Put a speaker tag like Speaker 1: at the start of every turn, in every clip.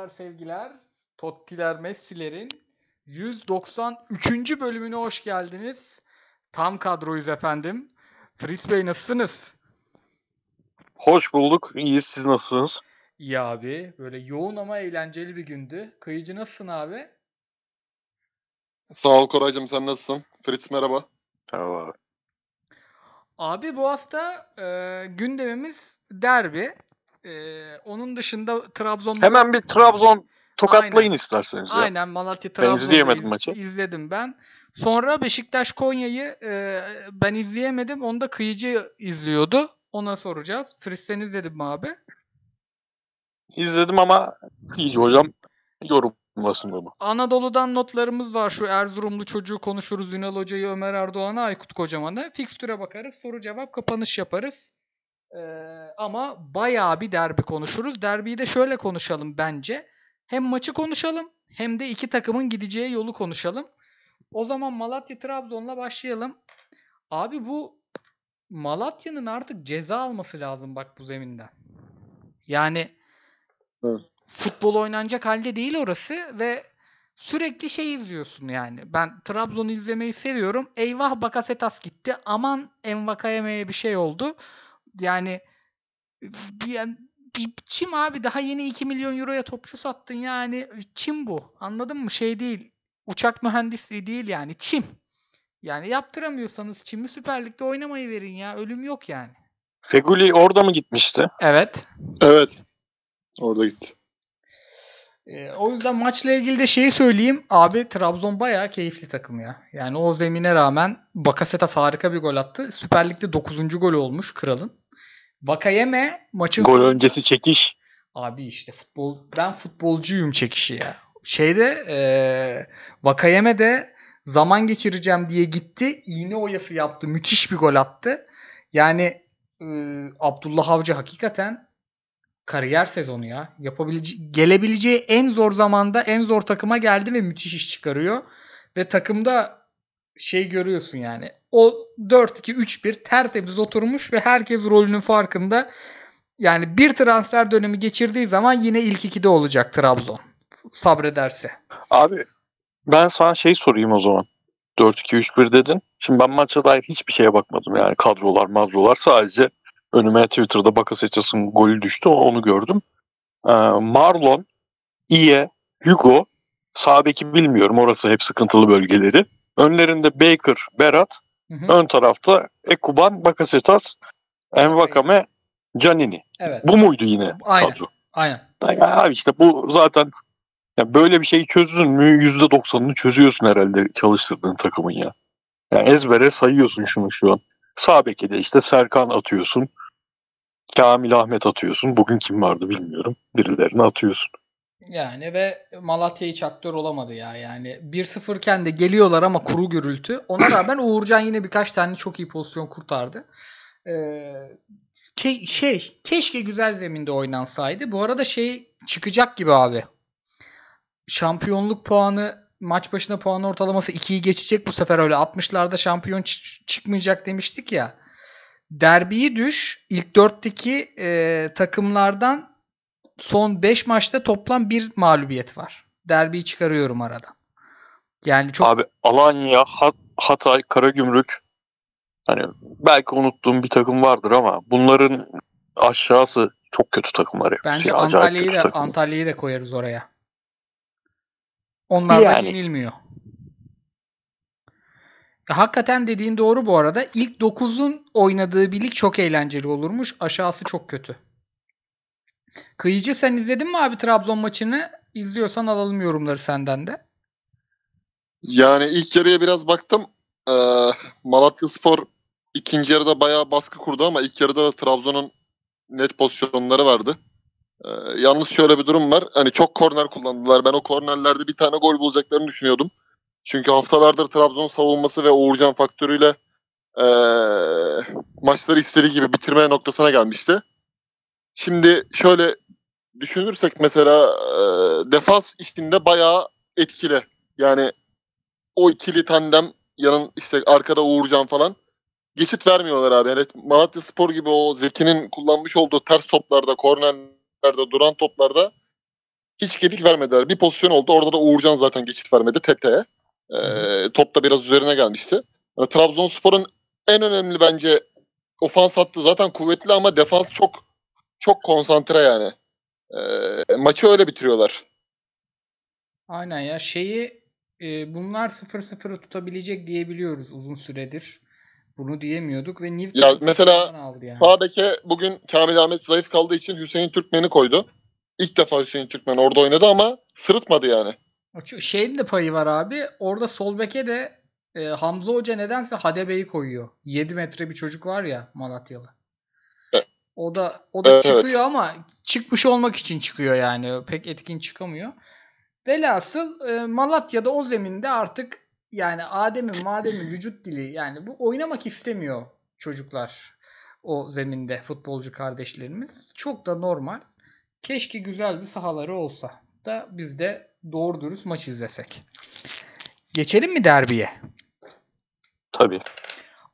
Speaker 1: Selamlar sevgiler. Tottiler Messi'lerin 193. bölümüne hoş geldiniz. Tam kadroyuz efendim. Fritz Bey nasılsınız?
Speaker 2: Hoş bulduk. İyiyiz. Siz nasılsınız?
Speaker 1: İyi abi. Böyle yoğun ama eğlenceli bir gündü. Kıyıcı nasılsın abi?
Speaker 3: Sağ ol Koraycığım sen nasılsın? Fritz merhaba.
Speaker 2: Merhaba.
Speaker 1: Abi bu hafta e, gündemimiz derbi. E, onun dışında Trabzon'da
Speaker 2: Hemen bir Trabzon tokatlayın
Speaker 1: Aynen.
Speaker 2: isterseniz ya.
Speaker 1: Aynen Malatya
Speaker 2: Ben
Speaker 1: Trabzon'u iz-
Speaker 2: maçı.
Speaker 1: izledim ben. Sonra Beşiktaş Konya'yı e, ben izleyemedim. Onu da Kıyıcı izliyordu. Ona soracağız. Fritz sen izledin mi abi?
Speaker 2: İzledim ama iyice hocam yorumlasın bunu.
Speaker 1: Anadolu'dan notlarımız var. Şu Erzurumlu çocuğu konuşuruz. Ünal Hoca'yı, Ömer Erdoğan'ı, Aykut Kocaman'ı. Fikstüre bakarız. Soru cevap kapanış yaparız. Ee, ama bayağı bir derbi konuşuruz. Derbiyi de şöyle konuşalım bence. Hem maçı konuşalım hem de iki takımın gideceği yolu konuşalım. O zaman Malatya Trabzon'la başlayalım. Abi bu Malatya'nın artık ceza alması lazım bak bu zeminden. Yani
Speaker 3: Evet.
Speaker 1: futbol oynanacak halde değil orası ve sürekli şey izliyorsun yani. Ben Trabzon'u izlemeyi seviyorum. Eyvah Bakasetas gitti. Aman Envakayeme'ye bir şey oldu. Yani bir, bir çim abi daha yeni 2 milyon euroya topçu sattın yani. Çim bu. Anladın mı? Şey değil. Uçak mühendisliği değil yani. Çim. Yani yaptıramıyorsanız çimi Süper Lig'de oynamayı verin ya. Ölüm yok yani.
Speaker 2: Feguli orada mı gitmişti?
Speaker 1: Evet.
Speaker 3: Evet. Orada gitti.
Speaker 1: Ee, o yüzden maçla ilgili de şeyi söyleyeyim. Abi Trabzon bayağı keyifli takım ya. Yani o zemine rağmen Bakasetas harika bir gol attı. Süper Lig'de 9. gol olmuş Kral'ın. Vakayeme maçın
Speaker 2: Gol öncesi çekiş.
Speaker 1: Abi işte futbol ben futbolcuyum çekişi ya. Şeyde eee Vakayeme de zaman geçireceğim diye gitti. İğne oyası yaptı. Müthiş bir gol attı. Yani eee, Abdullah Avcı hakikaten kariyer sezonu ya. Yapabileceği, gelebileceği en zor zamanda en zor takıma geldi ve müthiş iş çıkarıyor. Ve takımda şey görüyorsun yani. O 4-2-3-1 tertemiz oturmuş ve herkes rolünün farkında. Yani bir transfer dönemi geçirdiği zaman yine ilk ikide olacak Trabzon. Sabrederse.
Speaker 2: Abi ben sana şey sorayım o zaman. 4-2-3-1 dedin. Şimdi ben maça dair hiçbir şeye bakmadım. Yani kadrolar madrolar sadece önüme Twitter'da Bakasetas'ın golü düştü. Onu gördüm. Ee, Marlon, Iye, Hugo, sağ bilmiyorum. Orası hep sıkıntılı bölgeleri. Önlerinde Baker, Berat,
Speaker 1: Hı hı.
Speaker 2: Ön tarafta Ekuban, Bakasetas, Envakame, Canini.
Speaker 1: Evet.
Speaker 2: Bu muydu yine
Speaker 1: Aynen.
Speaker 2: kadro?
Speaker 1: Aynen.
Speaker 2: Ya abi işte bu zaten ya böyle bir şeyi çözdün mü %90'ını çözüyorsun herhalde çalıştırdığın takımın ya. Yani ezbere sayıyorsun şunu şu an. Sağ beke de işte Serkan atıyorsun. Kamil Ahmet atıyorsun. Bugün kim vardı bilmiyorum. Birilerini atıyorsun.
Speaker 1: Yani ve Malatya hiç aktör olamadı ya. Yani 1-0 iken de geliyorlar ama kuru gürültü. Ona rağmen Uğurcan yine birkaç tane çok iyi pozisyon kurtardı. Ee, ke- şey keşke güzel zeminde oynansaydı. Bu arada şey çıkacak gibi abi. Şampiyonluk puanı maç başına puan ortalaması 2'yi geçecek bu sefer öyle 60'larda şampiyon ç- çıkmayacak demiştik ya. Derbiyi düş. İlk 4'teki e, takımlardan son 5 maçta toplam bir mağlubiyet var. Derbiyi çıkarıyorum aradan. Yani çok
Speaker 2: Abi Alanya, Hat- Hatay, Karagümrük hani belki unuttuğum bir takım vardır ama bunların aşağısı çok kötü takımlar
Speaker 1: bence
Speaker 2: acayip
Speaker 1: Antalya'yı da. Antalya'yı da koyarız oraya. Onlardan
Speaker 2: Yani.
Speaker 1: yenilmiyor. Ya hakikaten dediğin doğru bu arada. İlk 9'un oynadığı bir lig çok eğlenceli olurmuş. Aşağısı çok kötü. Kıyıcı sen izledin mi abi Trabzon maçını? İzliyorsan alalım yorumları senden de.
Speaker 3: Yani ilk yarıya biraz baktım. Ee, Malatya Spor ikinci yarıda bayağı baskı kurdu ama ilk yarıda da Trabzon'un net pozisyonları vardı. Ee, yalnız şöyle bir durum var. Hani çok korner kullandılar. Ben o kornerlerde bir tane gol bulacaklarını düşünüyordum. Çünkü haftalardır Trabzon savunması ve Uğurcan faktörüyle ee, maçları istediği gibi bitirme noktasına gelmişti. Şimdi şöyle düşünürsek mesela ee, defans işinde bayağı etkili. Yani o ikili tandem yanın işte arkada Uğurcan falan geçit vermiyorlar abi. Yani Malatya Spor gibi o Zeki'nin kullanmış olduğu ters toplarda, kornerlerde, duran toplarda hiç gedik vermediler. Bir pozisyon oldu. Orada da Uğurcan zaten geçit vermedi. Tete. Ee, top da biraz üzerine gelmişti. Yani Trabzonspor'un en önemli bence ofans hattı zaten kuvvetli ama defans çok çok konsantre yani. Ee, maçı öyle bitiriyorlar.
Speaker 1: Aynen ya şeyi e, bunlar 0-0'ı tutabilecek diyebiliyoruz uzun süredir. Bunu diyemiyorduk ve Newton
Speaker 3: Ya mesela
Speaker 1: aldı yani.
Speaker 3: Sağ beke bugün Kamil Ahmet zayıf kaldığı için Hüseyin Türkmen'i koydu. İlk defa Hüseyin Türkmen orada oynadı ama sırıtmadı yani.
Speaker 1: Şeyin de payı var abi. Orada sol beke de e, Hamza Hoca nedense Hadebe'yi koyuyor. 7 metre bir çocuk var ya Malatyalı. O da o da
Speaker 3: Evet,
Speaker 1: çıkıyor ama çıkmış olmak için çıkıyor yani. Pek etkin çıkamıyor. Velhasıl e, Malatya'da o zeminde artık yani Adem'in Madem'in vücut dili yani bu oynamak istemiyor çocuklar o zeminde futbolcu kardeşlerimiz. Çok da normal. Keşke güzel bir sahaları olsa da biz de doğru dürüst maç izlesek. Geçelim mi derbiye?
Speaker 2: Tabii.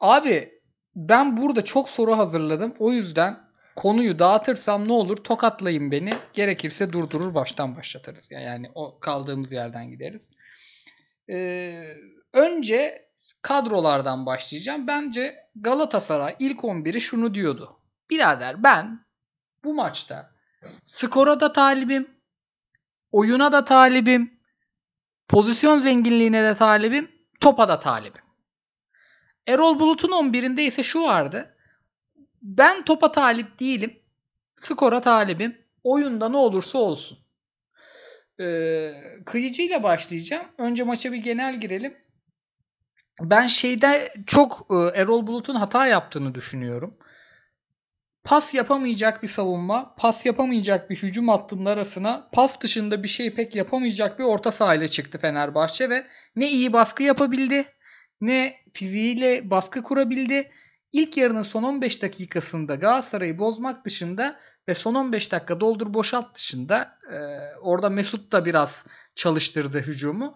Speaker 1: Abi ben burada çok soru hazırladım. O yüzden konuyu dağıtırsam ne olur tokatlayın beni. Gerekirse durdurur baştan başlatırız. Yani o kaldığımız yerden gideriz. Ee, önce kadrolardan başlayacağım. Bence Galatasaray ilk 11'i şunu diyordu. Birader ben bu maçta skora da talibim, oyuna da talibim, pozisyon zenginliğine de talibim, topa da talibim. Erol Bulut'un 11'inde ise şu vardı. Ben topa talip değilim. Skora talibim. Oyunda ne olursa olsun. Ee, kıyıcıyla başlayacağım. Önce maça bir genel girelim. Ben şeyde çok e, Erol Bulut'un hata yaptığını düşünüyorum. Pas yapamayacak bir savunma, pas yapamayacak bir hücum hattının arasına pas dışında bir şey pek yapamayacak bir orta sahayla çıktı Fenerbahçe ve ne iyi baskı yapabildi ne fiziğiyle baskı kurabildi. İlk yarının son 15 dakikasında Galatasaray'ı bozmak dışında ve son 15 dakika doldur boşalt dışında e, orada Mesut da biraz çalıştırdı hücumu.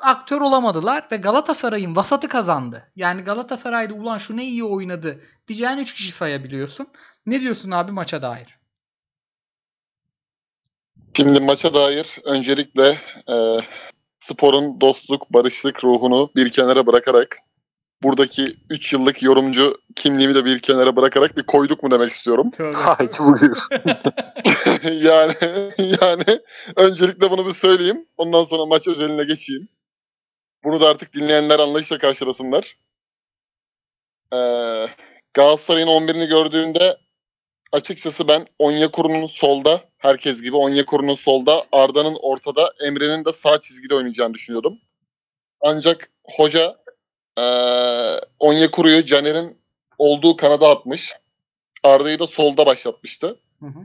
Speaker 1: Aktör olamadılar ve Galatasaray'ın vasatı kazandı. Yani Galatasaray'da ulan şu ne iyi oynadı diyeceğin 3 kişi sayabiliyorsun. Ne diyorsun abi maça dair?
Speaker 3: Şimdi maça dair öncelikle e, sporun dostluk, barışlık ruhunu bir kenara bırakarak buradaki 3 yıllık yorumcu kimliğimi de bir kenara bırakarak bir koyduk mu demek istiyorum.
Speaker 2: Haydi buyur.
Speaker 3: yani yani öncelikle bunu bir söyleyeyim. Ondan sonra maç özeline geçeyim. Bunu da artık dinleyenler anlayışla karşılasınlar. Ee, Galatasaray'ın 11'ini gördüğümde açıkçası ben Onyekuru'nun solda, herkes gibi Onyekuru'nun solda, Arda'nın ortada, Emre'nin de sağ çizgide oynayacağını düşünüyordum. Ancak hoca ee, Onyekuru'yu Caner'in olduğu kanada atmış. Arda'yı da solda başlatmıştı.
Speaker 1: Hı hı.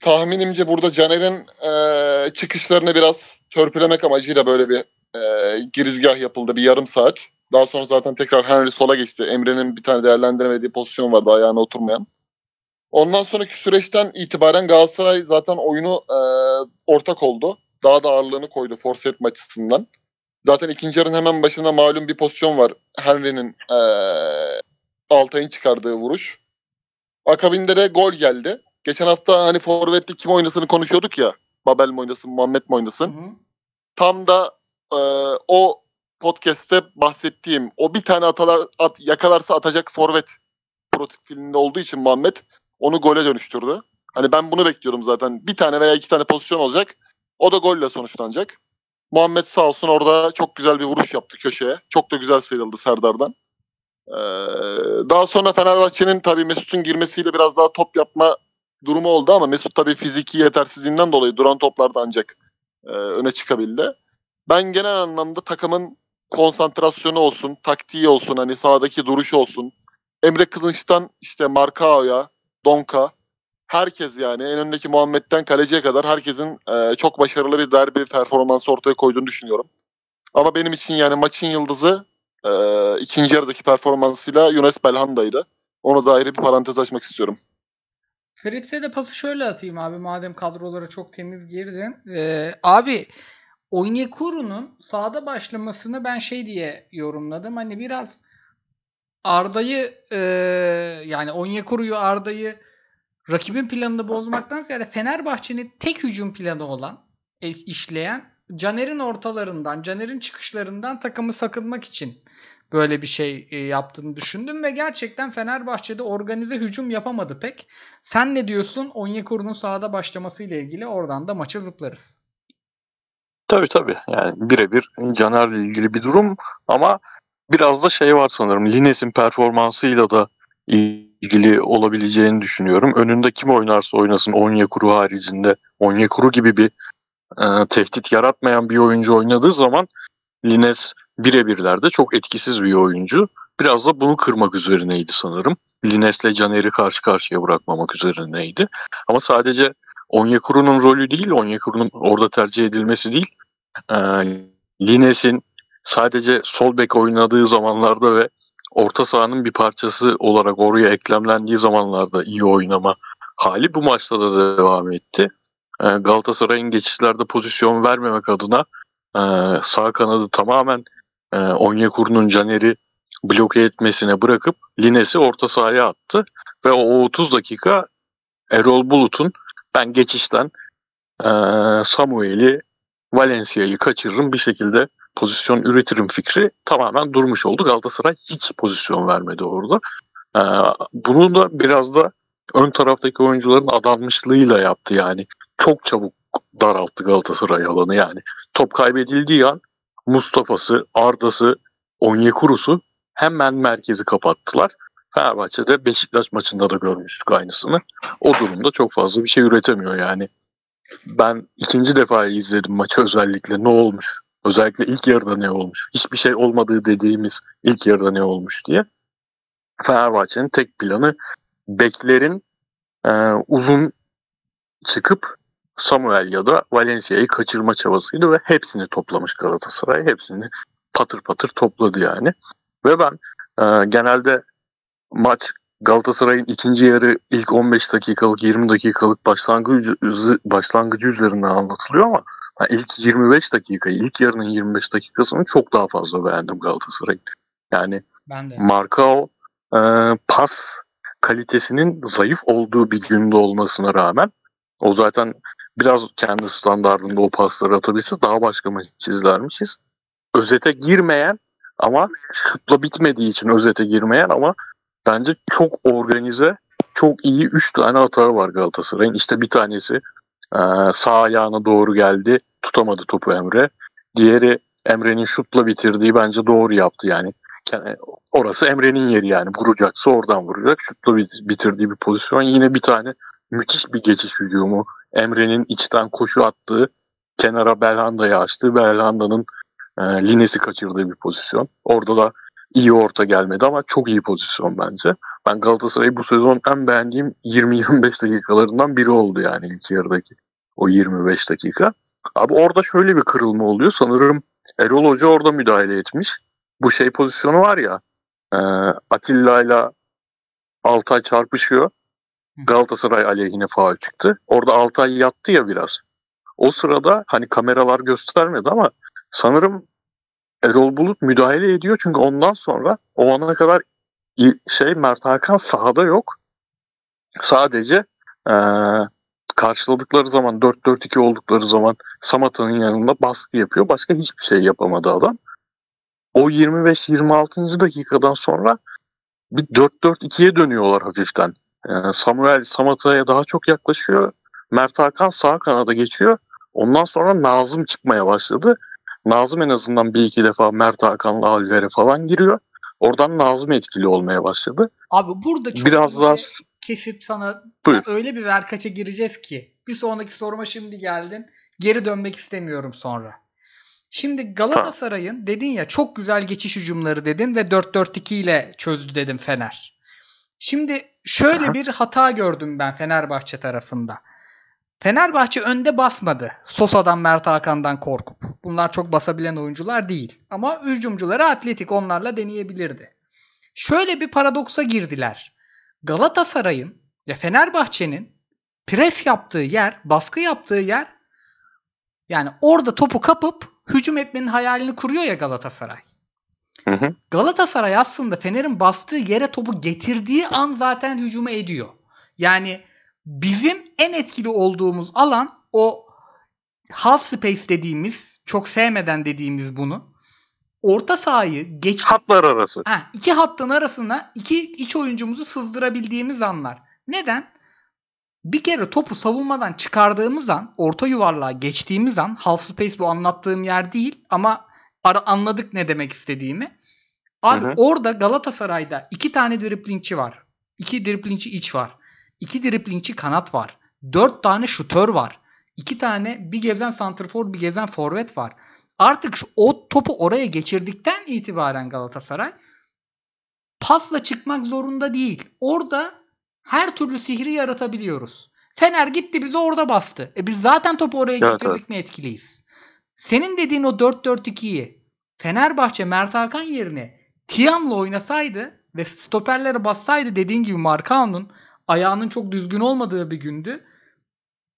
Speaker 3: tahminimce burada Caner'in e, çıkışlarını biraz törpülemek amacıyla böyle bir e, girizgah yapıldı bir yarım saat. Daha sonra zaten tekrar Henry sola geçti. Emre'nin bir tane değerlendiremediği pozisyon vardı ayağına oturmayan. Ondan sonraki süreçten itibaren Galatasaray zaten oyunu e, ortak oldu. Daha da ağırlığını koydu force etme açısından. Zaten ikinci yarının hemen başında malum bir pozisyon var. Henry'nin e, Altay'ın çıkardığı vuruş. Akabinde de gol geldi. Geçen hafta hani forvetli kim oynasını konuşuyorduk ya. Babel mi oynasın, Muhammed mi oynasın?
Speaker 1: Hı hı.
Speaker 3: Tam da e, o podcast'te bahsettiğim o bir tane atalar at, yakalarsa atacak forvet profilinde olduğu için Muhammed onu gole dönüştürdü. Hani ben bunu bekliyordum zaten. Bir tane veya iki tane pozisyon olacak. O da golle sonuçlanacak. Muhammed sağ olsun orada çok güzel bir vuruş yaptı köşeye. Çok da güzel sıyrıldı Serdar'dan. Ee, daha sonra Fenerbahçe'nin tabii Mesut'un girmesiyle biraz daha top yapma durumu oldu ama Mesut tabii fiziki yetersizliğinden dolayı duran toplarda ancak e, öne çıkabildi. Ben genel anlamda takımın konsantrasyonu olsun, taktiği olsun, hani sahadaki duruş olsun. Emre Kılınç'tan işte Markao'ya, Donka, herkes yani en öndeki Muhammed'den kaleciye kadar herkesin e, çok başarılı bir derbi performansı ortaya koyduğunu düşünüyorum. Ama benim için yani maçın yıldızı e, ikinci yarıdaki performansıyla Yunus Belhanda'ydı. Onu da ayrı bir parantez açmak istiyorum.
Speaker 1: Fritz'e de pası şöyle atayım abi madem kadrolara çok temiz girdin. Ee, abi Onyekuru'nun sahada başlamasını ben şey diye yorumladım. Hani biraz Arda'yı e, yani Onyekuru'yu Arda'yı rakibin planını bozmaktan ziyade Fenerbahçe'nin tek hücum planı olan e, işleyen Caner'in ortalarından, Caner'in çıkışlarından takımı sakınmak için böyle bir şey e, yaptığını düşündüm ve gerçekten Fenerbahçe'de organize hücum yapamadı pek. Sen ne diyorsun? Onyekuru'nun sahada başlaması ile ilgili oradan da maça zıplarız.
Speaker 2: Tabii tabii. Yani birebir Caner'le ilgili bir durum ama biraz da şey var sanırım. Lines'in performansıyla da ilgili olabileceğini düşünüyorum. Önünde kim oynarsa oynasın Onyekuru haricinde Onyekuru gibi bir e, tehdit yaratmayan bir oyuncu oynadığı zaman Lines birebirlerde çok etkisiz bir oyuncu. Biraz da bunu kırmak üzerineydi sanırım. Lines'le Caner'i karşı karşıya bırakmamak üzerineydi. Ama sadece Onyekuru'nun rolü değil, Onyekuru'nun orada tercih edilmesi değil. E, Lines'in sadece sol bek oynadığı zamanlarda ve orta sahanın bir parçası olarak oraya eklemlendiği zamanlarda iyi oynama hali bu maçta da devam etti. E, Galatasaray'ın geçişlerde pozisyon vermemek adına e, sağ kanadı tamamen e, Onyekuru'nun Caner'i bloke etmesine bırakıp Lines'i orta sahaya attı. Ve o 30 dakika Erol Bulut'un ben geçişten e, Samuel'i Valencia'yı kaçırırım bir şekilde pozisyon üretirim fikri tamamen durmuş oldu. Galatasaray hiç pozisyon vermedi orada. Ee, bunu da biraz da ön taraftaki oyuncuların adanmışlığıyla yaptı yani. Çok çabuk daralttı Galatasaray alanı yani. Top kaybedildiği an Mustafa'sı, Arda'sı, Onyekuru'su hemen merkezi kapattılar. Fenerbahçe'de Beşiktaş maçında da görmüştük aynısını. O durumda çok fazla bir şey üretemiyor yani. Ben ikinci defa izledim maçı özellikle ne olmuş Özellikle ilk yarıda ne olmuş? Hiçbir şey olmadığı dediğimiz ilk yarıda ne olmuş diye. Fenerbahçe'nin tek planı beklerin e, uzun çıkıp Samuel ya da Valencia'yı kaçırma çabasıydı ve hepsini toplamış Galatasaray. Hepsini patır patır topladı yani. Ve ben e, genelde maç Galatasaray'ın ikinci yarı ilk 15 dakikalık 20 dakikalık başlangıcı, başlangıcı üzerinden anlatılıyor ama ben ilk 25 dakikayı, ilk yarının 25 dakikasını çok daha fazla beğendim Galatasaray'ın. Yani
Speaker 1: ben de.
Speaker 2: Markao e, pas kalitesinin zayıf olduğu bir günde olmasına rağmen o zaten biraz kendi standartında o pasları atabilse daha başka maç izlermişiz. Özete girmeyen ama şutla bitmediği için özete girmeyen ama bence çok organize, çok iyi 3 tane hata var Galatasaray'ın. İşte bir tanesi sağ ayağına doğru geldi. Tutamadı topu Emre. Diğeri Emre'nin şutla bitirdiği bence doğru yaptı yani. Orası Emre'nin yeri yani. Vuracaksa oradan vuracak. Şutla bitirdiği bir pozisyon. Yine bir tane müthiş bir geçiş hücumu. Emre'nin içten koşu attığı, kenara Belhanda'yı açtığı, Belhanda'nın e, linesi kaçırdığı bir pozisyon. Orada da iyi orta gelmedi ama çok iyi pozisyon bence. Ben Galatasaray'ı bu sezon en beğendiğim 20-25 dakikalarından biri oldu yani ilk yarıdaki o 25 dakika. Abi orada şöyle bir kırılma oluyor. Sanırım Erol Hoca orada müdahale etmiş. Bu şey pozisyonu var ya e, Atilla ile Altay çarpışıyor. Galatasaray aleyhine faal çıktı. Orada Altay yattı ya biraz. O sırada hani kameralar göstermedi ama sanırım Erol Bulut müdahale ediyor çünkü ondan sonra o ana kadar şey Mert Hakan sahada yok. Sadece e, karşıladıkları zaman 4-4-2 oldukları zaman Samata'nın yanında baskı yapıyor. Başka hiçbir şey yapamadı adam. O 25-26. dakikadan sonra bir 4-4-2'ye dönüyorlar hafiften. Samuel Samata'ya daha çok yaklaşıyor. Mert Hakan sağ kanada geçiyor. Ondan sonra Nazım çıkmaya başladı. Nazım en azından bir iki defa Mert Hakan'la Alver'e falan giriyor. Oradan Nazım etkili olmaya başladı.
Speaker 1: Abi burada çok
Speaker 2: Biraz daha
Speaker 1: kesip sana
Speaker 2: Buyur.
Speaker 1: öyle bir verkaça gireceğiz ki bir sonraki soruma şimdi geldin. Geri dönmek istemiyorum sonra. Şimdi Galatasaray'ın dedin ya çok güzel geçiş hücumları dedin ve 4-4-2 ile çözdü dedim Fener. Şimdi şöyle bir hata gördüm ben Fenerbahçe tarafında. Fenerbahçe önde basmadı. Sosa'dan Mert Hakan'dan korkup. Bunlar çok basabilen oyuncular değil. Ama hücumcuları atletik onlarla deneyebilirdi. Şöyle bir paradoksa girdiler. Galatasaray'ın ve Fenerbahçe'nin pres yaptığı yer, baskı yaptığı yer yani orada topu kapıp hücum etmenin hayalini kuruyor ya Galatasaray.
Speaker 2: Hı hı.
Speaker 1: Galatasaray aslında Fener'in bastığı yere topu getirdiği an zaten hücumu ediyor. Yani bizim en etkili olduğumuz alan o half space dediğimiz, çok sevmeden dediğimiz bunu. Orta sahayı geç
Speaker 2: Hatlar arası.
Speaker 1: Ha, iki hattın arasına iki iç oyuncumuzu sızdırabildiğimiz anlar. Neden? Bir kere topu savunmadan çıkardığımız an, orta yuvarlığa geçtiğimiz an, half space bu anlattığım yer değil ama ara anladık ne demek istediğimi. Abi
Speaker 2: Hı hı.
Speaker 1: orada Galatasaray'da iki tane driplingçi var. İki driplingçi iç var. İki driplingçi kanat var. Dört tane şutör var. İki tane bir gezen santrfor bir gezen forvet var. Artık o topu oraya geçirdikten itibaren Galatasaray pasla çıkmak zorunda değil. Orada her türlü sihri yaratabiliyoruz. Fener gitti bizi orada bastı. E biz zaten topu oraya
Speaker 2: Evet,
Speaker 1: getirdik mi etkiliyiz. Senin dediğin o 4-4-2'yi Fenerbahçe Mert Hakan yerine Tiam'la oynasaydı ve stoperlere bassaydı dediğin gibi Markao'nun ayağının çok düzgün olmadığı bir gündü.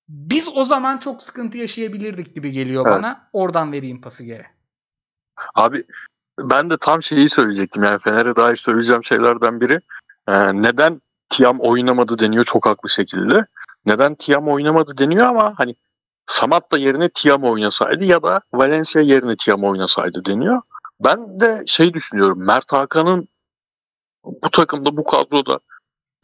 Speaker 1: Biz o zaman çok sıkıntı yaşayabilirdik gibi geliyor
Speaker 2: Evet.
Speaker 1: bana. Oradan vereyim pası geri.
Speaker 2: Abi ben de tam şeyi söyleyecektim yani Fener'e dair söyleyeceğim şeylerden biri. Ee, neden Tiam oynamadı deniyor çok haklı şekilde. Neden Tiam oynamadı deniyor ama hani Samat da yerine Tiam oynasaydı ya da Valencia yerine Tiam oynasaydı deniyor. Ben de şey düşünüyorum Mert Hakan'ın bu takımda bu kadroda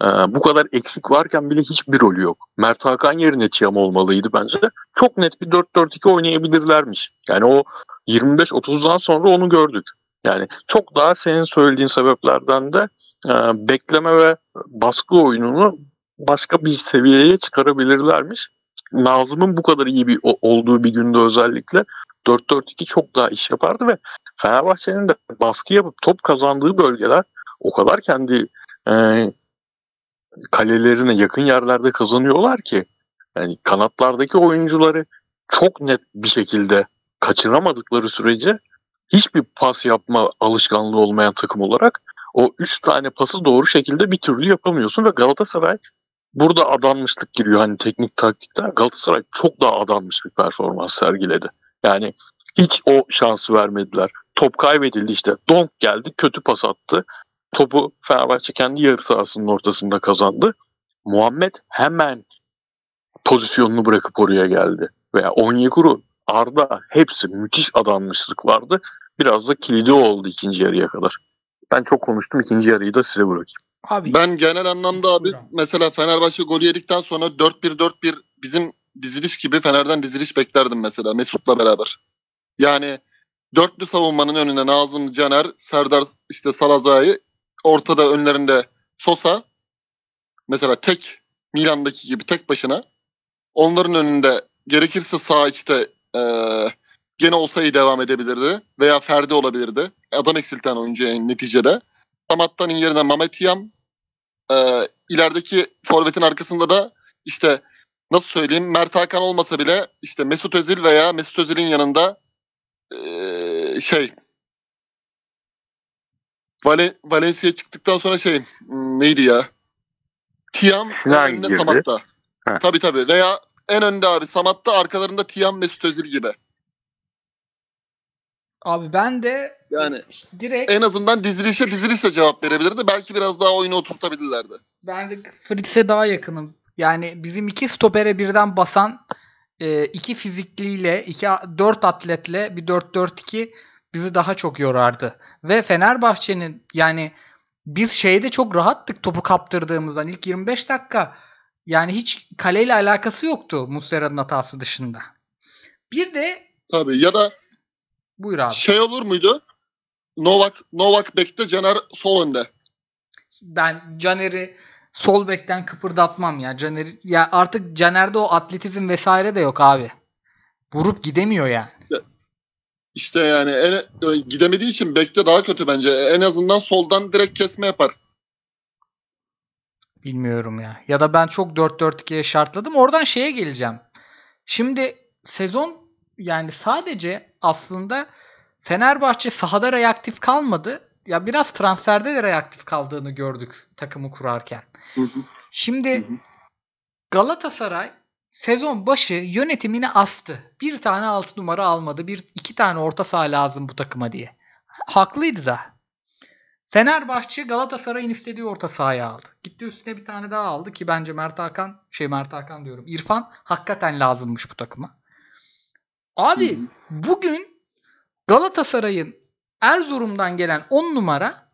Speaker 2: e, bu kadar eksik varken bile hiçbir rolü yok. Mert Hakan yerine Tiam olmalıydı bence. Çok net bir 4-4-2 oynayabilirlermiş. Yani o 25-30'dan sonra onu gördük. Yani çok daha senin söylediğin sebeplerden de e, bekleme ve baskı oyununu başka bir seviyeye çıkarabilirlermiş. Nazım'ın bu kadar iyi bir olduğu bir günde özellikle 4-4-2 çok daha iş yapardı ve Fenerbahçe'nin de baskı yapıp top kazandığı bölgeler o kadar kendi e, kalelerine yakın yerlerde kazanıyorlar ki yani kanatlardaki oyuncuları çok net bir şekilde kaçıramadıkları sürece hiçbir pas yapma alışkanlığı olmayan takım olarak o üç tane pası doğru şekilde bir türlü yapamıyorsun ve Galatasaray burada adanmışlık giriyor hani teknik taktikten Galatasaray çok daha adanmış bir performans sergiledi. Yani hiç o şansı vermediler. Top kaybedildi işte. Donk geldi kötü pas attı. Topu Fenerbahçe kendi yarı sahasının ortasında kazandı. Muhammed hemen pozisyonunu bırakıp oraya geldi. Veya Onyekuru, Arda hepsi müthiş adanmışlık vardı. Biraz da kilidi oldu ikinci yarıya kadar. Ben çok konuştum. ikinci yarıyı da size bırakayım.
Speaker 1: Abi
Speaker 3: Ben genel anlamda abi mesela Fenerbahçe golü yedikten sonra 4-1-4-1 bizim diziliş gibi Fener'den diziliş beklerdim mesela Mesut'la beraber. Yani dörtlü savunmanın önünde Nazım, Caner, Serdar işte Salazai ortada önlerinde Sosa mesela tek Milan'daki gibi tek başına onların önünde gerekirse sağ içte eee gene Osayi devam edebilirdi veya Ferdi olabilirdi. Adam eksilten oyuncu yani neticede. Samat'tan yerine Mehmet Yam, ee, ilerideki forvetin arkasında da işte nasıl söyleyeyim Mert Hakan olmasa bile işte Mesut Özil veya Mesut Özil'in yanında ee, şey Vale, Valencia çıktıktan sonra şey hmm, neydi ya? Tiam
Speaker 2: Sinan
Speaker 3: en önünde
Speaker 2: girdi.
Speaker 3: Samat'ta.
Speaker 2: Heh.
Speaker 3: Tabii tabii veya en önde abi Samat'ta arkalarında Tiam Mesut Özil gibi.
Speaker 1: abi ben de
Speaker 3: Yani
Speaker 1: direkt
Speaker 3: en azından dizilişe dizilişe cevap verebilirdi. Belki biraz daha oyunu oturtabilirlerdi.
Speaker 1: Ben de Fritz'e daha yakınım. Yani bizim iki stopere birden basan e, iki fizikliyle, iki dört atletle bir 4-4-2 bizi daha çok yorardı. Ve Fenerbahçe'nin yani biz şeyde çok rahattık topu kaptırdığımızdan ilk 25 dakika yani hiç kaleyle alakası yoktu Muslera'nın hatası dışında. Bir de
Speaker 3: Tabii ya da
Speaker 1: buyur abi.
Speaker 3: Şey olur muydu? Novak Novak bekte Caner sol önde.
Speaker 1: Ben Caner'i sol bekten kıpırdatmam ya. Caner ya artık Caner'de o atletizm vesaire de yok abi. Vurup gidemiyor yani.
Speaker 3: İşte yani en, e, gidemediği için bekte daha kötü bence. En azından soldan direkt kesme yapar.
Speaker 1: Bilmiyorum ya. Ya da ben çok 4-4-2'ye şartladım. Oradan şeye geleceğim. Şimdi sezon yani sadece aslında Fenerbahçe sahada reaktif kalmadı. Ya biraz transferde de reaktif kaldığını gördük takımı kurarken. Şimdi. Galatasaray sezon başı yönetimini astı. Bir tane altı numara almadı. Bir iki tane orta saha lazım bu takıma diye. Haklıydı da. Fenerbahçe Galatasaray'ın istediği orta sahaya aldı. Gitti üstüne bir tane daha aldı ki bence Mert Hakan şey Mert Hakan diyorum. İrfan hakikaten lazımmış bu takıma. Abi
Speaker 3: Hı hı.
Speaker 1: bugün Galatasaray'ın Erzurum'dan gelen 10 numara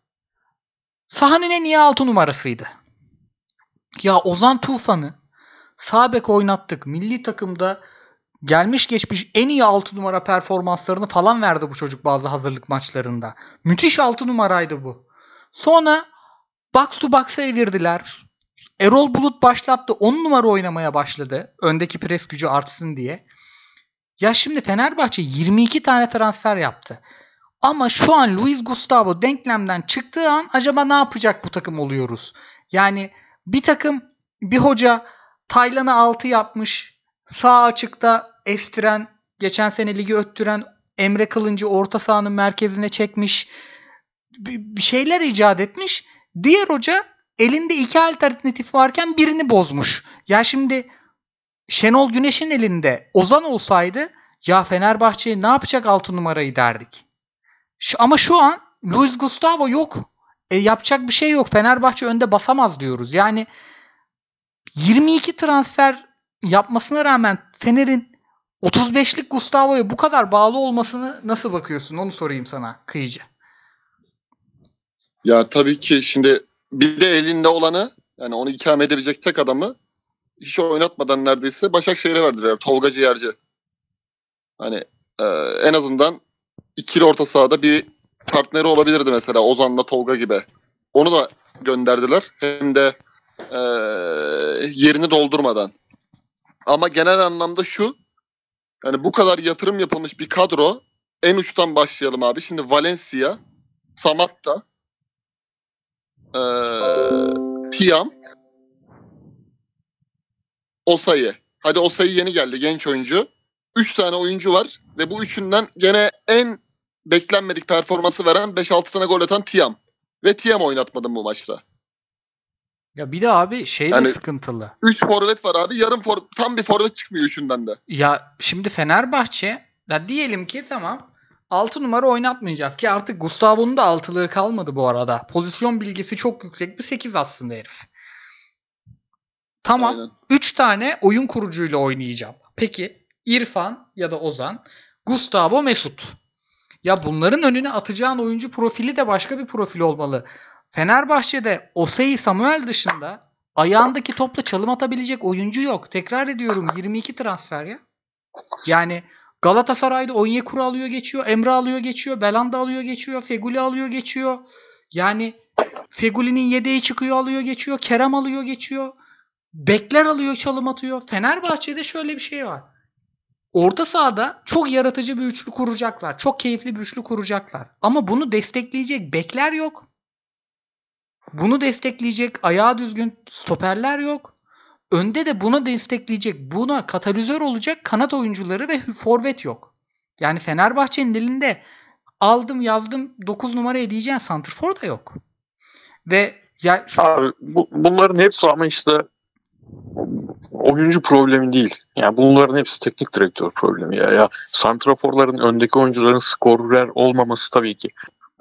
Speaker 1: sahanın en iyi 6 numarasıydı. Ya Ozan Tufan'ı sağ bek oynattık. Milli takımda gelmiş geçmiş en iyi 6 numara performanslarını falan verdi bu çocuk bazı hazırlık maçlarında. Müthiş 6 numaraydı bu. Sonra box to box'a evirdiler. Erol Bulut başlattı. 10 numara oynamaya başladı. Öndeki pres gücü artsın diye. Ya şimdi Fenerbahçe 22 tane transfer yaptı. Ama şu an Luis Gustavo denklemden çıktığı an acaba ne yapacak bu takım oluyoruz? Yani bir takım bir hoca Taylan'ı 6 yapmış. Sağ açıkta estiren, geçen sene ligi öttüren Emre Kılıncı orta sahanın merkezine çekmiş. Bir şeyler icat etmiş. Diğer hoca elinde iki alternatif varken birini bozmuş. Ya şimdi Şenol Güneş'in elinde Ozan olsaydı ya Fenerbahçe ne yapacak 6 numarayı derdik. Ama şu an Luis Gustavo yok. E, yapacak bir şey yok. Fenerbahçe önde basamaz diyoruz. Yani 22 transfer yapmasına rağmen Fener'in 35'lik Gustavo'ya bu kadar bağlı olmasını nasıl bakıyorsun? Onu sorayım sana kıyıcı.
Speaker 3: Ya tabii ki şimdi bir de elinde olanı yani onu ikame edebilecek tek adamı hiç oynatmadan neredeyse Başakşehir'e verdiler. Tolga Ciğerci. Hani e, en azından ikili orta sahada bir partneri olabilirdi mesela Ozan'la Tolga gibi. Onu da gönderdiler. Hem de e, yerini doldurmadan. Ama genel anlamda şu yani bu kadar yatırım yapılmış bir kadro en uçtan başlayalım abi. Şimdi Valencia, Samatta, e, Tiam, Osayi. Hadi Osayi yeni geldi genç oyuncu. Üç tane oyuncu var ve bu üçünden gene en beklenmedik performansı veren 5-6 tane gol atan Tiam. Ve Tiam oynatmadım bu maçta.
Speaker 1: Ya bir de abi şey de
Speaker 3: Yani-
Speaker 1: sıkıntılı.
Speaker 3: 3 forvet var abi. Yarım for tam bir forvet çıkmıyor üçünden de.
Speaker 1: Ya şimdi Fenerbahçe ya diyelim ki tamam 6 numara oynatmayacağız ki artık Gustavo'nun da altılığı kalmadı bu arada. Pozisyon bilgisi çok yüksek bir 8 aslında herif. Tamam.
Speaker 3: Aynen.
Speaker 1: 3 tane oyun kurucuyla oynayacağım. Peki İrfan ya da Ozan, Gustavo, Mesut. Ya bunların önüne atacağın oyuncu profili de başka bir profil olmalı. Fenerbahçe'de Osayi Samuel dışında ayağındaki topla çalım atabilecek oyuncu yok. Tekrar ediyorum 22 transfer ya. Yani Galatasaray'da Onyekuru alıyor geçiyor, Emre alıyor geçiyor, Belanda alıyor geçiyor, Feguli alıyor geçiyor. Yani Feguli'nin yedeği çıkıyor alıyor geçiyor, Kerem alıyor geçiyor. Bekler alıyor çalım atıyor. Fenerbahçe'de şöyle bir şey var. Orta sahada çok yaratıcı bir üçlü kuracaklar. Çok keyifli bir üçlü kuracaklar. Ama bunu destekleyecek bekler yok. Bunu destekleyecek ayağı düzgün stoperler yok. Önde de buna destekleyecek, buna katalizör olacak kanat oyuncuları ve forvet yok. Yani Fenerbahçe'nin elinde aldım yazdım 9 numaraya diyeceğin santrfor da yok. Ve ya şu
Speaker 2: Abi bu, bunların hepsi ama işte oyuncu problemi değil. Yani bunların hepsi teknik direktör problemi ya. ya santraforların öndeki oyuncuların skorer olmaması tabii ki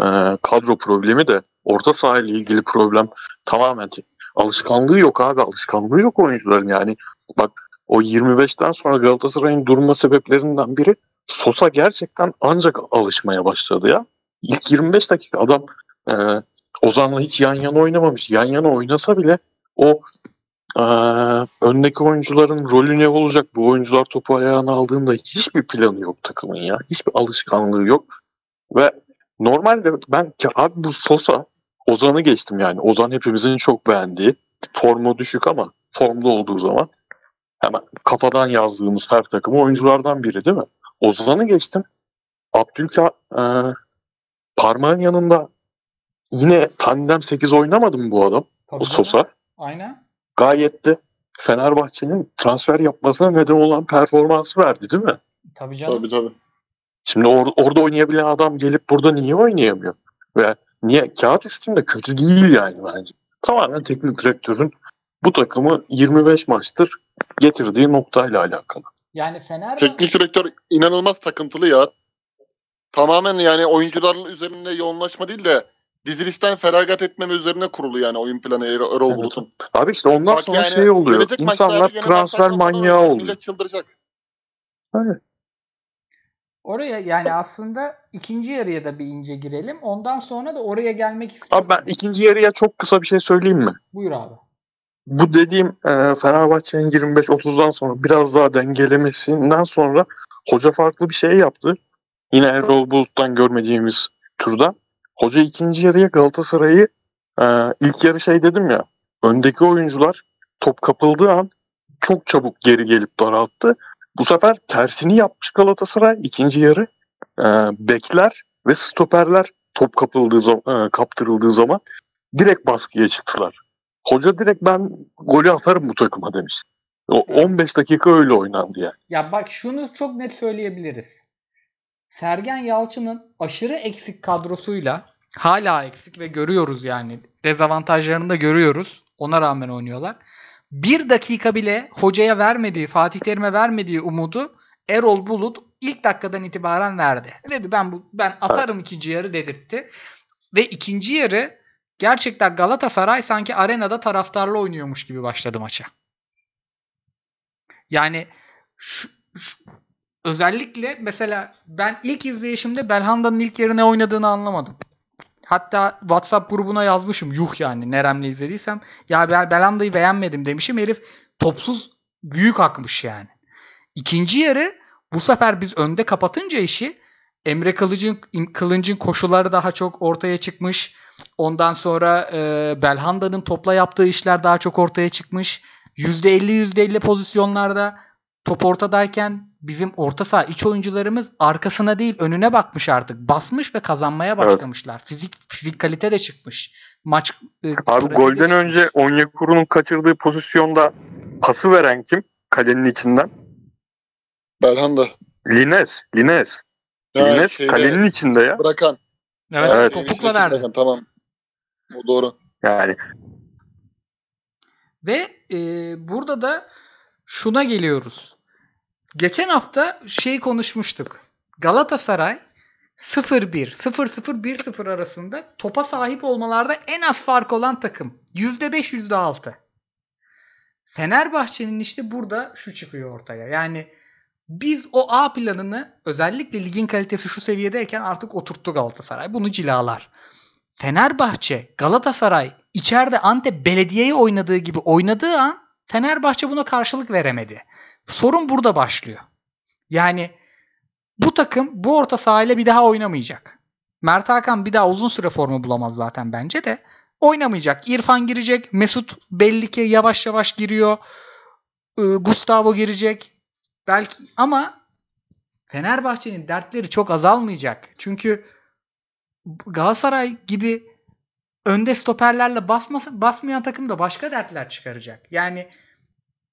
Speaker 2: e, kadro problemi de orta saha ile ilgili problem tamamen alışkanlığı yok abi. Alışkanlığı yok oyuncuların yani. Bak o 25'ten sonra Galatasaray'ın durma sebeplerinden biri Sosa gerçekten ancak alışmaya başladı ya. İlk 25 dakika adam e, Ozan'la hiç yan yana oynamamış. Yan yana oynasa bile o ee, öndeki oyuncuların rolü ne olacak? Bu oyuncular topu ayağına aldığında hiçbir planı yok takımın ya. Hiçbir alışkanlığı yok. Ve normalde ben ki abi bu Sosa Ozan'ı geçtim yani. Ozan hepimizin çok beğendiği. Formu düşük ama formda olduğu zaman hemen kafadan yazdığımız her takımı oyunculardan biri değil mi? Ozan'ı geçtim. Abdülka e, parmağın yanında yine tandem 8 oynamadı mı bu adam?
Speaker 1: Tabii
Speaker 2: O. Sosa
Speaker 1: Aynen.
Speaker 2: gayet de Fenerbahçe'nin transfer yapmasına neden olan performansı verdi değil mi?
Speaker 1: Tabii canım.
Speaker 3: Tabii tabii.
Speaker 2: Şimdi or- orada oynayabilen adam gelip burada niye oynayamıyor? Ve niye? Kağıt üstünde kötü değil yani bence. Tamamen teknik direktörün bu takımı 25 maçtır getirdiği noktayla alakalı.
Speaker 1: Yani Fenerbahçe
Speaker 3: Teknik direktör inanılmaz takıntılı ya. Tamamen yani oyuncuların üzerinde yoğunlaşma değil de dizilişten feragat etmeme üzerine kurulu yani oyun planı Er- Erol
Speaker 2: Evet.
Speaker 3: Bulut'un.
Speaker 2: Abi işte ondan
Speaker 3: Bak
Speaker 2: sonra
Speaker 3: yani
Speaker 2: şey oluyor. İnsanlar transfer manyağı oluyor.
Speaker 3: Millet çıldıracak.
Speaker 2: Aynen.
Speaker 1: Oraya yani aslında ikinci yarıya da bir ince girelim. Ondan sonra da oraya gelmek istiyorum.
Speaker 2: Abi ben ikinci yarıya çok kısa bir şey söyleyeyim mi?
Speaker 1: Buyur abi.
Speaker 2: Bu dediğim e, Fenerbahçe'nin 25-30'dan sonra biraz daha dengelemesinden sonra hoca farklı bir şey yaptı. Yine Erol Bulut'tan görmediğimiz türden. Hoca ikinci yarıya Galatasaray'ı e, ilk yarı şey dedim ya öndeki oyuncular top kapıldığı an çok çabuk geri gelip daralttı. Bu sefer tersini yapmış Galatasaray ikinci yarı. E, bekler ve stoperler top kapıldığı zaman, kaptırıldığı zaman direkt baskıya çıktılar. Hoca direkt ben golü atarım bu takıma demiş. O 15 dakika öyle oynandı yani.
Speaker 1: Ya bak şunu çok net söyleyebiliriz. Sergen Yalçın'ın aşırı eksik kadrosuyla hala eksik ve görüyoruz yani. Dezavantajlarını da görüyoruz. Ona rağmen oynuyorlar. Bir dakika bile hocaya vermediği, Fatih Terim'e vermediği umudu Erol Bulut ilk dakikadan itibaren verdi. Dedi ben bu ben atarım ikinci yarı dedirtti. Ve ikinci yarı gerçekten Galatasaray sanki arenada taraftarla oynuyormuş gibi başladı maça. Yani şu, şu- özellikle mesela ben ilk izleyişimde Belhanda'nın ilk yarı ne oynadığını anlamadım. Hatta WhatsApp grubuna yazmışım. Yuh yani Nerem'le izlediysem. Ya ben Belhanda'yı beğenmedim demişim. Herif topsuz büyük akmış yani. İkinci yarı bu sefer biz önde kapatınca işi Emre Kılıç'ın Kılınç'ın koşuları daha çok ortaya çıkmış. Ondan sonra e, Belhanda'nın topla yaptığı işler daha çok ortaya çıkmış. %50 %50 pozisyonlarda top ortadayken bizim orta saha iç oyuncularımız arkasına değil önüne bakmış artık. Basmış ve kazanmaya
Speaker 2: Evet.
Speaker 1: başlamışlar. Fizik fizik kalite de çıkmış. Maç e,
Speaker 2: Abi golden
Speaker 1: çıkmış.
Speaker 2: önce Onyekuru'nun kaçırdığı pozisyonda pası veren kim? Kalenin içinden.
Speaker 3: Belhanda.
Speaker 2: Lines. Lines.
Speaker 3: Ya
Speaker 2: Lines
Speaker 3: şeyde
Speaker 2: kalenin içinde ya.
Speaker 3: Bırakan.
Speaker 1: Evet,
Speaker 2: Evet.
Speaker 1: topukla verdi.
Speaker 3: Bırakan, tamam. O doğru.
Speaker 2: Yani
Speaker 1: Ve e, burada da şuna geliyoruz. Geçen hafta şey konuşmuştuk. Galatasaray 0-1, 0-0, 1-0 arasında topa sahip olmalarda en az fark olan takım. %5, %6. Fenerbahçe'nin işte burada şu çıkıyor ortaya. Yani biz o A planını özellikle ligin kalitesi şu seviyedeyken artık oturttu Galatasaray. Bunu cilalar. Fenerbahçe, Galatasaray içeride Antep Belediye'yi oynadığı gibi oynadığı an Fenerbahçe buna karşılık veremedi. Sorun burada başlıyor. Yani bu takım bu orta sahayla bir daha oynamayacak. Mert Hakan bir daha uzun süre formu bulamaz zaten bence de. Oynamayacak. İrfan girecek. Mesut belli ki yavaş yavaş giriyor. Ee, Gustavo girecek. Belki ama Fenerbahçe'nin dertleri çok azalmayacak. Çünkü Galatasaray gibi önde stoperlerle basması, basmayan takım da başka dertler çıkaracak. Yani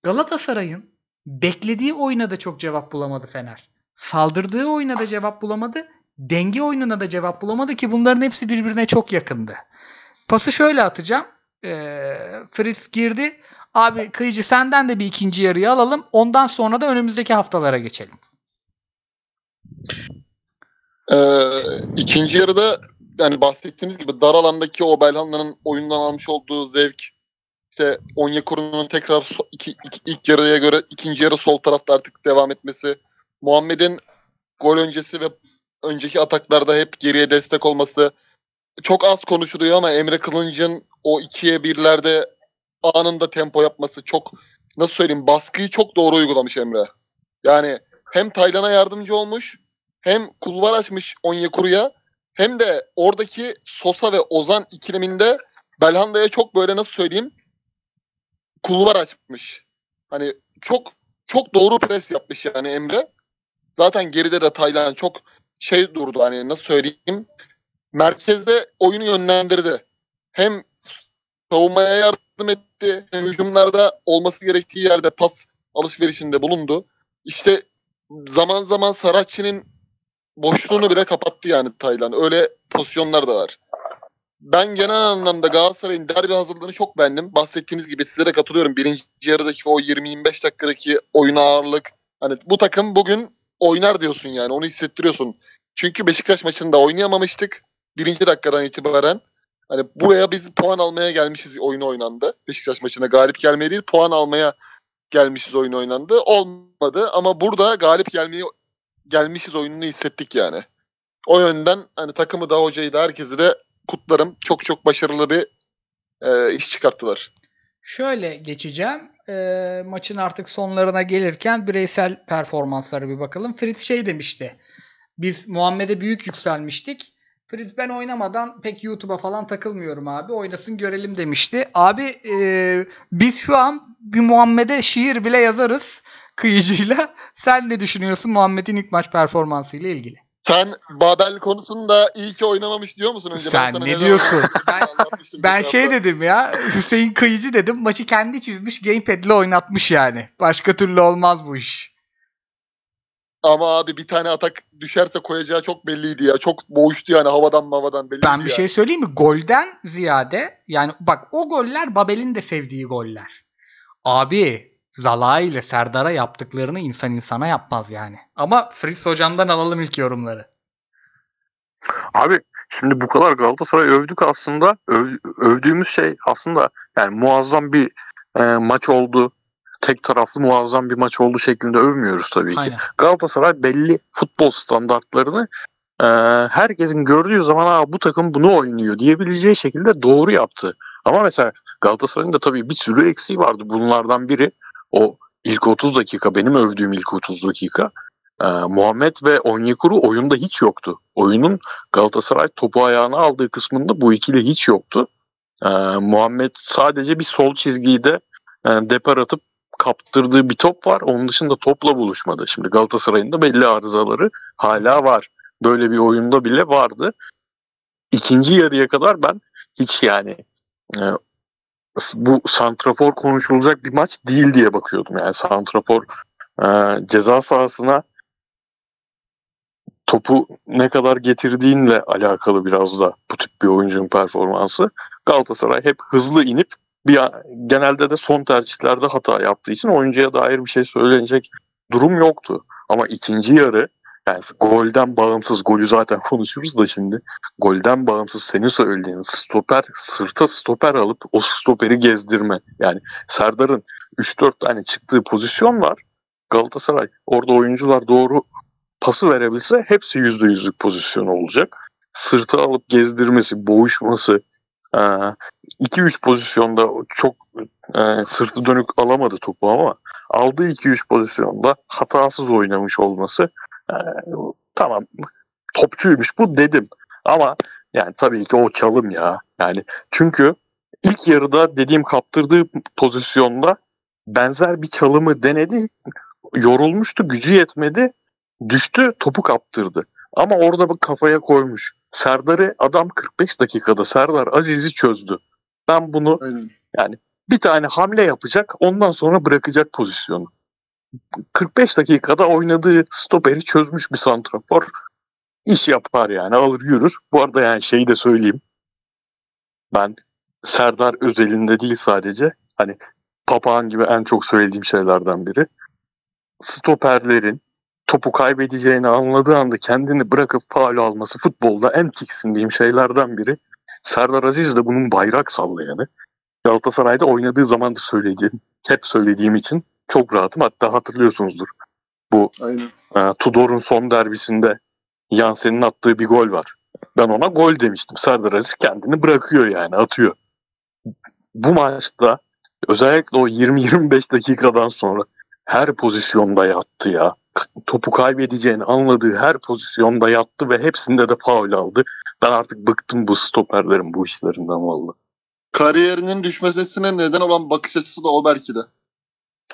Speaker 1: Galatasaray'ın beklediği oyuna da çok cevap bulamadı Fener. Saldırdığı oyuna da cevap bulamadı. Denge oyununa da cevap bulamadı ki bunların hepsi birbirine çok yakındı. Pası şöyle atacağım. Ee, Fritz girdi. Abi Kıyıcı senden de bir ikinci yarıyı alalım. Ondan sonra da önümüzdeki haftalara geçelim.
Speaker 3: Ee, ikinci yarıda yani bahsettiğiniz gibi dar alandaki o Belhanda'nın oyundan almış olduğu zevk işte Onyekuru'nun tekrar so- iki, iki- ilk yarıya göre ikinci yarı sol tarafta artık devam etmesi Muhammed'in gol öncesi ve önceki ataklarda hep geriye destek olması çok az konuşuluyor ama Emre Kılınç'ın o ikiye birlerde anında tempo yapması çok nasıl söyleyeyim baskıyı çok doğru uygulamış Emre. Yani hem Taylan'a yardımcı olmuş hem kulvar açmış Onyekuru'ya hem de oradaki Sosa ve Ozan ikileminde Belhanda'ya çok böyle nasıl söyleyeyim kulvar açmış. Hani çok çok doğru pres yapmış yani Emre. Zaten geride de Taylan çok şey durdu hani nasıl söyleyeyim merkezde oyunu yönlendirdi. Hem savunmaya yardım etti hem hücumlarda olması gerektiği yerde pas alışverişinde bulundu. İşte zaman zaman Saratçı'nın boşluğunu bile kapattı yani Taylan. Öyle pozisyonlar da var. Ben genel anlamda Galatasaray'ın derbi hazırlığını çok beğendim. Bahsettiğiniz gibi size de katılıyorum. Birinci yarıdaki o 20-25 dakikadaki oyun ağırlık. Hani bu takım bugün oynar diyorsun yani. Onu hissettiriyorsun. Çünkü Beşiktaş maçında oynayamamıştık. Birinci dakikadan itibaren. Hani buraya biz puan almaya gelmişiz oyunu oynandı. Beşiktaş maçına galip gelmeye değil puan almaya gelmişiz oyun oynandı. Olmadı ama burada galip gelmeyi gelmişiz oyununu hissettik yani. O yönden hani takımı da hocayı da herkesi de kutlarım. Çok çok başarılı bir e, iş çıkarttılar.
Speaker 1: Şöyle geçeceğim. Ee, maçın artık sonlarına gelirken bireysel performanslara bir bakalım. Fritz şey demişti. Biz Muhammed'e büyük yükselmiştik. Fritz ben oynamadan pek YouTube'a falan takılmıyorum abi. Oynasın görelim demişti. Abi e, biz şu an bir Muhammed'e şiir bile yazarız kıyıcıyla. Sen ne düşünüyorsun Muhammed'in ilk maç performansı ile ilgili?
Speaker 3: Sen Babel konusunda iyi ki oynamamış diyor musun önce?
Speaker 1: Sen
Speaker 3: sana
Speaker 1: ne diyorsun? Ben- Ben şey dedim ya Hüseyin Kıyıcı dedim. Maçı kendi çizmiş gamepad'le oynatmış yani. Başka türlü olmaz bu iş.
Speaker 3: Ama abi bir tane atak düşerse koyacağı çok belliydi ya. Çok boğuştu yani havadan mavadan belliydi
Speaker 1: Ben bir
Speaker 3: ya.
Speaker 1: şey söyleyeyim mi? Golden ziyade yani bak o goller Babel'in de sevdiği goller. Abi Zala ile Serdar'a yaptıklarını insan insana yapmaz yani. Ama Fritz hocamdan alalım ilk yorumları.
Speaker 2: Abi şimdi bu kadar Galatasaray övdük aslında. Öv- övdüğümüz şey aslında yani muazzam bir e, maç oldu. Tek taraflı muazzam bir maç oldu şeklinde övmüyoruz tabii ki.
Speaker 1: Aynen.
Speaker 2: Galatasaray belli futbol standartlarını e, herkesin gördüğü zaman Aa, bu takım bunu oynuyor diyebileceği şekilde doğru yaptı. Ama mesela Galatasaray'ın da tabii bir sürü eksiği vardı. Bunlardan biri o ilk 30 dakika benim övdüğüm ilk 30 dakika. e, Muhammed ve Onyekuru oyunda hiç yoktu. Oyunun Galatasaray topu ayağına aldığı kısmında bu ikili hiç yoktu. E, Muhammed sadece bir sol çizgiyi de e, depar atıp kaptırdığı bir top var. Onun dışında topla buluşmadı. Şimdi Galatasaray'ın da belli arızaları hala var. Böyle bir oyunda bile vardı. İkinci yarıya kadar ben hiç yani e, bu santrafor konuşulacak bir maç değil diye bakıyordum. Yani santrafor e, ceza sahasına topu ne kadar getirdiğinle alakalı biraz da bu tip bir oyuncunun performansı. Galatasaray hep hızlı inip bir genelde de son tercihlerde hata yaptığı için oyuncuya dair bir şey söylenecek durum yoktu. Ama ikinci yarı yani golden bağımsız golü zaten konuşuruz da şimdi golden bağımsız senin söylediğin stoper sırta stoper alıp o stoperi gezdirme. Yani Serdar'ın 3-4 tane çıktığı pozisyon var. Galatasaray orada oyuncular doğru pası verebilse hepsi %100'lük pozisyon olacak. Sırtı alıp gezdirmesi, boğuşması, 2-3 pozisyonda çok e, sırtı dönük alamadı topu ama aldığı 2-3 pozisyonda hatasız oynamış olması tamam topçuymuş bu dedim. Ama yani tabii ki o çalım ya. Yani çünkü ilk yarıda dediğim kaptırdığı pozisyonda benzer bir çalımı denedi. Yorulmuştu, gücü yetmedi. Düştü, topu kaptırdı. Ama orada bir kafaya koymuş. Serdar'ı adam 45 dakikada Serdar Aziz'i çözdü. Ben bunu
Speaker 3: Aynen.
Speaker 2: bir tane hamle yapacak ondan sonra bırakacak pozisyonu. 45 dakikada oynadığı stoperi çözmüş bir santrafor iş yapar yani alır yürür. Bu arada yani şeyi de söyleyeyim. Ben Serdar özelinde değil sadece hani papağan gibi en çok söylediğim şeylerden biri. Stoperlerin topu kaybedeceğini anladığı anda kendini bırakıp faul alması futbolda en tiksindiğim şeylerden biri. Serdar Aziz de bunun bayrak sallayanı. Galatasaray'da oynadığı zaman da söylediğim, hep söylediğim için çok rahatım. Hatta hatırlıyorsunuzdur.
Speaker 3: Aynen.
Speaker 2: E, Tudor'un son derbisinde Yansen'in attığı bir gol var. Ben ona gol demiştim. Serdar Aziz kendini bırakıyor yani atıyor. Bu maçta özellikle o 20-25 dakikadan sonra her pozisyonda yattı ya. Topu kaybedeceğini anladığı her pozisyonda yattı ve hepsinde de faul aldı. Ben artık bıktım bu stoperlerin bu işlerinden valla.
Speaker 3: Kariyerinin düşmesine neden olan bakış açısı da o belki de.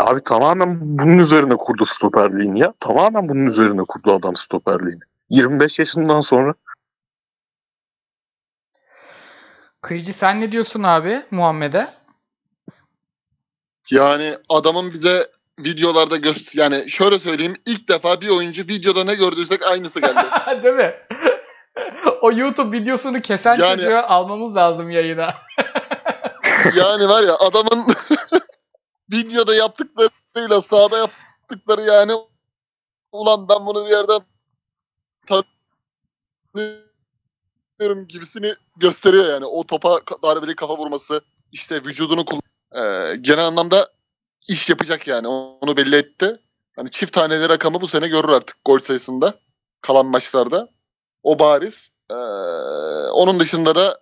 Speaker 2: Abi tamamen bunun üzerine kurdu stoperliğini ya. Tamamen bunun üzerine kurdu adam stoperliğini. 25 yaşından sonra
Speaker 1: Kıyıcı sen ne diyorsun abi Muhammed'e?
Speaker 3: Yani adamın bize videolarda göster yani şöyle söyleyeyim ilk defa bir oyuncu videoda ne gördüysek aynısı geldi.
Speaker 1: Değil mi? o YouTube videosunu kesen
Speaker 3: Yani-
Speaker 1: çocuğu almamız lazım yayına.
Speaker 3: yani var ya adamın videoda yaptıklarıyla sahada yaptıkları yani ulan ben bunu bir yerden yapıyorum gibisini gösteriyor yani. O topa darbeli kafa vurması, işte vücudunu kullan Ee, genel anlamda iş yapacak yani. Onu belli etti. Hani çift taneli rakamı bu sene görür artık gol sayısında kalan maçlarda. O bariz. Ee, onun dışında da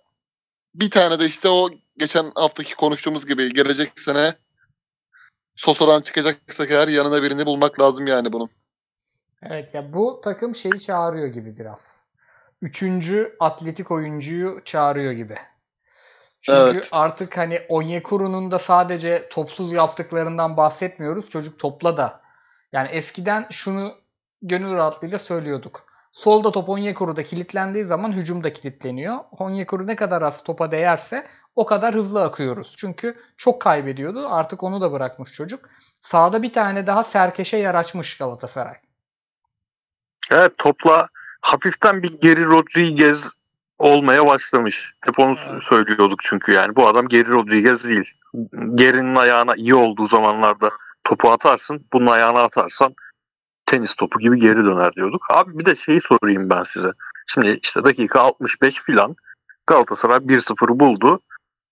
Speaker 3: bir tane de işte o geçen haftaki konuştuğumuz gibi gelecek sene Sosa'dan çıkacaksak eğer yanına birini bulmak lazım yani bunun.
Speaker 1: Evet ya bu takım şeyi çağırıyor gibi biraz. Üçüncü atletik oyuncuyu çağırıyor gibi. Çünkü
Speaker 3: Evet.
Speaker 1: artık hani Onyekuru'nun da sadece topsuz yaptıklarından bahsetmiyoruz. Çocuk topla da. Yani eskiden şunu gönül rahatlığıyla söylüyorduk. Solda top Onyekuru'da kilitlendiği zaman hücum da kilitleniyor. Onyekuru ne kadar az topa değerse o kadar hızlı akıyoruz. Çünkü çok kaybediyordu. Artık onu da bırakmış çocuk. Sağda bir tane daha serkeşe yer açmış Galatasaray.
Speaker 2: Evet topla hafiften bir Geri Rodriguez olmaya başlamış. Hep onu
Speaker 1: Evet.
Speaker 2: söylüyorduk çünkü yani. Bu adam Geri Rodriguez değil. Geri'nin ayağına iyi olduğu zamanlarda topu atarsın. Bunun ayağına atarsan tenis topu gibi geri döner diyorduk. Abi bir de şeyi sorayım ben size. Şimdi işte dakika 65 filan Galatasaray 1-0 buldu.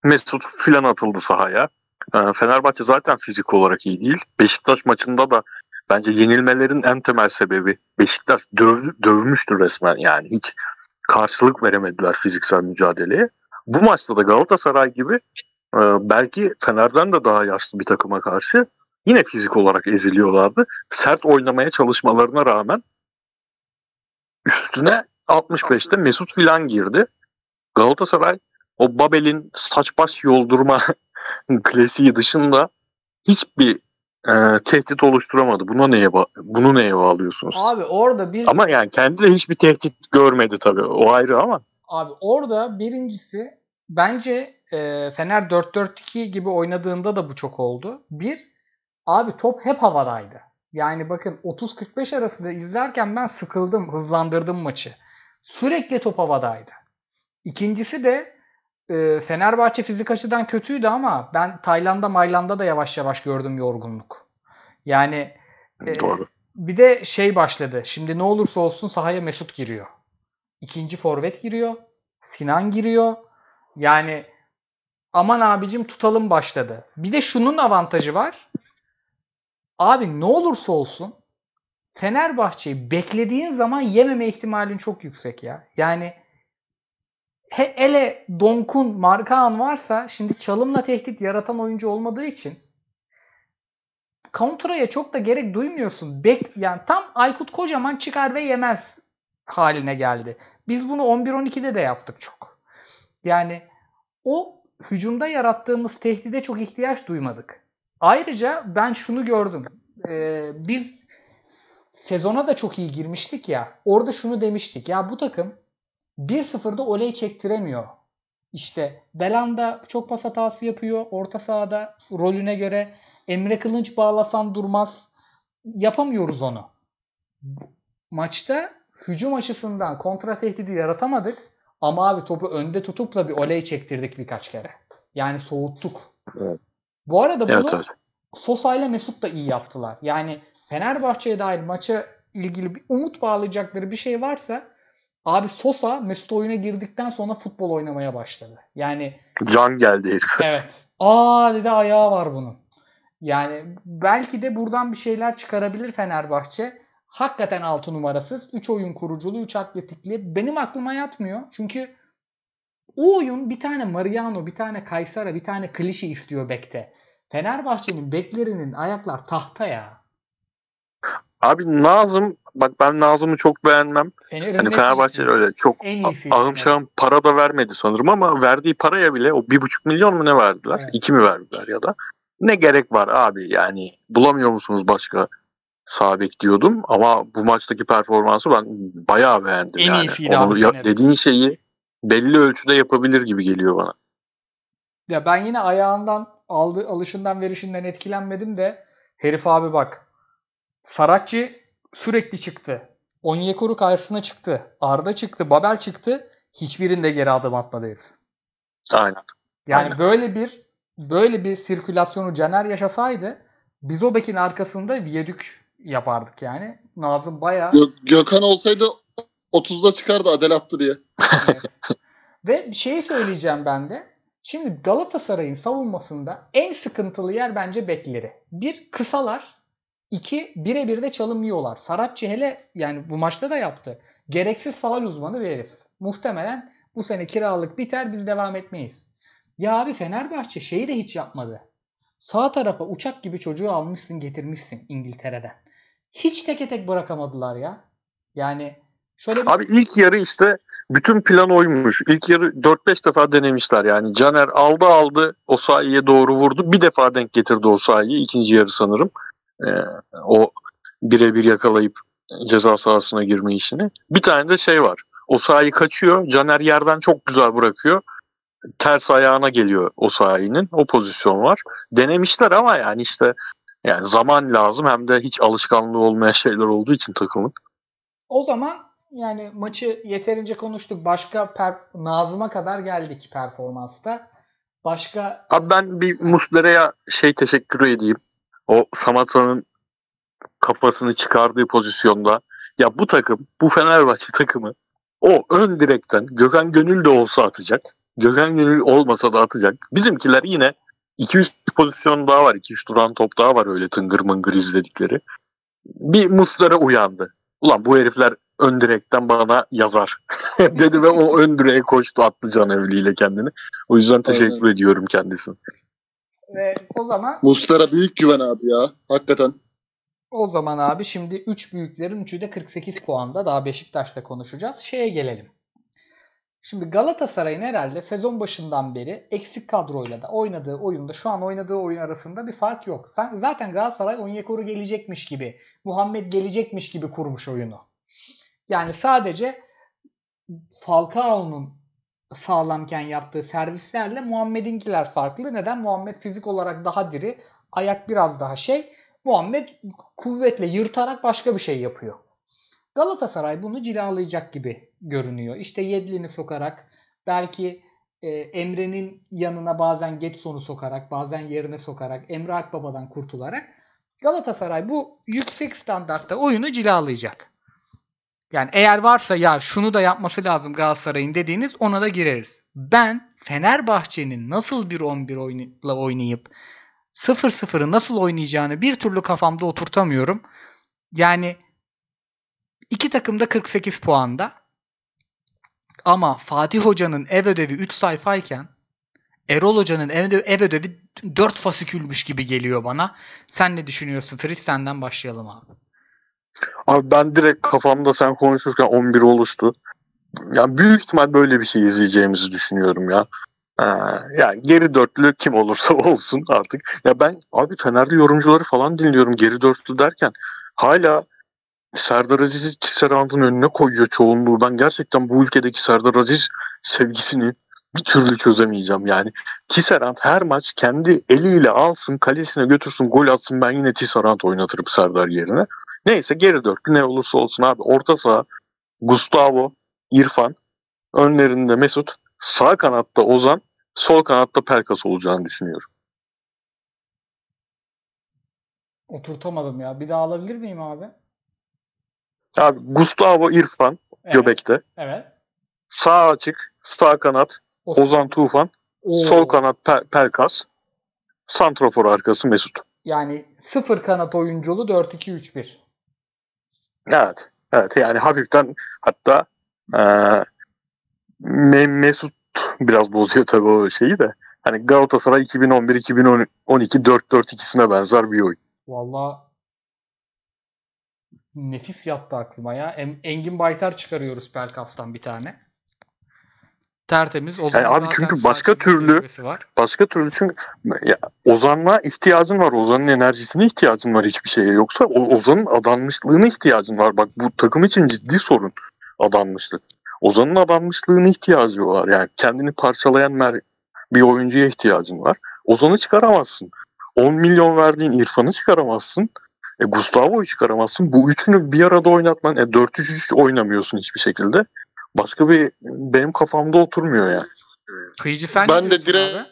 Speaker 2: Mesut filan atıldı sahaya. Ee, Fenerbahçe zaten fizik olarak iyi değil. Beşiktaş maçında da bence yenilmelerin en temel sebebi Beşiktaş döv, dövmüştü resmen yani hiç karşılık veremediler fiziksel mücadeleye. Bu maçta da Galatasaray gibi e, belki Fener'den de daha yaşlı bir takıma karşı yine fizik olarak eziliyorlardı. Sert oynamaya çalışmalarına rağmen üstüne 65'te Mesut filan girdi. Galatasaray o Babel'in saç baş yoldurma klasiği dışında hiçbir e, tehdit oluşturamadı. Buna neye bunu neye bağlıyorsunuz?
Speaker 1: Abi orada bir
Speaker 2: Ama yani kendi de hiçbir tehdit görmedi tabii. O ayrı ama.
Speaker 1: Abi orada birincisi bence e, Fener 4-4-2 gibi oynadığında da bu çok oldu. Bir, abi top hep havadaydı. Yani bakın 30-45 arasında izlerken ben sıkıldım, hızlandırdım maçı. Sürekli top havadaydı. İkincisi de e, Fenerbahçe fizik açıdan kötüydü ama ben Tayland'da Mayland'da da yavaş yavaş gördüm yorgunluk. Yani e,
Speaker 2: Doğru.
Speaker 1: bir de şey başladı. Şimdi ne olursa olsun sahaya Mesut giriyor. İkinci forvet giriyor. Sinan giriyor. Yani aman abicim tutalım başladı. Bir de şunun avantajı var. Abi ne olursa olsun Fenerbahçe'yi beklediğin zaman yememe ihtimalin çok yüksek ya. Yani he, ele Donkun, Markaan varsa şimdi çalımla tehdit yaratan oyuncu olmadığı için kontraya çok da gerek duymuyorsun. Bek yani tam Aykut Kocaman çıkar ve yemez haline geldi. Biz bunu 11-12'de de yaptık çok. Yani o hücumda yarattığımız tehdide çok ihtiyaç duymadık. Ayrıca ben şunu gördüm. Ee, biz sezona da çok iyi girmiştik ya. Orada şunu demiştik. Ya bu takım 1-0'da oley çektiremiyor. İşte Belanda çok pas hatası yapıyor. Orta sahada rolüne göre Emre Kılınç bağlasan durmaz. Yapamıyoruz onu. Maçta hücum açısından kontra tehdidi yaratamadık. Ama abi topu önde tutup da bir oley çektirdik birkaç kere. Yani soğuttuk.
Speaker 2: Evet.
Speaker 1: Bu arada bunu
Speaker 2: Evet, evet.
Speaker 1: Sosa ile Mesut da iyi yaptılar. Yani Fenerbahçe'ye dair maça ilgili bir umut bağlayacakları bir şey varsa abi Sosa Mesut oyuna girdikten sonra futbol oynamaya başladı. Yani
Speaker 2: Can geldi herif.
Speaker 1: evet. Aa dedi ayağı var bunun. Yani belki de buradan bir şeyler çıkarabilir Fenerbahçe. Hakikaten 6 numarasız. 3 oyun kuruculuğu, 3 atletikli. Benim aklıma yatmıyor. Çünkü o oyun bir tane Mariano, bir tane Kaysara, bir tane Klişi istiyor bekte. Fenerbahçe'nin beklerinin ayaklar tahta ya.
Speaker 2: Abi Nazım bak ben Nazım'ı çok beğenmem.
Speaker 1: Fener'in
Speaker 2: Hani Fenerbahçe öyle çok ahım şahım para da vermedi sanırım ama verdiği paraya bile o bir buçuk milyon mu ne verdiler?
Speaker 1: Evet.
Speaker 2: İki mi verdiler ya da? Ne gerek var abi yani bulamıyor musunuz başka sağ bek diyordum ama bu maçtaki performansı ben bayağı beğendim
Speaker 1: En
Speaker 2: yani.
Speaker 1: iyisiydi
Speaker 2: Onu ya- dediğin şeyi belli ölçüde yapabilir gibi geliyor bana.
Speaker 1: Ya ben yine ayağından aldı, alışından verişinden etkilenmedim de herif abi bak. Saratçı sürekli çıktı. Onyekuru karşısına çıktı. Arda çıktı. Babel çıktı. Hiçbirinde geri adım atmadı herif.
Speaker 2: Aynen.
Speaker 1: Yani
Speaker 2: Aynen.
Speaker 1: böyle bir böyle bir sirkülasyonu Caner yaşasaydı biz o bekin arkasında viyadük yapardık yani. Nazım bayağı
Speaker 3: Gö- Gökhan olsaydı 30'da çıkardı Adel attı diye.
Speaker 1: Evet. Ve bir şey söyleyeceğim ben de. Şimdi Galatasaray'ın savunmasında en sıkıntılı yer bence bekleri. Bir kısalar. iki birebir de çalım yiyorlar. Saratçı hele yani bu maçta da yaptı. Gereksiz faal uzmanı bir herif. Muhtemelen bu sene kiralık biter biz devam etmeyiz. Ya abi Fenerbahçe şeyi de hiç yapmadı. Sağ tarafa uçak gibi çocuğu almışsın getirmişsin İngiltere'den. Hiç teke tek bırakamadılar ya. Yani şöyle bir
Speaker 2: Abi ilk yarı işte bütün plan oymuş. İlk yarı 4-5 defa denemişler yani. Caner aldı aldı o sahiye doğru vurdu. Bir defa denk getirdi o sahiyi. ikinci yarı sanırım. Ee, o birebir yakalayıp ceza sahasına girme işini. Bir tane de şey var. O sahayı kaçıyor. Caner yerden çok güzel bırakıyor. Ters ayağına geliyor o sahinin. O pozisyon var. Denemişler ama yani işte yani zaman lazım hem de hiç alışkanlığı olmayan şeyler olduğu için takımın.
Speaker 1: O zaman yani maçı yeterince konuştuk. Başka per- Nazım'a kadar geldik performansta. Başka
Speaker 2: Abi ben bir Muslera'ya şey teşekkür edeyim. O Samatra'nın kafasını çıkardığı pozisyonda. Ya bu takım, bu Fenerbahçe takımı o ön direkten Gökhan Gönül de olsa atacak. Gökhan Gönül olmasa da atacak. Bizimkiler yine 2-3 pozisyon daha var. 2-3 duran top daha var öyle tıngır mıngır izledikleri. Bir Muslera uyandı. Ulan bu herifler ön direkten bana yazar. dedi ve o ön direğe koştu attı can evliyle kendini. O yüzden teşekkür ediyorum kendisine.
Speaker 1: ve o zaman
Speaker 3: Muslera büyük güven abi ya. Hakikaten.
Speaker 1: o zaman abi şimdi 3 büyüklerin 3'ü de 48 puanda. Daha Beşiktaş'ta konuşacağız. Şeye gelelim. Şimdi Galatasaray'ın herhalde sezon başından beri eksik kadroyla da oynadığı oyunda şu an oynadığı oyun arasında bir fark yok. Zaten Galatasaray Onyekuru gelecekmiş gibi, Muhammed gelecekmiş gibi kurmuş oyunu. Yani sadece Falcao'nun sağlamken yaptığı servislerle Muhammed'inkiler farklı. Neden? Muhammed fizik olarak daha diri, ayak biraz daha şey. Muhammed kuvvetle yırtarak başka bir şey yapıyor. Galatasaray bunu cilalayacak gibi görünüyor. İşte Yedlin'i sokarak belki e, Emre'nin yanına bazen Getson'u sokarak bazen yerine sokarak Emre Akbaba'dan kurtularak Galatasaray bu yüksek standartta oyunu cilalayacak. Yani eğer varsa ya şunu da yapması lazım Galatasaray'ın dediğiniz ona da gireriz. Ben Fenerbahçe'nin nasıl bir 11 oyunla oynayıp 0-0'ı nasıl oynayacağını bir türlü kafamda oturtamıyorum. Yani iki takım da 48 puanda. Ama Fatih Hoca'nın ev ödevi 3 sayfayken Erol Hoca'nın ev ödevi, ev ödevi 4 fasikülmüş gibi geliyor bana. Sen ne düşünüyorsun? Fritz senden başlayalım abi.
Speaker 2: Abi ben direkt kafamda sen konuşurken 11 oluştu. Ya büyük ihtimal böyle bir şey izleyeceğimizi düşünüyorum ya. Ha, ya geri dörtlü kim olursa olsun artık. Ya ben abi Fenerli yorumcuları falan dinliyorum geri dörtlü derken hala Serdar Aziz'i Tisserand'ın önüne koyuyor çoğunluğu. Ben gerçekten bu ülkedeki Serdar Aziz sevgisini bir türlü çözemeyeceğim yani. Tisserand her maç kendi eliyle alsın, kalesine götürsün, gol atsın. Ben yine Tisserand oynatırım Serdar yerine. Neyse geri dörtlü ne olursa olsun abi. Orta saha Gustavo, İrfan, önlerinde Mesut, sağ kanatta Ozan, sol kanatta Pelkas olacağını düşünüyorum.
Speaker 1: Oturtamadım ya. Bir daha alabilir miyim abi?
Speaker 2: Abi Gustavo, İrfan
Speaker 1: Evet.
Speaker 2: göbekte.
Speaker 1: Evet.
Speaker 2: Sağ açık, sağ kanat Ozan Tufan,
Speaker 1: Oo.
Speaker 2: sol kanat Pe- Pelkas, santrafor arkası Mesut.
Speaker 1: Yani sıfır kanat oyunculu 4-2-3-1.
Speaker 2: Evet. Evet yani hafiften hatta Me- Mesut biraz bozuyor tabii o şeyi de. Hani Galatasaray 2011-2012 4-4-2'sine benzer bir oyun.
Speaker 1: Valla nefis yattı aklıma ya. Engin Baytar çıkarıyoruz Pelkas'tan bir tane. Tertemiz. O zaman
Speaker 2: abi çünkü başka türlü-
Speaker 1: var.
Speaker 2: Başka türlü çünkü ya, Ozan'la ihtiyacın var. Ozan'ın enerjisine ihtiyacın var hiçbir şeye. Yoksa o, Ozan'ın adanmışlığına ihtiyacın var. Bak bu takım için ciddi sorun adanmışlık. Ozan'ın adanmışlığına ihtiyacı var. Yani kendini parçalayan mer- bir oyuncuya ihtiyacın var. Ozan'ı çıkaramazsın. 10 milyon verdiğin İrfan'ı çıkaramazsın. E, Gustavo'yu çıkaramazsın. Bu üçünü bir arada oynatman. E, 4-3-3 oynamıyorsun hiçbir şekilde. Başka bir benim kafamda oturmuyor yani.
Speaker 1: Kıyıcı sen
Speaker 3: Ben de direkt-
Speaker 1: abi?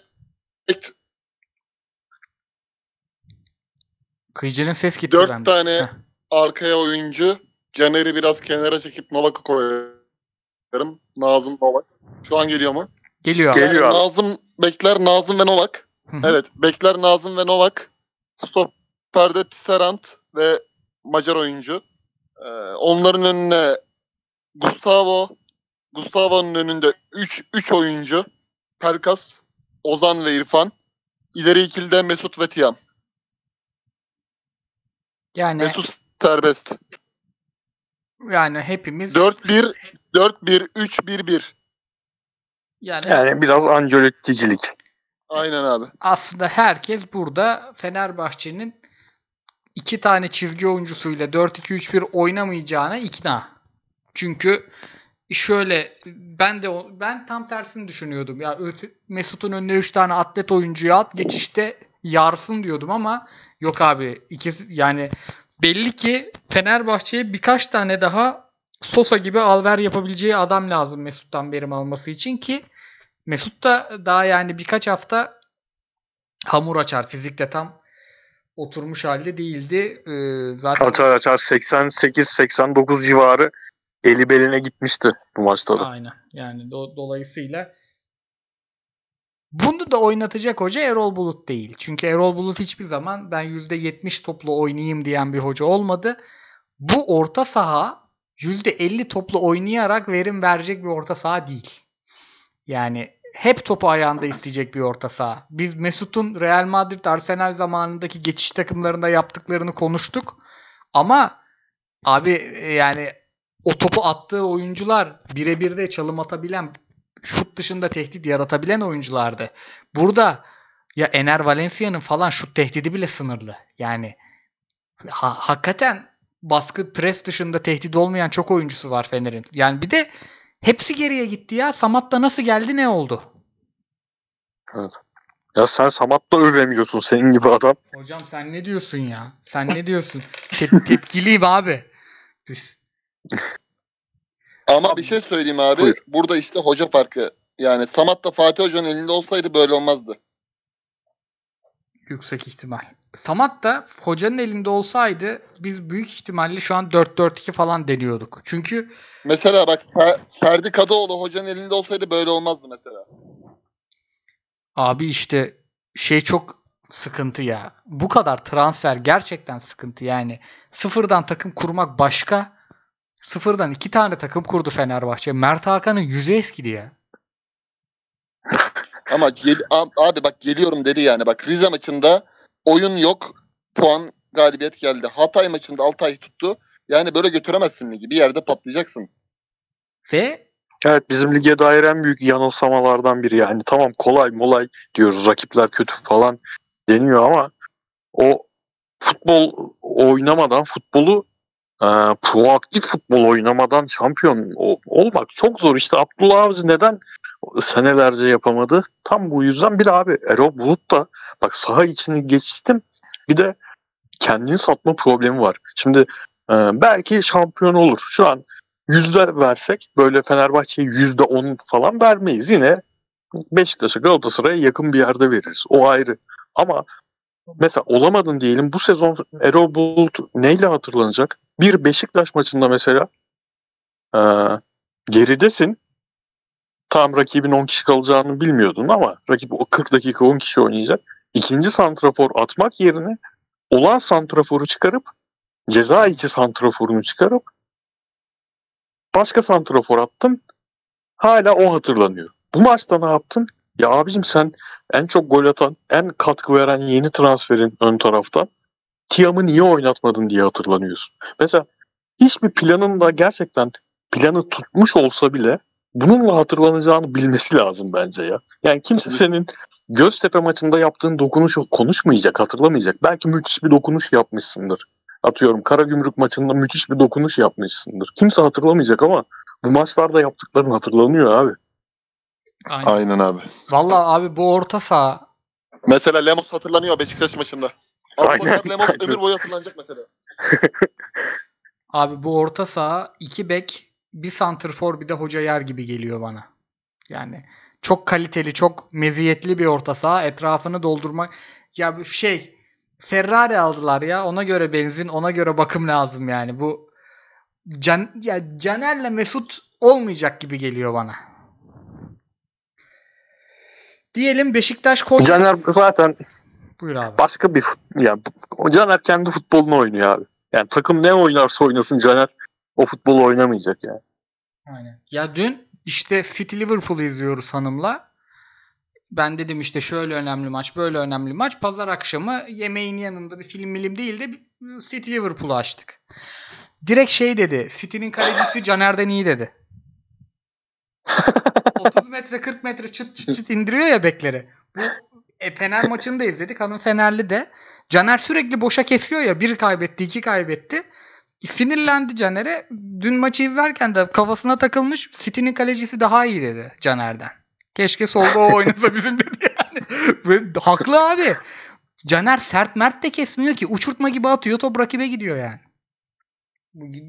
Speaker 1: Kıyıcı'nın ses gitti
Speaker 3: Dört
Speaker 1: bende.
Speaker 3: tane
Speaker 1: Heh.
Speaker 3: arkaya oyuncu Caner'i biraz kenara çekip Novak'ı koyarım. Nazım Novak. Şu an geliyor mu?
Speaker 1: Geliyor abi.
Speaker 2: Geliyor abi.
Speaker 3: Nazım bekler Nazım ve Novak. Evet bekler Nazım ve Novak. Stopper'de Tisserand ve Macar oyuncu. Ee, onların önüne Gustavo. Gustavo'nun önünde 3 3 oyuncu. Pelkas, Ozan ve İrfan. İleri ikilide Mesut ve Tiam.
Speaker 1: Yani
Speaker 3: Mesut serbest.
Speaker 1: yani hepimiz
Speaker 3: 4-1 4-1 3-1-1.
Speaker 1: yani
Speaker 2: Yani biraz Ancelotti'cilik.
Speaker 3: Aynen abi.
Speaker 1: aslında herkes burada Fenerbahçe'nin iki tane çizgi oyuncusuyla 4-2-3-1 oynamayacağına ikna. Çünkü şöyle ben de ben tam tersini düşünüyordum. Ya Mesut'un önüne 3 tane atlet oyuncuyu at geçişte yarsın diyordum ama yok abi ikisi yani belli ki Fenerbahçe'ye birkaç tane daha Sosa gibi alver yapabileceği adam lazım Mesut'tan verim alması için ki Mesut da daha yani birkaç hafta hamur açar. Fizikte tam oturmuş halde değildi. Ee, zaten
Speaker 2: Açar açar 88-89 civarı eli beline gitmişti bu maçta da.
Speaker 1: aynen. Yani do- dolayısıyla bunu da oynatacak hoca Erol Bulut değil. Çünkü Erol Bulut hiçbir zaman ben %70 toplu oynayayım diyen bir hoca olmadı. Bu orta saha %50 toplu oynayarak verim verecek bir orta saha değil. Yani hep topu ayağında isteyecek bir orta saha. Biz Mesut'un Real Madrid Arsenal zamanındaki geçiş takımlarında yaptıklarını konuştuk. Ama abi e, yani o topu attığı oyuncular birebir de çalım atabilen, şut dışında tehdit yaratabilen oyunculardı. Burada ya Ener Valencia'nın falan şut tehdidi bile sınırlı. Yani ha- hakikaten baskı pres dışında tehdit olmayan çok oyuncusu var Fener'in. Yani bir de hepsi geriye gitti ya. Samat da nasıl geldi ne oldu?
Speaker 2: Ya sen Samat'la övemiyorsun senin gibi adam.
Speaker 1: Hocam sen ne diyorsun ya? Sen ne diyorsun? Te- tepkiliyim abi. Biz.
Speaker 3: Ama bir şey söyleyeyim abi.
Speaker 2: Buyur.
Speaker 3: Burada işte hoca farkı. Yani Samat da Fatih Hoca'nın elinde olsaydı böyle olmazdı.
Speaker 1: Yüksek ihtimal. Samat da hocanın elinde olsaydı biz büyük ihtimalle şu an 4-4-2 falan deniyorduk. Çünkü
Speaker 3: Mesela bak Fer- Ferdi Kadıoğlu hocanın elinde olsaydı böyle olmazdı mesela.
Speaker 1: abi işte şey çok sıkıntı ya. Bu kadar transfer gerçekten sıkıntı yani. Sıfırdan takım kurmak başka. Sıfırdan iki tane takım kurdu Fenerbahçe. Mert Hakan'ın yüzü eskidi ya.
Speaker 3: Ama gel- abi bak geliyorum dedi yani. Bak Rize maçında oyun yok. Puan galibiyet geldi. Hatay maçında Altay tuttu. Yani böyle götüremezsin ligi. Bir yerde patlayacaksın.
Speaker 1: Ve
Speaker 2: Evet bizim lige dair en büyük yanılsamalardan biri yani. Tamam kolay molay diyoruz rakipler kötü falan deniyor ama o futbol oynamadan futbolu e, proaktif futbol oynamadan şampiyon olmak çok zor. İşte Abdullah Avcı neden senelerce yapamadı? Tam bu yüzden bir abi Erol Bulut da bak saha içini geçtim bir de kendini satma problemi var. Şimdi e, belki şampiyon olur. Şu an yüzde versek böyle Fenerbahçe'ye yüzde on falan vermeyiz. Yine Beşiktaş'a Galatasaray'a yakın bir yerde veririz. O ayrı. Ama mesela olamadın diyelim bu sezon Erol Bulut neyle hatırlanacak? Bir Beşiktaş maçında mesela e, geridesin. Tam rakibin 10 kişi kalacağını bilmiyordun ama rakip o 40 dakika 10 kişi oynayacak. İkinci santrafor atmak yerine olan santraforu çıkarıp ceza içi santraforunu çıkarıp başka santrafor attın. Hala o hatırlanıyor. Bu maçta ne yaptın? Ya abicim sen en çok gol atan, en katkı veren yeni transferin ön taraftan Tiam'ı niye oynatmadın diye hatırlanıyorsun. Mesela hiçbir planın da gerçekten planı tutmuş olsa bile bununla hatırlanacağını bilmesi lazım bence ya. Yani kimse senin Göztepe maçında yaptığın dokunuşu konuşmayacak, hatırlamayacak. Belki müthiş bir dokunuş yapmışsındır. Atıyorum Karagümrük maçında müthiş bir dokunuş yapmışsındır. Kimse hatırlamayacak ama bu maçlarda yaptıkların hatırlanıyor abi.
Speaker 1: Aynen.
Speaker 3: Aynen abi.
Speaker 1: Vallahi abi bu orta saha
Speaker 3: Mesela Lemos hatırlanıyor Beşiktaş maçında.
Speaker 2: Aynen,
Speaker 3: Lemos ömür boyu hatırlanacak mesela.
Speaker 1: Abi bu orta saha iki bek bir santrfor bir de hoca yer gibi geliyor bana. Yani çok kaliteli, çok meziyetli bir orta saha. Etrafını doldurmak. Ya şey Ferrari aldılar ya. Ona göre benzin, ona göre bakım lazım yani. Bu Can, ya Caner'le Mesut olmayacak gibi geliyor bana. Diyelim Beşiktaş Konya.
Speaker 2: Caner zaten
Speaker 1: Buyur abi.
Speaker 2: başka bir yani Caner kendi futbolunu oynuyor abi. Yani takım ne oynarsa oynasın Caner o futbolu oynamayacak yani.
Speaker 1: Aynen. Ya dün işte City Liverpool'u izliyoruz hanımla. Ben dedim işte şöyle önemli maç, böyle önemli maç. Pazar akşamı yemeğin yanında bir film milim değil de City Liverpool'u açtık. Direkt şey dedi. City'nin kalecisi Caner'den iyi dedi. 30 metre 40 metre çıt çıt çıt indiriyor ya bekleri. Bu e, Fener maçını da izledik. Hanım Fenerli de. Caner sürekli boşa kesiyor ya. Bir kaybetti, iki kaybetti. Sinirlendi Caner'e. Dün maçı izlerken de kafasına takılmış. City'nin kalecisi daha iyi dedi Caner'den. Keşke solda o oynasa bizim dedi yani. Haklı abi. Caner sert mert de kesmiyor ki. Uçurtma gibi atıyor top rakibe gidiyor yani.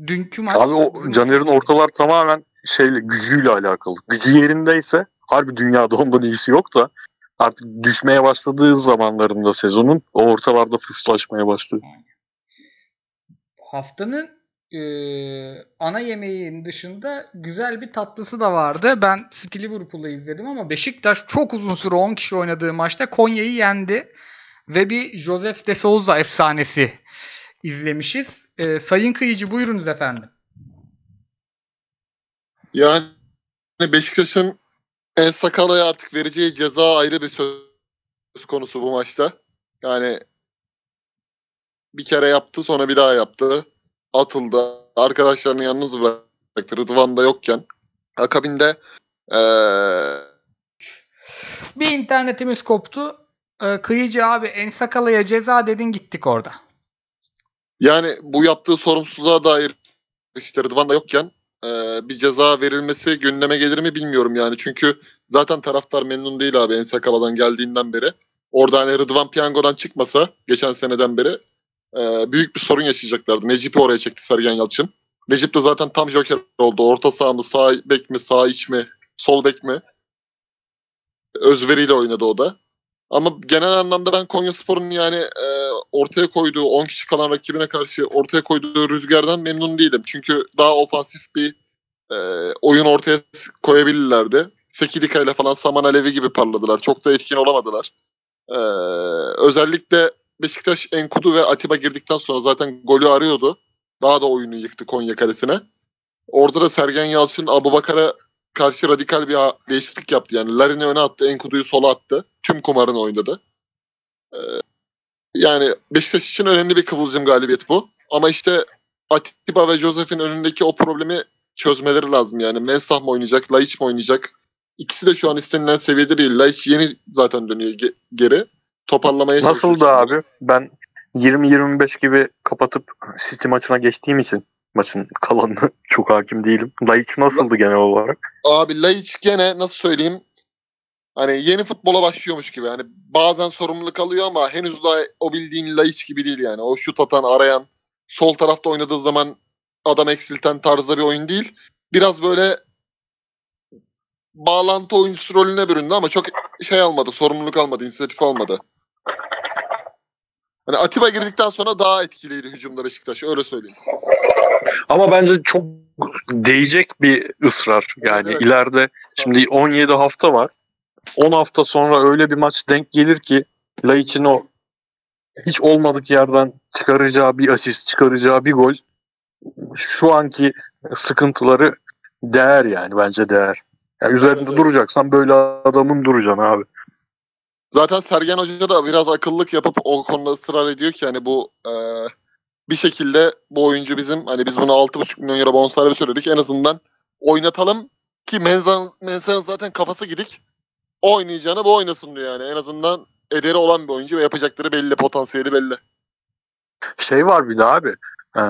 Speaker 1: Dünkü maç.
Speaker 2: Abi o Caner'in ortalar tamamen şeyle gücüyle alakalı. Gücü yerindeyse harbi dünyada ondan iyisi yok da artık düşmeye başladığı zamanlarında sezonun o ortalarda fıslaşmaya başlıyor.
Speaker 1: haftanın e, ana yemeğin dışında güzel bir tatlısı da vardı. Ben City Liverpool'u izledim ama Beşiktaş çok uzun süre 10 kişi oynadığı maçta Konya'yı yendi. Ve bir Joseph de Souza efsanesi izlemişiz. E, Sayın Kıyıcı buyurunuz efendim.
Speaker 3: Yani Beşiktaş'ın En Sakala'ya artık vereceği ceza ayrı bir söz konusu bu maçta. Yani bir kere yaptı sonra bir daha yaptı. Atıldı. Arkadaşlarını yalnız bıraktı. Rıdvan da yokken. Akabinde eee
Speaker 1: Bir internetimiz koptu. E, Kıyıcı abi Ensakala'ya ceza dedin gittik orada.
Speaker 3: Yani bu yaptığı sorumsuzluğa dair işte Rıdvan da yokken eee, bir ceza verilmesi gündeme gelir mi bilmiyorum yani. Çünkü zaten taraftar memnun değil abi En Sakala'dan geldiğinden beri. Orada hani Rıdvan Piyango'dan çıkmasa geçen seneden beri eee, büyük bir sorun yaşayacaklardı. Necip'i oraya çekti Sergen Yalçın. Necip de zaten tam joker oldu. Orta saha mı, sağ bek mi, sağ iç mi, sol bek mi? Özveriyle oynadı o da. Ama genel anlamda ben Konyaspor'un yani e, ortaya koyduğu 10 kişi kalan rakibine karşı ortaya koyduğu rüzgardan memnun değilim. Çünkü daha ofansif bir e, oyun ortaya koyabilirlerdi. Sekidika ile falan Saman Alevi gibi parladılar. Çok da etkin olamadılar. E, özellikle Beşiktaş Enkudu ve Atiba girdikten sonra zaten golü arıyordu. Daha da oyunu yıktı Konya kalesine. Orada da Sergen Yalçın Abubakar'a karşı radikal bir değişiklik yaptı. Yani Larin'i öne attı, Enkudu'yu sola attı. Tüm kumarını oynadı. Ee, yani Beşiktaş için önemli bir kıvılcım galibiyet bu. Ama işte Atiba ve Josef'in önündeki o problemi çözmeleri lazım. Yani Mensah mı oynayacak, Laiç mi oynayacak? İkisi de şu an istenilen seviyede değil. Laiç yeni zaten dönüyor ge- geri. Toparlamaya
Speaker 2: Nasıl da abi ben 20-25 gibi kapatıp City maçına geçtiğim için maçın kalanına çok hakim değilim. Laiç nasıldı genel olarak?
Speaker 3: Abi Laiç gene nasıl söyleyeyim hani yeni futbola başlıyormuş gibi. Hani bazen sorumluluk alıyor ama henüz daha o bildiğin Laiç gibi değil yani. O şut atan, arayan, sol tarafta oynadığı zaman adam eksilten tarzda bir oyun değil. Biraz böyle bağlantı oyuncusu rolüne büründü ama çok şey almadı, sorumluluk almadı, inisiyatif almadı. Hani Atiba girdikten sonra daha etkiliydi hücumda Beşiktaş öyle söyleyeyim.
Speaker 2: Ama bence çok değecek bir ısrar. Yani
Speaker 3: Evet, evet.
Speaker 2: ileride şimdi 17 hafta var. 10 hafta sonra öyle bir maç denk gelir ki Laiç'in o hiç olmadık yerden çıkaracağı bir asist, çıkaracağı bir gol şu anki sıkıntıları değer yani bence değer. Yani üzerinde
Speaker 3: evet.
Speaker 2: duracaksan böyle adamın duracaksın abi.
Speaker 3: Zaten Sergen Hoca da biraz akıllık yapıp o konuda ısrar ediyor ki hani bu e, bir şekilde bu oyuncu bizim hani biz buna 6,5 milyon euro bonservis söyledik en azından oynatalım ki Menzan, Mensah'ın zaten kafası gidik. O oynayacağına bu oynasın diyor yani. En azından ederi olan bir oyuncu ve yapacakları belli, potansiyeli belli.
Speaker 2: Şey var bir de abi. Ee,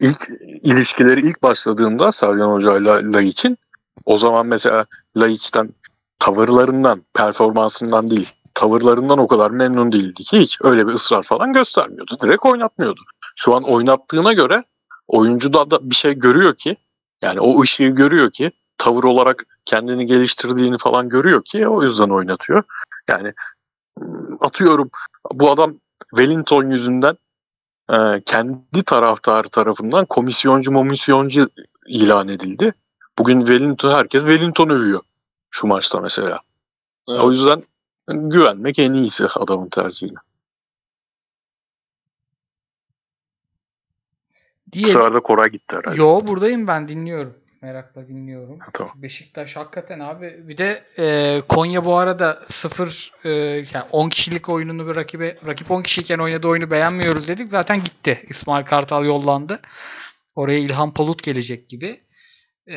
Speaker 2: ilk ilişkileri ilk başladığında Sergen Hoca ile Laiç'in o zaman mesela Laiç'ten tavırlarından, performansından değil, tavırlarından o kadar memnun değildi ki hiç öyle bir ısrar falan göstermiyordu. Direkt oynatmıyordu. Şu an oynattığına göre oyuncu da, da bir şey görüyor ki yani o ışığı görüyor ki tavır olarak kendini geliştirdiğini falan görüyor ki o yüzden oynatıyor. Yani atıyorum bu adam Wellington yüzünden e, kendi taraftarı tarafından komisyoncu momisyoncu ilan edildi. Bugün Wellington herkes Wellington övüyor şu maçta mesela.
Speaker 3: Evet.
Speaker 2: O yüzden güvenmek en iyisi adamın tercihine. Bu
Speaker 1: Diye.
Speaker 2: sefer de Koray gitti herhalde.
Speaker 1: Yo buradayım ben dinliyorum. Merakla dinliyorum.
Speaker 2: Ha, tamam.
Speaker 1: Beşiktaş hakikaten abi. Bir de e, Konya bu arada 0 e, yani 10 kişilik oyununu bir rakibe rakip 10 kişiyken oynadığı oyunu beğenmiyoruz dedik. Zaten gitti. İsmail Kartal yollandı. Oraya İlhan Palut gelecek gibi. E,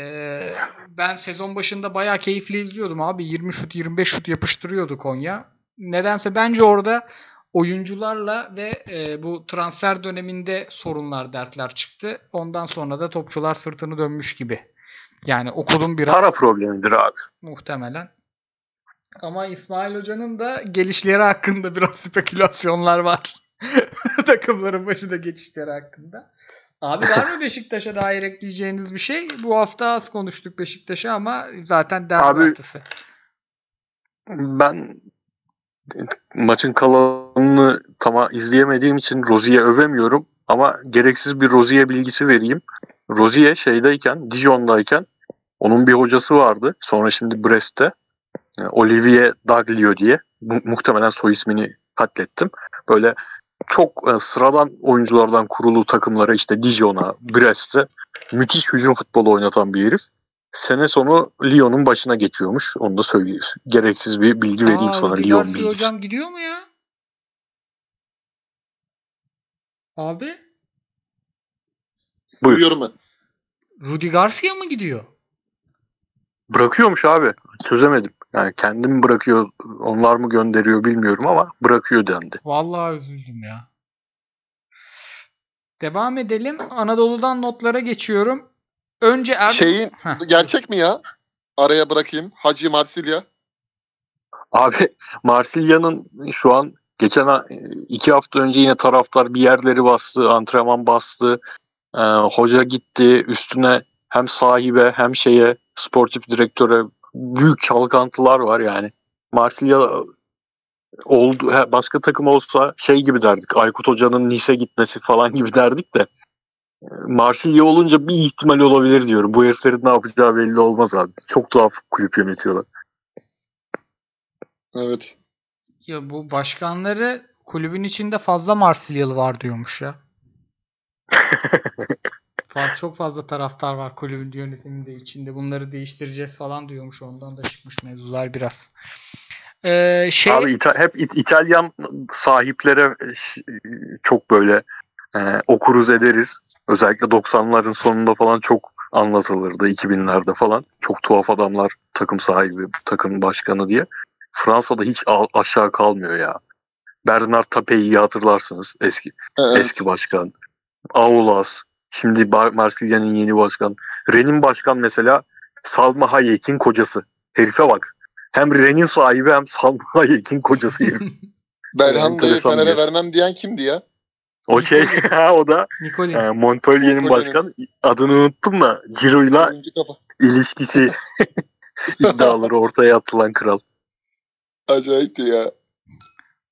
Speaker 1: ben sezon başında bayağı keyifli izliyordum abi. 20 şut 25 şut yapıştırıyordu Konya. Nedense bence orada oyuncularla ve e, bu transfer döneminde sorunlar, dertler çıktı. Ondan sonra da topçular sırtını dönmüş gibi. Yani okudum biraz
Speaker 2: Para problemidir abi.
Speaker 1: muhtemelen. Ama İsmail Hoca'nın da gelişleri hakkında biraz spekülasyonlar var. Takımların başına geçişleri hakkında. Abi var mı Beşiktaş'a dair ekleyeceğiniz bir şey? Bu hafta az konuştuk Beşiktaş'a ama zaten derbi
Speaker 2: Abi-
Speaker 1: haftası.
Speaker 2: Ben maçın kalanını tamam izleyemediğim için Rozi'ye övemiyorum ama gereksiz bir Rozi'ye bilgisi vereyim. Rozi'ye şeydeyken, Dijon'dayken onun bir hocası vardı. Sonra şimdi Brest'te. e, Olivier Daglio diye. Mu- muhtemelen soy ismini katlettim. Böyle çok e, sıradan oyunculardan kurulu takımlara işte Dijon'a, Brest'e müthiş hücum futbolu oynatan bir herif. Sene sonu Lyon'un başına geçiyormuş. Onu da söyleyeyim. Gereksiz bir bilgi vereyim
Speaker 1: Aa,
Speaker 2: sana Lyon bilgisi.
Speaker 1: hocam gidiyor mu ya? Abi
Speaker 2: Buyur.
Speaker 3: Duyuyorum ben.
Speaker 1: Rudi Garcia mı gidiyor?
Speaker 2: Bırakıyormuş abi. Çözemedim. Yani kendim mi bırakıyor, onlar mı gönderiyor bilmiyorum ama bırakıyor dendi.
Speaker 1: Vallahi üzüldüm ya. Devam edelim. Anadolu'dan notlara geçiyorum. Önce er...
Speaker 3: Şeyin
Speaker 1: Heh.
Speaker 3: gerçek mi ya? Araya bırakayım. Hacı Marsilya.
Speaker 2: Abi Marsilya'nın şu an geçen ha- iki hafta önce yine taraftar bir yerleri bastı, antrenman bastı. Ee, hoca gitti üstüne hem sahibe hem şeye sportif direktöre büyük çalkantılar var yani. Marsilya oldu he, başka takım olsa şey gibi derdik. Aykut Hoca'nın Nice gitmesi falan gibi derdik de e, Marsilya olunca bir ihtimal olabilir diyorum. Bu heriflerin ne yapacağı belli olmaz abi. Çok tuhaf kulüp yönetiyorlar.
Speaker 3: Evet.
Speaker 1: Ya bu başkanları kulübün içinde fazla Marsilyalı var diyormuş ya. Çok fazla taraftar var kulübün yönetiminde içinde. Bunları değiştireceğiz falan diyormuş. Ondan da çıkmış mevzular biraz. Ee, şey
Speaker 2: Abi İta- hep İt- İtalyan sahiplere e, çok böyle e, okuruz ederiz. Özellikle 90'ların sonunda falan çok anlatılırdı 2000'lerde falan. Çok tuhaf adamlar takım sahibi, takım başkanı diye. Fransa'da hiç aşağı kalmıyor ya. Bernard Tapie'yi hatırlarsınız eski
Speaker 3: Evet.
Speaker 2: eski başkan. Aulas. Şimdi Marsilya'nın yeni başkan. Ren'in başkan mesela Salma Hayek'in kocası. Herife bak. Hem Ren'in sahibi hem Salma Hayek'in kocası herif.
Speaker 3: Belhanda'yı Fener'e vermem diyen kimdi ya?
Speaker 2: O şey o da
Speaker 1: Nikolin.
Speaker 2: e, Montpellier'in başkan adını unuttum da Ciro'yla ilişkisi iddiaları ortaya atılan kral.
Speaker 3: Acayipti ya.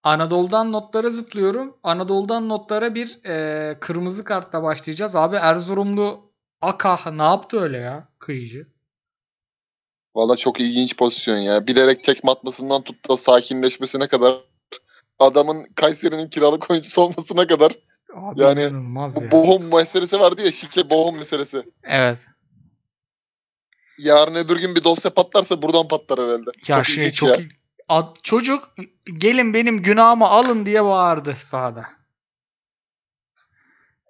Speaker 1: Anadolu'dan notlara zıplıyorum. Anadolu'dan notlara bir e, kırmızı kartla başlayacağız. Abi Erzurumlu Akah ne yaptı öyle ya kıyıcı?
Speaker 3: Valla çok ilginç pozisyon ya. Bilerek tekme atmasından tut da sakinleşmesine kadar adamın Kayseri'nin kiralık oyuncusu olmasına kadar
Speaker 1: Abi
Speaker 3: Yani bu
Speaker 1: ya.
Speaker 3: bohum meselesi vardı ya şike bohum meselesi.
Speaker 1: Evet.
Speaker 3: Yarın öbür gün bir dosya patlarsa buradan patlar herhalde.
Speaker 1: Ya
Speaker 3: çok
Speaker 1: şey
Speaker 3: ilginç
Speaker 1: çok
Speaker 3: ya.
Speaker 1: Ad- çocuk gelin benim günahımı alın diye bağırdı sahada.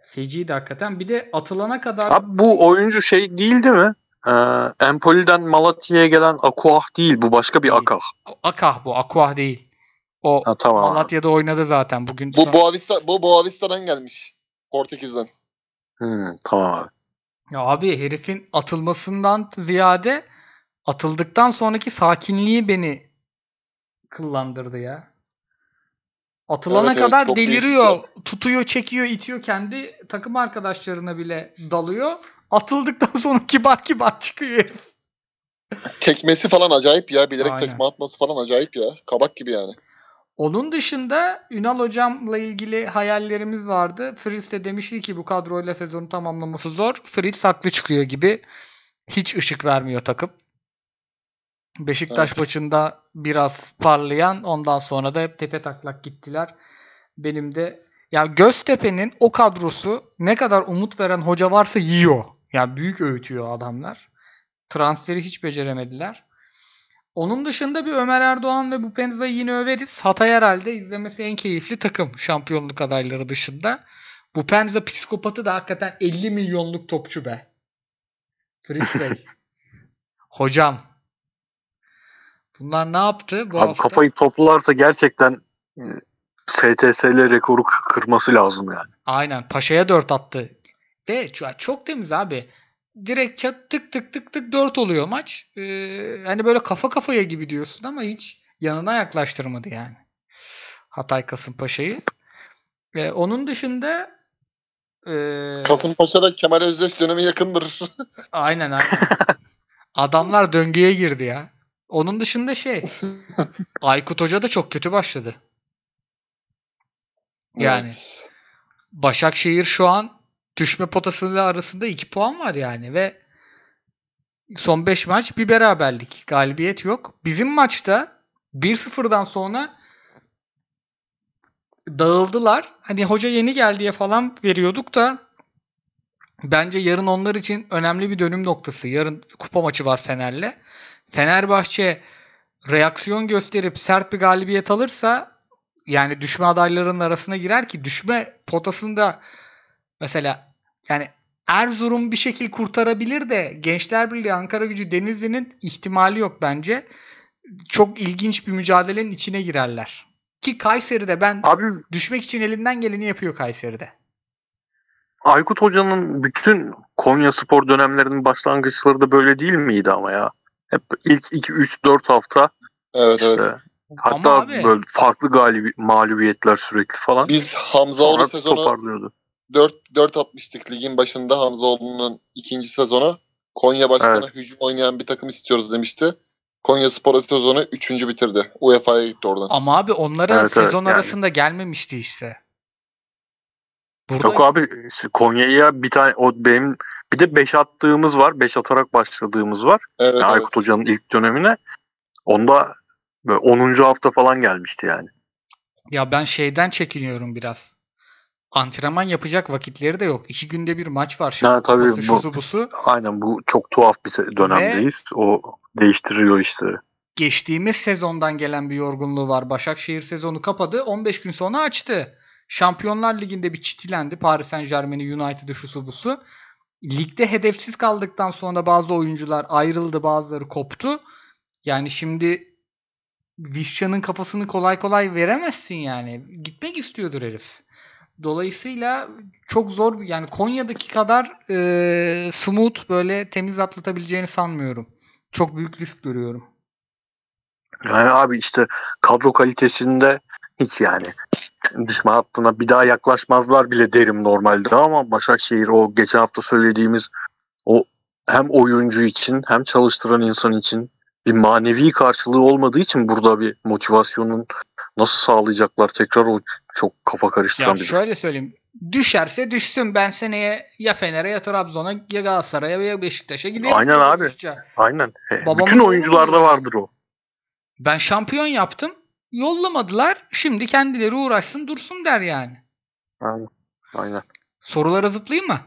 Speaker 1: Feciydi hakikaten. Bir de atılana kadar
Speaker 2: Abi bu oyuncu şey değildi mi? Ee, Empoli'den Malatya'ya gelen Akuah değil. Bu başka bir
Speaker 1: Değil.
Speaker 2: Akah.
Speaker 1: Akah bu. Akuah değil. O
Speaker 2: Ha, tamam.
Speaker 1: Malatya'da oynadı zaten. Bugün
Speaker 3: Bu
Speaker 1: son-
Speaker 3: Boavista bu Boavista'dan gelmiş. Portekiz'den.
Speaker 2: Hmm, tamam abi.
Speaker 1: Ya abi herifin atılmasından ziyade atıldıktan sonraki sakinliği beni kıllandırdı ya. Atılana
Speaker 3: Evet, evet,
Speaker 1: kadar
Speaker 3: çok
Speaker 1: deliriyor. Tutuyor, çekiyor, itiyor. Kendi takım arkadaşlarına bile dalıyor. Atıldıktan sonra kibar kibar çıkıyor herif.
Speaker 3: Tekmesi falan acayip ya. Bilerek
Speaker 1: Aynen.
Speaker 3: tekme atması falan acayip ya. Kabak gibi yani.
Speaker 1: Onun dışında Ünal hocamla ilgili hayallerimiz vardı. Fritz de demişti ki bu kadroyla sezonu tamamlaması zor. Fritz haklı çıkıyor gibi. Hiç ışık vermiyor takım. Beşiktaş
Speaker 3: Evet.
Speaker 1: maçında biraz parlayan ondan sonra da hep tepe taklak gittiler. Benim de ya Göztepe'nin o kadrosu ne kadar umut veren hoca varsa yiyor. Yani büyük öğütüyor adamlar. Transferi hiç beceremediler. Onun dışında bir Ömer Erdoğan ve bu Penza'yı yine överiz. Hatay herhalde izlemesi en keyifli takım şampiyonluk adayları dışında. Bu Penza psikopatı da hakikaten 50 milyonluk topçu be. Fritz Bey. Hocam. Bunlar ne yaptı bu
Speaker 2: Abi
Speaker 1: hafta?
Speaker 2: kafayı toplarsa gerçekten e, STS'le rekoru kırması lazım yani.
Speaker 1: Aynen. Paşa'ya 4 attı. Ve çok, temiz abi. Direkt çat tık tık tık tık 4 oluyor maç. Ee, hani böyle kafa kafaya gibi diyorsun ama hiç yanına yaklaştırmadı yani. Hatay Kasımpaşa'yı. Ee, onun dışında ee,
Speaker 3: Kasımpaşa'da Kemal Özdeş dönemi yakındır.
Speaker 1: aynen aynen. Adamlar döngüye girdi ya. Onun dışında şey Aykut Hoca da çok kötü başladı. Yani.
Speaker 3: Evet.
Speaker 1: Başakşehir şu an düşme potasıyla arasında 2 puan var yani ve son 5 maç bir beraberlik. Galibiyet yok. Bizim maçta 1-0'dan sonra dağıldılar. Hani hoca yeni geldi diye falan veriyorduk da bence yarın onlar için önemli bir dönüm noktası. Yarın kupa maçı var Fener'le. Fenerbahçe reaksiyon gösterip sert bir galibiyet alırsa yani düşme adaylarının arasına girer ki düşme potasında mesela yani Erzurum bir şekil kurtarabilir de Gençler Birliği Ankara Gücü Denizli'nin ihtimali yok bence. Çok ilginç bir mücadelenin içine girerler. Ki Kayseri'de ben
Speaker 2: Abi
Speaker 1: düşmek için elinden geleni yapıyor Kayseri'de.
Speaker 2: Aykut Hoca'nın bütün Konya Spor dönemlerinin başlangıçları da böyle değil miydi ama ya? Hep ilk 2-3-4 hafta
Speaker 3: Evet
Speaker 2: işte
Speaker 3: evet.
Speaker 2: hatta
Speaker 1: Ama abi-
Speaker 2: böyle farklı galibi, mağlubiyetler sürekli falan.
Speaker 3: Biz Hamzaoğlu sezonu
Speaker 2: toparlıyordu.
Speaker 3: 4 4 atmıştık ligin başında Hamzaoğlu'nun ikinci sezonu. Konya başkanı
Speaker 2: Evet.
Speaker 3: hücum oynayan bir takım istiyoruz demişti. Konya Spor sezonu 3. bitirdi. UEFA'ya gitti oradan.
Speaker 1: Ama abi onlara
Speaker 2: Evet, evet,
Speaker 1: sezon
Speaker 2: yani.
Speaker 1: arasında gelmemişti işte. Burada
Speaker 2: Yok abi Konya'ya bir tane o benim bir de 5 attığımız var. 5 atarak başladığımız var.
Speaker 3: Evet,
Speaker 2: Yani
Speaker 3: evet.
Speaker 2: Aykut Hoca'nın ilk dönemine. Onda böyle 10. hafta falan gelmişti yani.
Speaker 1: Ya ben şeyden çekiniyorum biraz. Antrenman yapacak vakitleri de yok. İki günde bir maç var.
Speaker 2: Ha, tabii
Speaker 1: Şusu,
Speaker 2: bu-
Speaker 1: şusu busu.
Speaker 2: Aynen bu çok tuhaf bir dönemdeyiz. O değiştiriyor işleri.
Speaker 1: Geçtiğimiz sezondan gelen bir yorgunluğu var. Başakşehir sezonu kapadı. 15 gün sonra açtı. Şampiyonlar Ligi'nde bir çitilendi. Paris Saint Germain'i, United'ı, şusu busu. Ligde hedefsiz kaldıktan sonra bazı oyuncular ayrıldı, bazıları koptu. Yani şimdi Vişça'nın kafasını kolay kolay veremezsin yani. Gitmek istiyordur herif. Dolayısıyla çok zor yani Konya'daki kadar e, smooth böyle temiz atlatabileceğini sanmıyorum. Çok büyük risk görüyorum.
Speaker 2: Yani abi işte kadro kalitesinde hiç yani düşme hattına bir daha yaklaşmazlar bile derim normalde ama Başakşehir o geçen hafta söylediğimiz o hem oyuncu için hem çalıştıran insan için bir manevi karşılığı olmadığı için burada bir motivasyonun nasıl sağlayacaklar tekrar o çok kafa karıştıran bir
Speaker 1: şöyle söyleyeyim. Düşerse düşsün. Ben seneye ya Fener'e ya Trabzon'a ya Galatasaray'a ya Beşiktaş'a giderim.
Speaker 2: Aynen abi.
Speaker 1: düşeceğim.
Speaker 2: Aynen. He, Bütün oyuncularda vardır o.
Speaker 1: Ben şampiyon yaptım. Yollamadılar. Şimdi kendileri uğraşsın dursun der yani.
Speaker 2: Aynen. Aynen.
Speaker 1: Sorulara zıplayayım mı?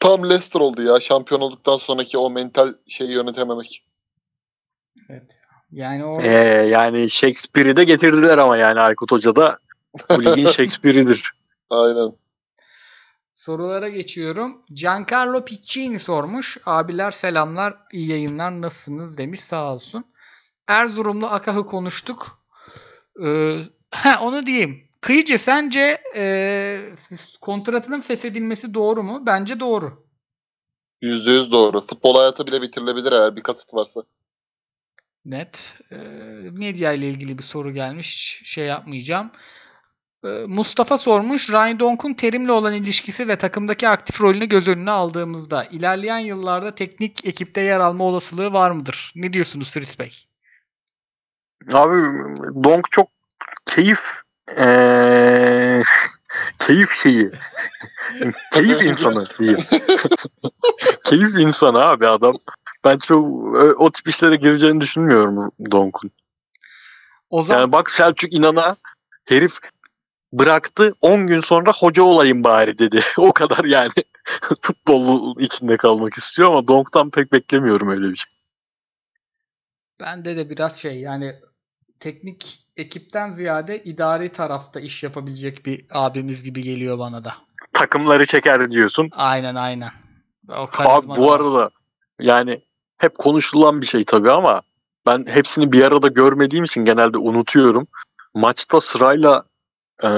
Speaker 3: Tam Leicester oldu ya. Şampiyon olduktan sonraki o mental şeyi yönetememek.
Speaker 1: Evet. Yani o
Speaker 2: Ee, yani Shakespeare'i de getirdiler ama yani Aykut Hoca da bu ligin Shakespeare'idir.
Speaker 3: Aynen.
Speaker 1: sorulara geçiyorum. Giancarlo Piccini sormuş. Abiler selamlar, iyi yayınlar, nasılsınız demiş sağ olsun. Erzurumlu Akah'ı konuştuk. Ee, ha, onu diyeyim. Kıyıcı sence e, kontratının feshedilmesi doğru mu? Bence doğru.
Speaker 3: %100 doğru. Futbol hayatı bile bitirilebilir eğer bir kasıt varsa.
Speaker 1: Net. Ee, medya ile ilgili bir soru gelmiş. Şey yapmayacağım. Ee, Mustafa sormuş. Ryan Donk'un terimle olan ilişkisi ve takımdaki aktif rolünü göz önüne aldığımızda ilerleyen yıllarda teknik ekipte yer alma olasılığı var mıdır? Ne diyorsunuz Fritz Bey?
Speaker 2: Abi Donk çok keyif eee, keyif şeyi. keyif insanı diyeyim. keyif insanı abi adam. Ben çok o tip işlere gireceğini düşünmüyorum Donk'un.
Speaker 1: O zaman
Speaker 2: Yani bak Selçuk İnan'a herif bıraktı 10 gün sonra hoca olayım bari dedi. o kadar yani futbol içinde kalmak istiyor ama Donk'tan pek beklemiyorum öyle bir şey.
Speaker 1: bende de biraz şey yani teknik ekipten ziyade idari tarafta iş yapabilecek bir abimiz gibi geliyor bana da.
Speaker 2: Takımları çeker diyorsun.
Speaker 1: Aynen aynen. O
Speaker 2: Abi bu
Speaker 1: da-
Speaker 2: arada yani hep konuşulan bir şey tabii ama ben hepsini bir arada görmediğim için genelde unutuyorum. Maçta sırayla e,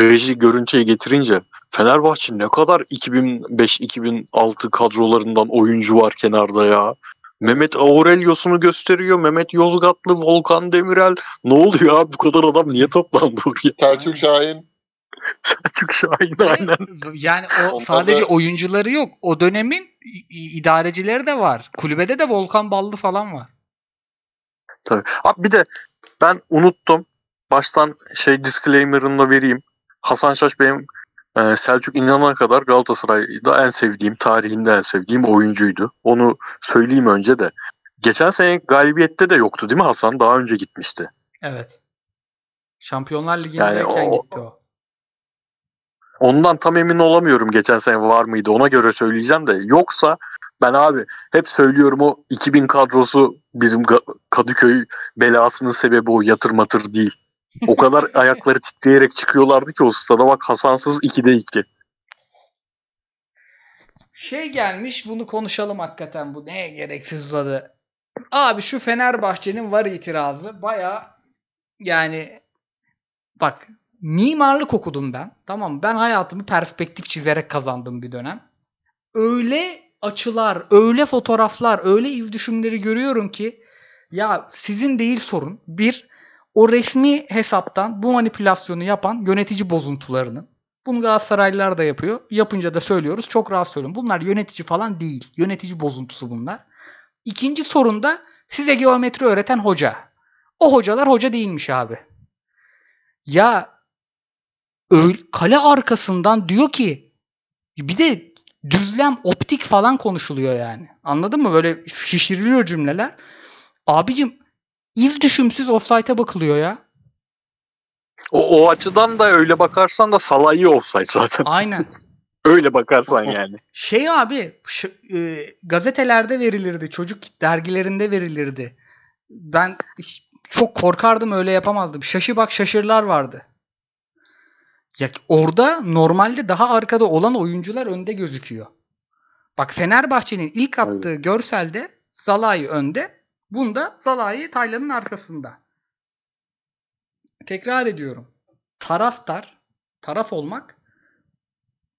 Speaker 2: reji görüntüye getirince Fenerbahçe ne kadar 2005-2006 kadrolarından oyuncu var kenarda ya. Mehmet Aurelius'unu gösteriyor. Mehmet Yozgatlı, Volkan Demirel. Ne oluyor abi bu kadar adam niye toplandı oraya?
Speaker 3: Selçuk Şahin.
Speaker 2: Selçuk Şahin aynen.
Speaker 1: Yani o
Speaker 3: Onlar
Speaker 1: sadece
Speaker 3: da-
Speaker 1: oyuncuları yok. O dönemin idarecileri de var. Kulübede de Volkan Ballı falan var.
Speaker 2: Tabii. Abi bir de ben unuttum. Baştan şey disclaimer'ını da vereyim. Hasan Şaş benim e, Selçuk İnan'a kadar Galatasaray'da en sevdiğim, tarihinde en sevdiğim oyuncuydu. Onu söyleyeyim önce de. Geçen sene galibiyette de yoktu değil mi Hasan? Daha önce gitmişti.
Speaker 1: Evet. Şampiyonlar Ligi'ndeyken
Speaker 2: Yani o-
Speaker 1: gitti o.
Speaker 2: Ondan tam emin olamıyorum geçen sene var mıydı ona göre söyleyeceğim de. Yoksa ben abi hep söylüyorum o 2000 kadrosu bizim Kadıköy belasının sebebi o yatır matır değil. O kadar ayakları titreyerek çıkıyorlardı ki o stada bak Hasansız 2'de 2.
Speaker 1: Şey gelmiş bunu konuşalım hakikaten bu ne gereksiz uzadı. Abi şu Fenerbahçe'nin var itirazı baya yani bak mimarlık okudum ben. Tamam ben hayatımı perspektif çizerek kazandım bir dönem. Öyle açılar, öyle fotoğraflar, öyle iz düşümleri görüyorum ki ya sizin değil sorun. Bir, o resmi hesaptan bu manipülasyonu yapan yönetici bozuntularının. Bunu Galatasaraylılar da yapıyor. Yapınca da söylüyoruz. Çok rahat söylüyorum. Bunlar yönetici falan değil. Yönetici bozuntusu bunlar. İkinci sorun da size geometri öğreten hoca. O hocalar hoca değilmiş abi. Ya öyle, kale arkasından diyor ki bir de düzlem optik falan konuşuluyor yani. Anladın mı? Böyle şişiriliyor cümleler. Abicim iz düşümsüz offside'e bakılıyor ya.
Speaker 2: O, o açıdan da öyle bakarsan da Salah'ı offside zaten.
Speaker 1: Aynen.
Speaker 2: öyle bakarsan yani.
Speaker 1: Şey abi ş- e, gazetelerde verilirdi. Çocuk dergilerinde verilirdi. Ben çok korkardım öyle yapamazdım. Şaşı bak şaşırlar vardı. Ya orada normalde daha arkada olan oyuncular önde gözüküyor. Bak Fenerbahçe'nin ilk attığı görselde Zalai önde. Bunda Zalai Taylan'ın arkasında. Tekrar ediyorum. Taraftar, taraf olmak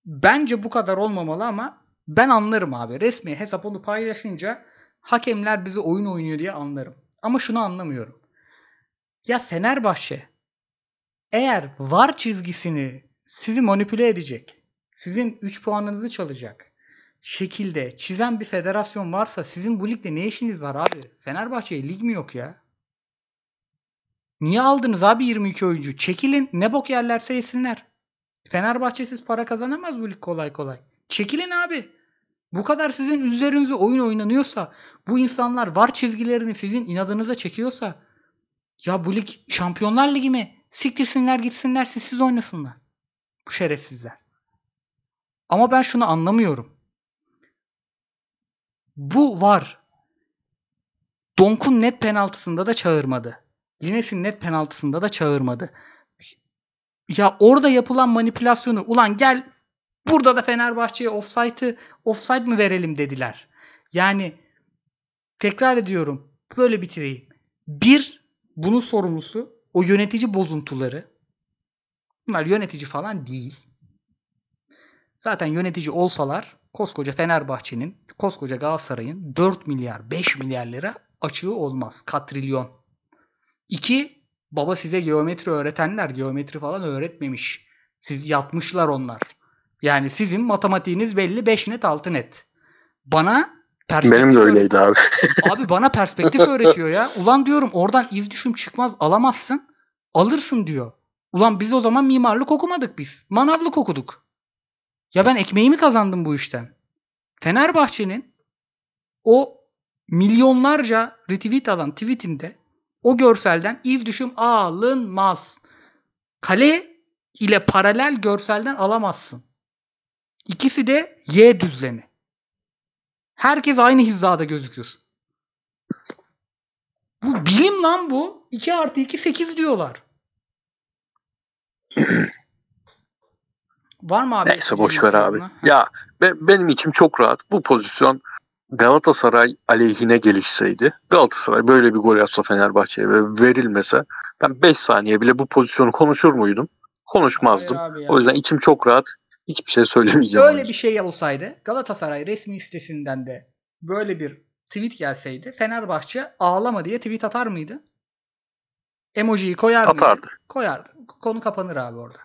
Speaker 1: bence bu kadar olmamalı ama ben anlarım abi. Resmi hesap onu paylaşınca hakemler bizi oyun oynuyor diye anlarım. Ama şunu anlamıyorum. Ya Fenerbahçe eğer var çizgisini sizi manipüle edecek, sizin 3 puanınızı çalacak şekilde çizen bir federasyon varsa sizin bu ligde ne işiniz var abi? Fenerbahçe'ye lig mi yok ya? Niye aldınız abi 22 oyuncu? Çekilin ne bok yerlerse yesinler. Fenerbahçesiz para kazanamaz bu lig kolay kolay. Çekilin abi. Bu kadar sizin üzerinize oyun oynanıyorsa, bu insanlar var çizgilerini sizin inadınıza çekiyorsa, ya bu lig Şampiyonlar Ligi mi? Siktirsinler gitsinler sizsiz oynasınlar. Bu şerefsizler. Ama ben şunu anlamıyorum. Bu var. Donk'un net penaltısında da çağırmadı. Lines'in net penaltısında da çağırmadı. Ya orada yapılan manipülasyonu ulan gel burada da Fenerbahçe'ye offside'ı offside mı verelim dediler. Yani tekrar ediyorum böyle bitireyim. Bir bunun sorumlusu o yönetici bozuntuları. Bunlar yönetici falan değil. Zaten yönetici olsalar koskoca Fenerbahçe'nin, koskoca Galatasaray'ın 4 milyar, 5 milyar lira açığı olmaz. Katrilyon. İki, baba size geometri öğretenler geometri falan öğretmemiş. Siz yatmışlar onlar. Yani sizin matematiğiniz belli 5 net 6 net. Bana perspektif
Speaker 2: Benim de öyleydi abi.
Speaker 1: Abi bana perspektif öğretiyor ya. Ulan diyorum oradan iz düşüm çıkmaz alamazsın. Alırsın diyor. Ulan biz o zaman mimarlık okumadık biz. Manavlık okuduk. Ya ben ekmeğimi kazandım bu işten. Fenerbahçe'nin o milyonlarca retweet alan tweetinde o görselden iz düşüm alınmaz. Kale ile paralel görselden alamazsın. İkisi de Y düzlemi. Herkes aynı hizada gözükür. Bu bilim lan bu. 2 artı 2 8 diyorlar. Var mı abi?
Speaker 2: Neyse boş ver abi.
Speaker 1: Ha.
Speaker 2: Ya be- benim içim çok rahat. Bu pozisyon Galatasaray aleyhine gelişseydi Galatasaray böyle bir gol atsa Fenerbahçe'ye ve verilmese ben 5 saniye bile bu pozisyonu konuşur muydum? Konuşmazdım. O yüzden içim çok rahat. Hiçbir şey söylemeyeceğim.
Speaker 1: Öyle bir şey olsaydı Galatasaray resmi sitesinden de böyle bir tweet gelseydi Fenerbahçe ağlama diye tweet atar mıydı? Emojiyi koyar mıydı?
Speaker 2: Atardı.
Speaker 1: Koyardı. Konu kapanır abi orada.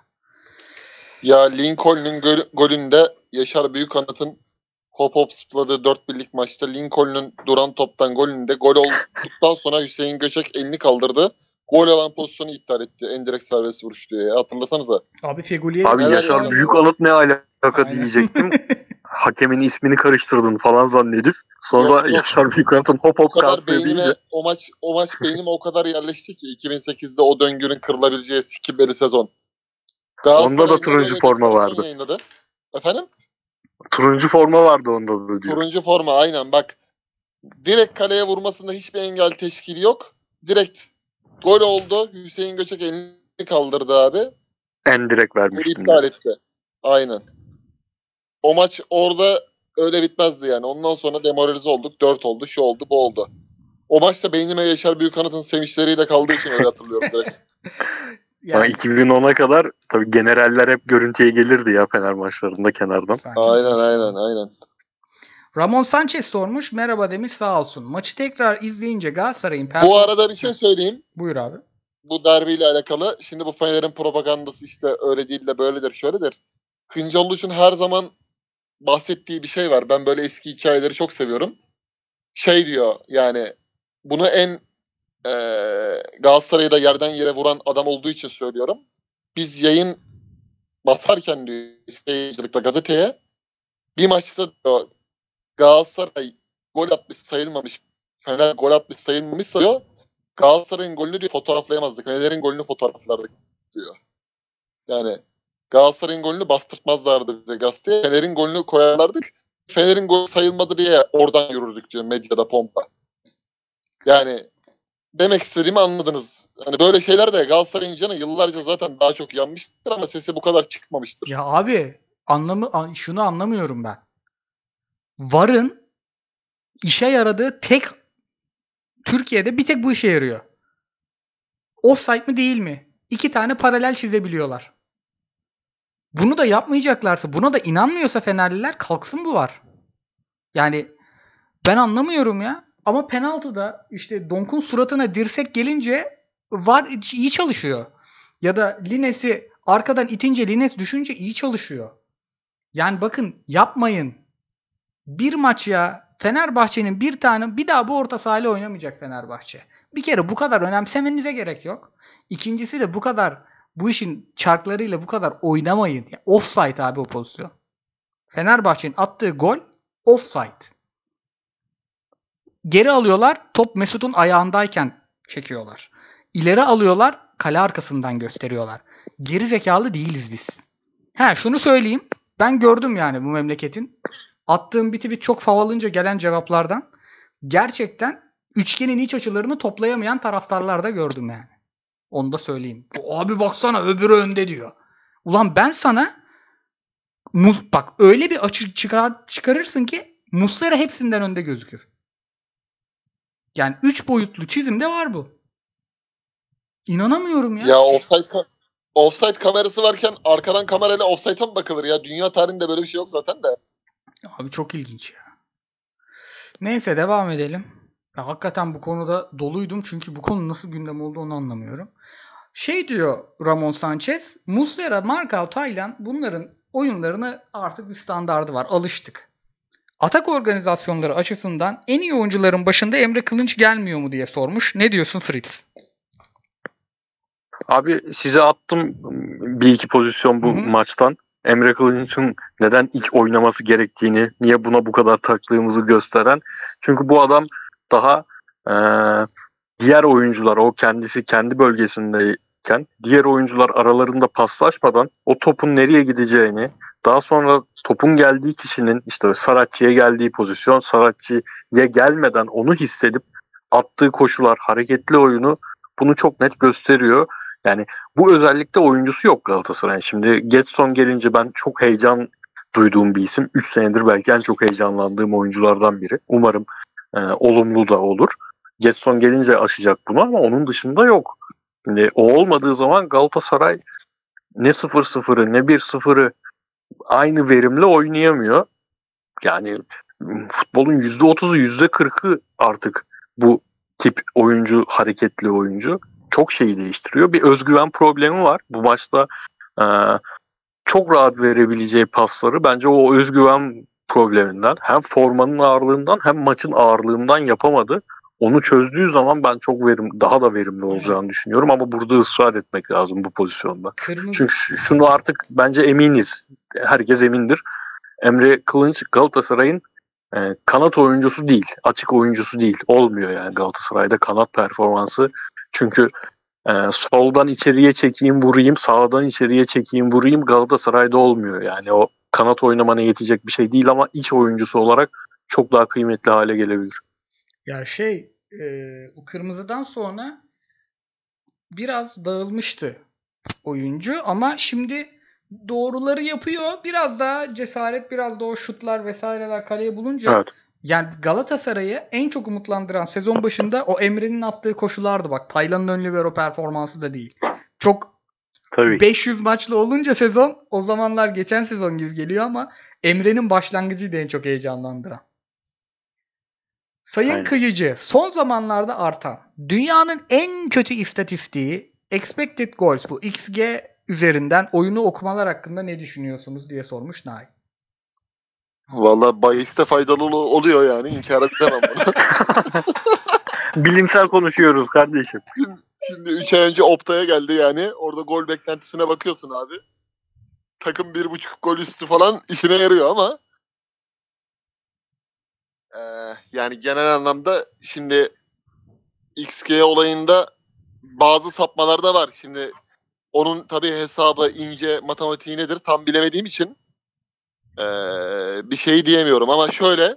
Speaker 3: Ya Lincoln'un gol- golünde Yaşar Büyükanıt'ın hop hop zıpladığı 4 birlik maçta Lincoln'un duran toptan golünde gol olduktan sonra Hüseyin Göçek elini kaldırdı. Gol olan pozisyonu iptal etti. En direkt serbest vuruş diye. Ya, Hatırlasanıza.
Speaker 1: Abi Feguli'ye
Speaker 2: Abi
Speaker 3: Neler
Speaker 2: Yaşar
Speaker 3: yaşandı?
Speaker 2: Büyük Alıt ne alaka
Speaker 1: Aynen.
Speaker 2: diyecektim. Hakemin ismini karıştırdın falan zannedip sonra
Speaker 3: Yok, yok.
Speaker 2: Yaşar Büyük Alıt'ın hop
Speaker 3: O
Speaker 2: hop
Speaker 3: kadar
Speaker 2: kalktığı
Speaker 3: beynime
Speaker 2: deyince
Speaker 3: o maç o maç beynime o kadar yerleşti ki 2008'de o döngünün kırılabileceği sikibeli sezon.
Speaker 2: Onda da turuncu forma vardı.
Speaker 3: Yayınladı? Efendim?
Speaker 2: turuncu forma vardı onda da diyor.
Speaker 3: Turuncu forma aynen bak. Direkt kaleye vurmasında hiçbir engel teşkili yok. Direkt gol oldu. Hüseyin Göçek elini kaldırdı abi.
Speaker 2: En direkt vermiştim.
Speaker 3: iptal etti. Aynen. O maç orada öyle bitmezdi yani. Ondan sonra demoralize olduk. 4 oldu, şu oldu, bu oldu. O maçta beynime Yaşar Büyükanıt'ın sevinçleriyle kaldığı için öyle hatırlıyorum direkt.
Speaker 1: Yani,
Speaker 2: 2010'a kadar tabii generaller hep görüntüye gelirdi ya Fener maçlarında kenardan.
Speaker 3: aynen aynen aynen.
Speaker 1: Ramon Sanchez sormuş. Merhaba demiş sağ olsun. Maçı tekrar izleyince Galatasaray'ın
Speaker 3: Bu
Speaker 1: performansı...
Speaker 3: arada bir şey söyleyeyim.
Speaker 1: Buyur abi.
Speaker 3: Bu derbiyle alakalı. Şimdi bu Fener'in propagandası işte öyle değil de böyledir, şöyledir. Kıncaluş'un her zaman bahsettiği bir şey var. Ben böyle eski hikayeleri çok seviyorum. Şey diyor yani bunu en eee Galatasaray'ı da yerden yere vuran adam olduğu için söylüyorum. Biz yayın basarken diyor yayıncılıkta gazeteye bir maçta diyor Galatasaray gol atmış sayılmamış Fener gol atmış sayılmamış sayıyor. Galatasaray'ın golünü diyor fotoğraflayamazdık. Fener'in golünü fotoğraflardık diyor. Yani Galatasaray'ın golünü bastırtmazlardı bize gazeteye. Fener'in golünü koyarlardık. Fener'in golü sayılmadı diye oradan yürürdük diyor medyada pompa. Yani demek istediğimi anladınız. Hani böyle şeyler de Galatasaray'ın canı yıllarca zaten daha çok yanmıştır ama sesi bu kadar çıkmamıştır.
Speaker 1: Ya abi anlamı an- şunu anlamıyorum ben. VAR'ın işe yaradığı tek Türkiye'de bir tek bu işe yarıyor. Offside mi değil mi? İki tane paralel çizebiliyorlar. Bunu da yapmayacaklarsa, buna da inanmıyorsa Fenerliler kalksın bu var. Yani ben anlamıyorum ya. Ama penaltıda işte Donk'un suratına dirsek gelince var iyi çalışıyor. Ya da Lines'i arkadan itince Lines düşünce iyi çalışıyor. Yani bakın yapmayın. Bir maç ya Fenerbahçe'nin bir tane bir daha bu orta sahayla oynamayacak Fenerbahçe. Bir kere bu kadar önemsemenize gerek yok. İkincisi de bu kadar bu işin çarklarıyla bu kadar oynamayın. Ya, offside abi o pozisyon. Fenerbahçe'nin attığı gol offside. Geri alıyorlar. Top Mesut'un ayağındayken çekiyorlar. İleri alıyorlar. Kale arkasından gösteriyorlar. Geri zekalı değiliz biz. Ha şunu söyleyeyim. Ben gördüm yani bu memleketin. Attığım bir tweet çok favalınca gelen cevaplardan. Gerçekten üçgenin iç açılarını toplayamayan taraftarlar da gördüm yani. Onu da söyleyeyim. Abi baksana öbürü önde diyor. Ulan ben sana bak öyle bir açı çıkar, çıkarırsın ki Muslera hepsinden önde gözükür. Yani 3 boyutlu çizimde var bu. İnanamıyorum ya.
Speaker 3: Ya offside, ka- offside kamerası varken arkadan kamerayla offside'a mı bakılır ya? Dünya tarihinde böyle bir şey yok zaten de.
Speaker 1: Abi çok ilginç ya. Neyse devam edelim. Ya hakikaten bu konuda doluydum çünkü bu konu nasıl gündem oldu onu anlamıyorum. Şey diyor Ramon Sanchez, Muslera, Marcao, Taylan bunların oyunlarını artık bir standardı var. Alıştık. Atak organizasyonları açısından en iyi oyuncuların başında Emre Kılınç gelmiyor mu diye sormuş. Ne diyorsun Fritz?
Speaker 2: Abi size attım bir iki pozisyon bu
Speaker 1: Hı hı.
Speaker 2: maçtan. Emre Kılınç'ın neden ilk oynaması gerektiğini, niye buna bu kadar taktığımızı gösteren. Çünkü bu adam daha e, diğer oyuncular, o kendisi kendi bölgesindeyken diğer oyuncular aralarında paslaşmadan o topun nereye gideceğini, daha sonra topun geldiği kişinin işte Saratçı'ya geldiği pozisyon, Saratçı'ya gelmeden onu hissedip attığı koşular, hareketli oyunu bunu çok net gösteriyor. Yani bu özellikle oyuncusu yok Galatasaray'ın. Şimdi Getson gelince ben çok heyecan duyduğum bir isim. 3 senedir belki en çok heyecanlandığım oyunculardan biri. Umarım e, olumlu da olur. Getson gelince aşacak bunu ama onun dışında yok. Şimdi o olmadığı zaman Galatasaray ne 0-0'ı ne 1-0'ı aynı verimle oynayamıyor. Yani futbolun %30'u %40'ı artık bu tip oyuncu, hareketli oyuncu çok şeyi değiştiriyor. Bir özgüven problemi var. Bu maçta e, çok rahat verebileceği pasları bence o özgüven probleminden hem formanın ağırlığından hem maçın ağırlığından yapamadı. Onu çözdüğü zaman ben çok verim daha da verimli olacağını düşünüyorum ama burada ısrar etmek lazım bu pozisyonda.
Speaker 1: Kırmızı
Speaker 2: Çünkü şu- şunu artık bence eminiz. Herkes emindir. Emre Kılınç Galatasaray'ın e, kanat oyuncusu değil. Açık oyuncusu değil. Olmuyor yani Galatasaray'da kanat performansı. Çünkü e, soldan içeriye çekeyim vurayım, sağdan içeriye çekeyim vurayım Galatasaray'da olmuyor. Yani o kanat oynamana yetecek bir şey değil ama iç oyuncusu olarak çok daha kıymetli hale gelebilir.
Speaker 1: Ya şey e, o kırmızıdan sonra biraz dağılmıştı oyuncu ama şimdi doğruları yapıyor. Biraz daha cesaret, biraz da o şutlar vesaireler kaleye bulunca
Speaker 2: Evet.
Speaker 1: yani Galatasaray'ı en çok umutlandıran sezon başında o Emre'nin attığı koşulardı bak. Taylan'ın ön libero performansı da değil. Çok
Speaker 2: Tabii.
Speaker 1: 500 maçlı olunca sezon o zamanlar geçen sezon gibi geliyor ama Emre'nin başlangıcıydı en çok heyecanlandıran. Sayın
Speaker 2: Aynen.
Speaker 1: Kıyıcı son zamanlarda artan dünyanın en kötü istatistiği expected goals bu XG üzerinden oyunu okumalar hakkında ne düşünüyorsunuz diye sormuş Nay.
Speaker 3: Valla bahiste faydalı ol- oluyor yani. İnkar edemem bunu.
Speaker 2: Bilimsel konuşuyoruz kardeşim.
Speaker 3: Şimdi 3 ay önce Opta'ya geldi yani. Orada gol beklentisine bakıyorsun abi. Takım bir buçuk gol üstü falan işine yarıyor ama eee, yani genel anlamda şimdi XG olayında bazı sapmalar da var. Şimdi onun tabii hesabı ince matematiği nedir tam bilemediğim için eee, bir şey diyemiyorum ama şöyle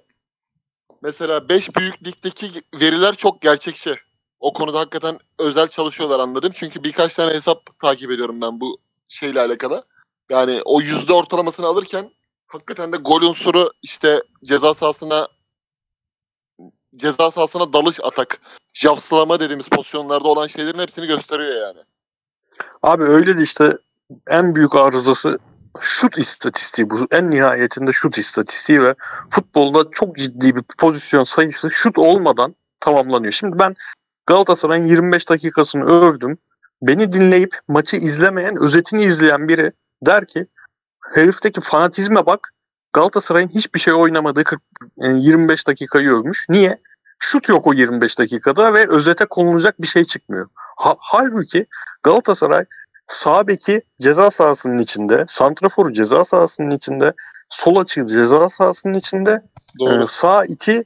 Speaker 3: mesela 5 büyük ligdeki veriler çok gerçekçi. O konuda hakikaten özel çalışıyorlar anladım. Çünkü birkaç tane hesap takip ediyorum ben bu şeyle alakalı. Yani o yüzde ortalamasını alırken hakikaten de gol unsuru işte ceza sahasına ceza sahasına dalış atak, javslama dediğimiz pozisyonlarda olan şeylerin hepsini gösteriyor yani.
Speaker 2: Abi öyle de işte en büyük arızası şut istatistiği bu. En nihayetinde şut istatistiği ve futbolda çok ciddi bir pozisyon sayısı şut olmadan tamamlanıyor. Şimdi ben Galatasaray'ın 25 dakikasını övdüm. Beni dinleyip maçı izlemeyen, özetini izleyen biri der ki herifteki fanatizme bak Galatasaray'ın hiçbir şey oynamadığı 40, yani 25 dakikayı övmüş. Niye? Şut yok o 25 dakikada ve özete konulacak bir şey çıkmıyor. Ha- halbuki Galatasaray sağ beki ceza sahasının içinde, santraforu ceza sahasının içinde, sol açığı ceza sahasının içinde,
Speaker 3: Doğru.
Speaker 2: ee, sağ içi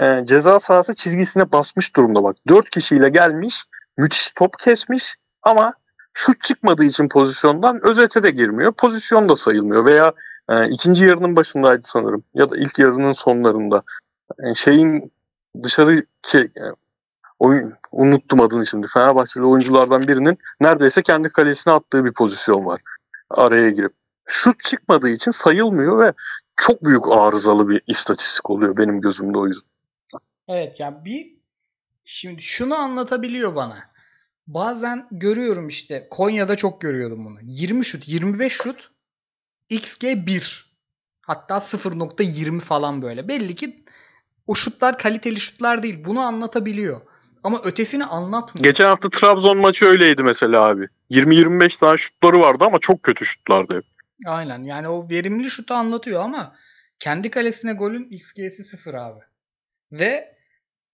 Speaker 2: e, ceza sahası çizgisine basmış durumda bak. Dört kişiyle gelmiş, müthiş top kesmiş ama şut çıkmadığı için pozisyondan özete de girmiyor. Pozisyon da sayılmıyor veya e, ikinci yarının başındaydı sanırım ya da ilk yarının sonlarında. E, şeyin dışarı ki e, oyun unuttum adını şimdi. Fenerbahçeli oyunculardan birinin neredeyse kendi kalesine attığı bir pozisyon var araya girip. Şut çıkmadığı için sayılmıyor ve çok büyük arızalı bir istatistik oluyor benim gözümde o yüzden.
Speaker 1: Evet ya bir şimdi şunu anlatabiliyor bana. Bazen görüyorum işte Konya'da çok görüyordum bunu. 20 şut, 25 şut XG 1. Hatta 0.20 falan böyle. Belli ki o şutlar kaliteli şutlar değil. Bunu anlatabiliyor. Ama ötesini anlatmıyor.
Speaker 2: Geçen hafta Trabzon maçı öyleydi mesela abi. 20-25 tane şutları vardı ama çok kötü şutlardı hep.
Speaker 1: Aynen. Yani o verimli şutu anlatıyor ama kendi kalesine golün XG'si 0 abi. Ve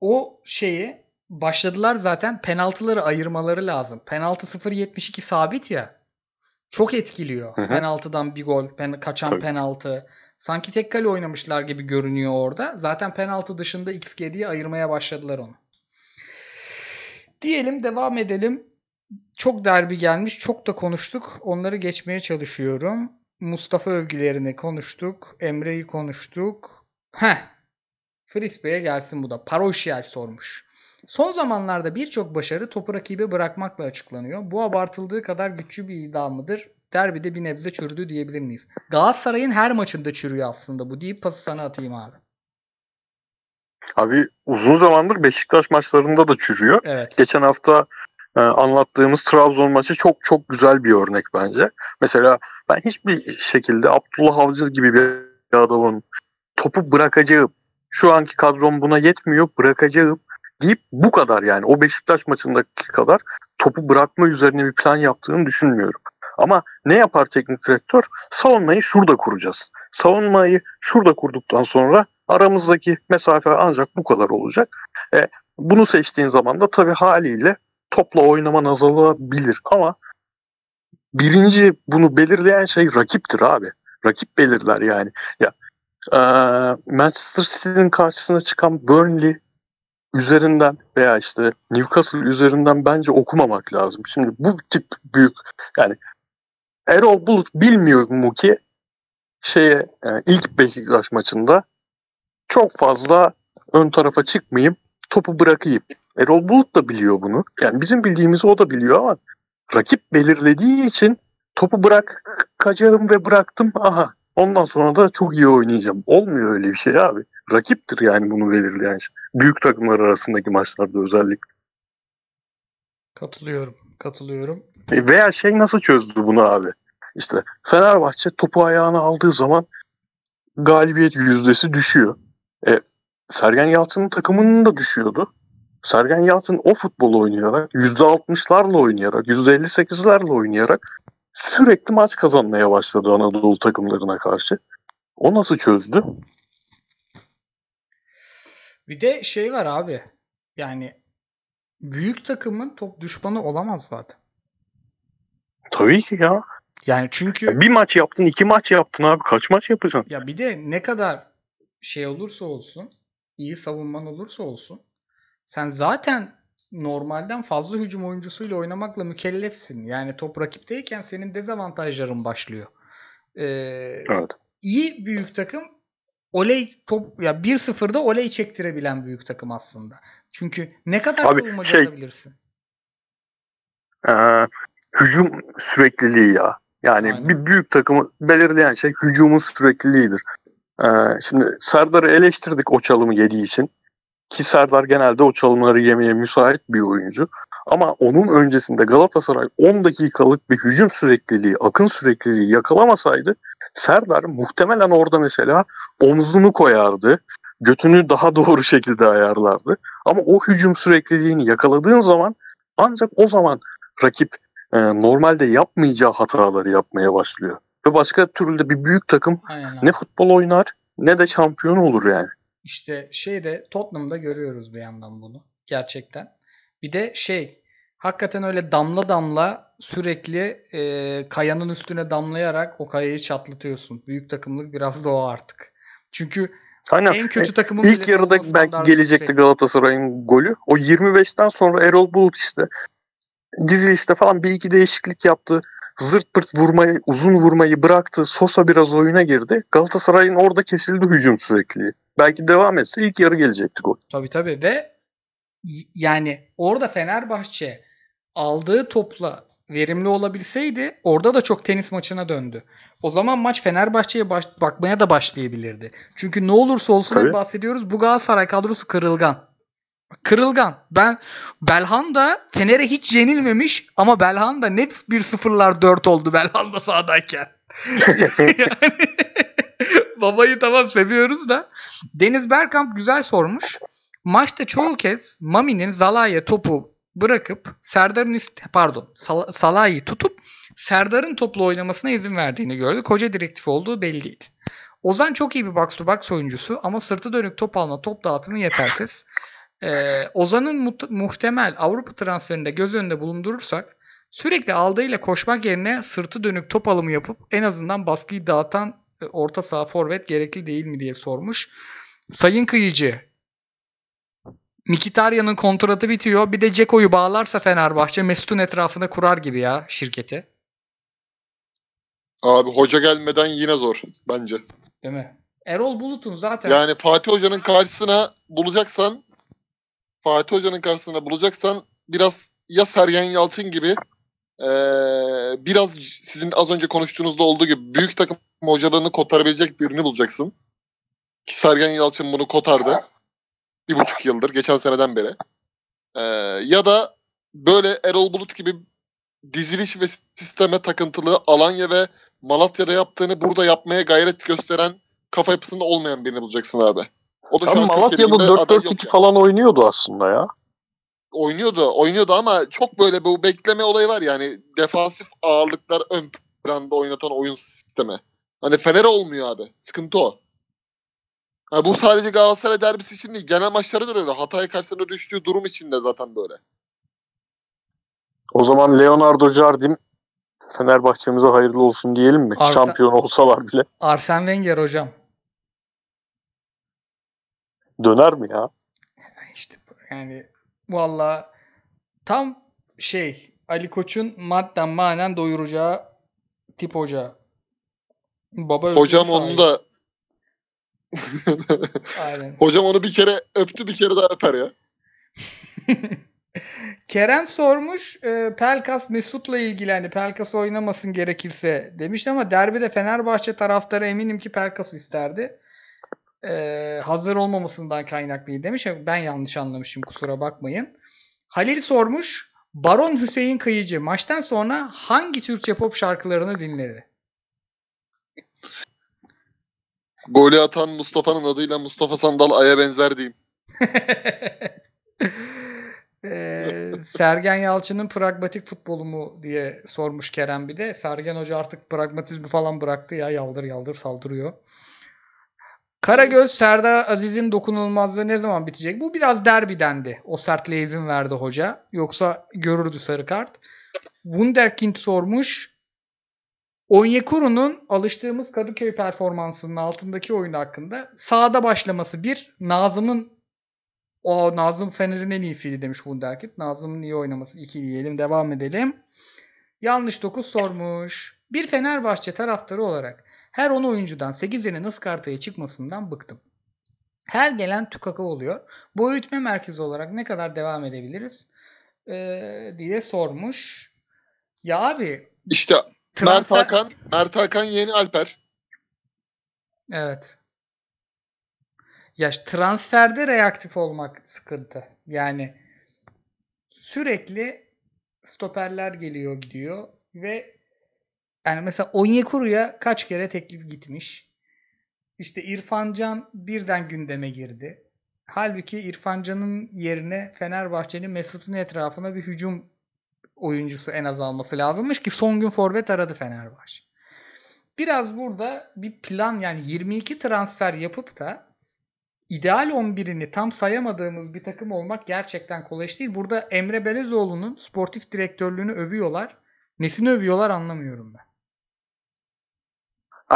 Speaker 1: o şeyi başladılar zaten penaltıları ayırmaları lazım. Penaltı 0.72 sabit ya. Çok etkiliyor.
Speaker 2: Hı hı.
Speaker 1: Penaltıdan bir gol, pen- kaçan
Speaker 2: Tabii.
Speaker 1: penaltı. Sanki tek kale oynamışlar gibi görünüyor orada. Zaten penaltı dışında XG diye ayırmaya başladılar onu. Diyelim devam edelim. Çok derbi gelmiş. Çok da konuştuk. Onları geçmeye çalışıyorum. Mustafa övgülerini konuştuk. Emre'yi konuştuk. Heh. Fritz Bey'e gelsin bu da. Paroşiyel sormuş. Son zamanlarda birçok başarı topu rakibe bırakmakla açıklanıyor. Bu abartıldığı kadar güçlü bir iddia mıdır? Derbide bir nebze çürüdü diyebilir miyiz? Galatasaray'ın her maçında çürüyor aslında bu deyip pası sana atayım abi.
Speaker 2: Abi uzun zamandır Beşiktaş maçlarında da çürüyor.
Speaker 1: Evet.
Speaker 2: Geçen hafta e, anlattığımız Trabzon maçı çok çok güzel bir örnek bence. Mesela ben hiçbir şekilde Abdullah Avcı gibi bir adamın topu bırakacağım. Şu anki kadrom buna yetmiyor bırakacağım deyip bu kadar yani o Beşiktaş maçındaki kadar topu bırakma üzerine bir plan yaptığını düşünmüyorum. Ama ne yapar teknik direktör? Savunmayı şurada kuracağız. Savunmayı şurada kurduktan sonra aramızdaki mesafe ancak bu kadar olacak. E, bunu seçtiğin zaman da tabii haliyle topla oynaman azalabilir ama birinci bunu belirleyen şey rakiptir abi. Rakip belirler yani. Ya e, Manchester City'nin karşısına çıkan Burnley üzerinden veya işte Newcastle üzerinden bence okumamak lazım. Şimdi bu tip büyük yani Erol Bulut bilmiyor mu ki şeye e, ilk Beşiktaş maçında çok fazla ön tarafa çıkmayayım topu bırakayım. Erol Bulut da biliyor bunu. Yani bizim bildiğimizi o da biliyor ama rakip belirlediği için topu bırakacağım ve bıraktım. Aha ondan sonra da çok iyi oynayacağım. Olmuyor öyle bir şey abi. Rakiptir yani bunu belirleyen şey. Büyük takımlar arasındaki maçlarda özellikle.
Speaker 1: Katılıyorum. Katılıyorum.
Speaker 2: Veya şey nasıl çözdü bunu abi? İşte Fenerbahçe topu ayağına aldığı zaman galibiyet yüzdesi düşüyor. E, Sergen Yalçın'ın takımının da düşüyordu. Sergen Yalçın o futbolu oynayarak, %60'larla oynayarak, %58'lerle oynayarak sürekli maç kazanmaya başladı Anadolu takımlarına karşı. O nasıl çözdü?
Speaker 1: Bir de şey var abi. Yani büyük takımın top düşmanı olamaz zaten.
Speaker 2: Tabii ki ya.
Speaker 1: Yani çünkü
Speaker 2: Bir maç yaptın, iki maç yaptın abi. Kaç maç yapacaksın?
Speaker 1: ya bir de ne kadar şey olursa olsun, iyi savunman olursa olsun sen zaten normalden fazla hücum oyuncusuyla oynamakla mükellefsin. Yani top rakipteyken senin dezavantajların başlıyor. Ee,
Speaker 2: Evet.
Speaker 1: iyi büyük takım oley top ya 1-0'da oley çektirebilen büyük takım aslında. Çünkü ne kadar
Speaker 2: Abi,
Speaker 1: savunmacı
Speaker 2: şey-
Speaker 1: olabilirsin?
Speaker 2: Ee, hücum sürekliliği ya. Yani
Speaker 1: Aynen.
Speaker 2: bir büyük takımı belirleyen şey hücumun sürekliliğidir. Ee, şimdi Serdar'ı eleştirdik o çalımı yediği için. Ki Serdar genelde o çalımları yemeye müsait bir oyuncu. Ama onun öncesinde Galatasaray 10 dakikalık bir hücum sürekliliği, akın sürekliliği yakalamasaydı Serdar muhtemelen orada mesela omzunu koyardı. Götünü daha doğru şekilde ayarlardı. Ama o hücum sürekliliğini yakaladığın zaman ancak o zaman rakip e, normalde yapmayacağı hataları yapmaya başlıyor. Ve başka türlü de bir büyük takım
Speaker 1: Aynen.
Speaker 2: ne futbol oynar ne de şampiyon olur yani.
Speaker 1: İşte şeyde Tottenham'da görüyoruz bir yandan bunu. Gerçekten. Bir de şey hakikaten öyle damla damla sürekli e, kayanın üstüne damlayarak o kayayı çatlatıyorsun. Büyük takımlık biraz da o artık. Çünkü
Speaker 2: Aynen.
Speaker 1: en kötü takımın
Speaker 2: İlk
Speaker 1: bile
Speaker 2: yarıda belki gelecekti
Speaker 1: yüksek.
Speaker 2: Galatasaray'ın golü. O 25'ten sonra Erol Bulut işte dizilişte falan bir iki değişiklik yaptı. Zırt pırt vurmayı, uzun vurmayı bıraktı. Sosa biraz oyuna girdi. Galatasaray'ın orada kesildi hücum sürekli. Belki devam etse ilk yarı gelecekti gol.
Speaker 1: Tabii tabii ve yani orada Fenerbahçe aldığı topla verimli olabilseydi orada da çok tenis maçına döndü. O zaman maç Fenerbahçe'ye baş- bakmaya da başlayabilirdi. Çünkü ne olursa olsun bahsediyoruz bu Galatasaray kadrosu kırılgan. Kırılgan. Ben Belhanda Fener'e hiç yenilmemiş ama Belhanda net 1-0'lar 4 oldu Belhanda sahadayken. yani, babayı tamam seviyoruz da. Deniz Berkamp güzel sormuş. Maçta çoğu kez Mami'nin Zalai'ye topu bırakıp Serdar'ın pardon Sal- Salah'ı tutup Serdar'ın topla oynamasına izin verdiğini gördük. Hoca direktif olduğu belliydi. Ozan çok iyi bir box to box oyuncusu ama sırtı dönük top alma, top dağıtımı yetersiz. Ee, Ozan'ın mu- muhtemel Avrupa transferinde göz önünde bulundurursak sürekli aldığıyla koşmak yerine sırtı dönük top alımı yapıp en azından baskıyı dağıtan e, orta saha forvet gerekli değil mi diye sormuş. Sayın Kıyıcı Mikitarya'nın kontratı bitiyor. Bir de Ceko'yu bağlarsa Fenerbahçe Mesut'un etrafında kurar gibi ya şirketi.
Speaker 3: Abi hoca gelmeden yine zor bence.
Speaker 1: Değil mi? Erol Bulut'un zaten
Speaker 3: Yani Fatih Hoca'nın karşısına bulacaksan Fatih Hoca'nın karşısına bulacaksan biraz ya Sergen Yalçın gibi eee, biraz sizin az önce konuştuğunuzda olduğu gibi büyük takım hocalarını kotarabilecek birini bulacaksın. Ki Sergen Yalçın bunu kotardı. Bir buçuk yıldır. Geçen seneden beri. Eee, ya da böyle Erol Bulut gibi diziliş ve sisteme takıntılı Alanya ve Malatya'da yaptığını burada yapmaya gayret gösteren kafa yapısında olmayan birini bulacaksın abi. O da
Speaker 2: Abi Malatya'da
Speaker 3: Türkiye'de aday yok
Speaker 2: 4-4-2
Speaker 3: yani.
Speaker 2: falan oynuyordu aslında ya.
Speaker 3: Oynuyordu, oynuyordu ama çok böyle bu bekleme olayı var yani defansif ağırlıklar ön planda oynatan oyun sistemi. Hani Fener olmuyor abi. Sıkıntı o. Ha, bu sadece Galatasaray derbisi için değil. Genel maçlarda da öyle. Hatay karşısında düştüğü durum için de zaten böyle.
Speaker 2: O zaman Leonardo Jardim Fenerbahçe'mize hayırlı olsun diyelim mi?
Speaker 1: Arsa-
Speaker 2: Şampiyon olsalar bile
Speaker 1: Arsene Wenger hocam.
Speaker 2: Döner mi ya?
Speaker 1: İşte bu- yani valla tam şey Ali Koç'un madden manen doyuracağı tip hoca. Baba
Speaker 3: Hocam onu da
Speaker 1: Aynen.
Speaker 3: hocam onu bir kere öptü bir kere daha öper ya.
Speaker 1: Kerem sormuş e, Pelkas Mesut'la ilgili hani Pelkas oynamasın gerekirse demişti ama derbide Fenerbahçe taraftarı eminim ki Pelkas isterdi. E, hazır olmamasından kaynaklıydı demiş. Ben yanlış anlamışım kusura bakmayın. Halil sormuş Baron Hüseyin Kıyıcı maçtan sonra hangi Türkçe pop şarkılarını dinledi?
Speaker 3: Golü atan Mustafa'nın adıyla Mustafa Sandal Ay'a benzer diyeyim.
Speaker 1: Ee, Sergen Yalçın'ın pragmatik futbolu mu diye sormuş Kerem bir de. Sergen Hoca artık pragmatizmi falan bıraktı ya yaldır yaldır saldırıyor. Karagöz Serdar Aziz'in dokunulmazlığı ne zaman bitecek? Bu biraz derbidendi. O sertliğe izin verdi hoca. Yoksa görürdü sarı kart. Wunderkind sormuş. Onyekuru'nun alıştığımız Kadıköy performansının altındaki oyunu hakkında sahada başlaması bir. Nazım'ın o Nazım Fener'in en iyisiydi demiş Wunderkind. Nazım'ın iyi oynaması 2 diyelim. Devam edelim. Yanlış 9 sormuş. Bir Fenerbahçe taraftarı olarak her 10 oyuncudan 8'inin ıskartaya çıkmasından bıktım. Her gelen tükaka oluyor. Bu öğütme merkezi olarak ne kadar devam edebiliriz? Ee, diye sormuş. Ya abi
Speaker 3: İşte Mert
Speaker 1: transfer...
Speaker 3: Hakan, Mert Hakan yeni Alper.
Speaker 1: Evet. Ya transferde reaktif olmak sıkıntı. Yani sürekli stoperler geliyor gidiyor ve yani mesela Onyekuru'ya kaç kere teklif gitmiş. İşte İrfan Can birden gündeme girdi. Halbuki İrfan Can'ın yerine Fenerbahçe'nin Mesut'un etrafına bir hücum oyuncusu en az alması lazımmış ki son gün forvet aradı Fenerbahçe. Biraz burada bir plan yani 22 transfer yapıp da ideal 11'ini tam sayamadığımız bir takım olmak gerçekten kolay iş değil. Burada Emre Belezoğlu'nun sportif direktörlüğünü övüyorlar. Nesini övüyorlar anlamıyorum ben.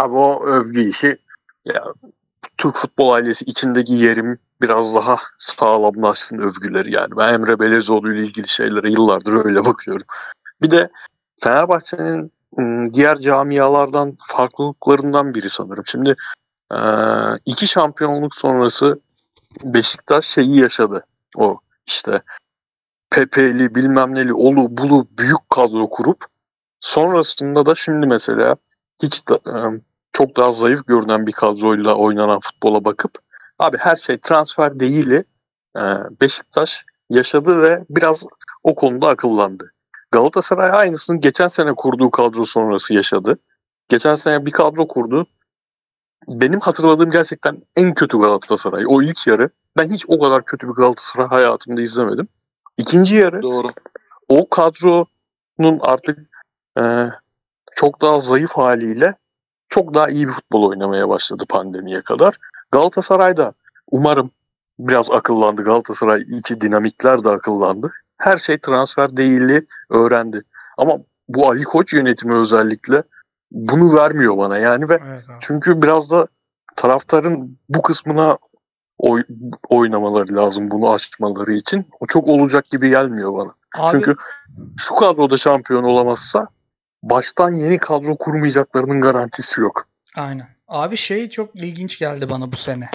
Speaker 2: Abi o övgü işi ya Türk futbol ailesi içindeki yerim biraz daha sağlamlaşsın övgüleri yani. Ben Emre Belezoğlu ile ilgili şeylere yıllardır öyle bakıyorum. Bir de Fenerbahçe'nin ım, diğer camialardan farklılıklarından biri sanırım. Şimdi e, iki şampiyonluk sonrası Beşiktaş şeyi yaşadı. O işte Pepe'li bilmem neli olu bulu büyük kadro kurup sonrasında da şimdi mesela hiç da, e, çok daha zayıf görünen bir kadroyla oynanan futbola bakıp abi her şey transfer değili e, Beşiktaş yaşadı ve biraz o konuda akıllandı. Galatasaray aynısını geçen sene kurduğu kadro sonrası yaşadı. Geçen sene bir kadro kurdu. Benim hatırladığım gerçekten en kötü Galatasaray. O ilk yarı. Ben hiç o kadar kötü bir Galatasaray hayatımda izlemedim. İkinci yarı
Speaker 3: Doğru.
Speaker 2: o kadronun artık e, çok daha zayıf haliyle çok daha iyi bir futbol oynamaya başladı pandemiye kadar. Galatasaray da umarım biraz akıllandı. Galatasaray içi dinamikler de akıllandı. Her şey transfer değilli öğrendi. Ama bu Ali Koç yönetimi özellikle bunu vermiyor bana yani ve
Speaker 1: Evet abi.
Speaker 2: çünkü biraz da taraftarın bu kısmına oy, oynamaları lazım bunu açmaları için. O çok olacak gibi gelmiyor bana.
Speaker 1: Abi,
Speaker 2: Çünkü şu kadroda şampiyon olamazsa baştan yeni kadro kurmayacaklarının garantisi yok.
Speaker 1: Aynen. Abi şey çok ilginç geldi bana bu sene.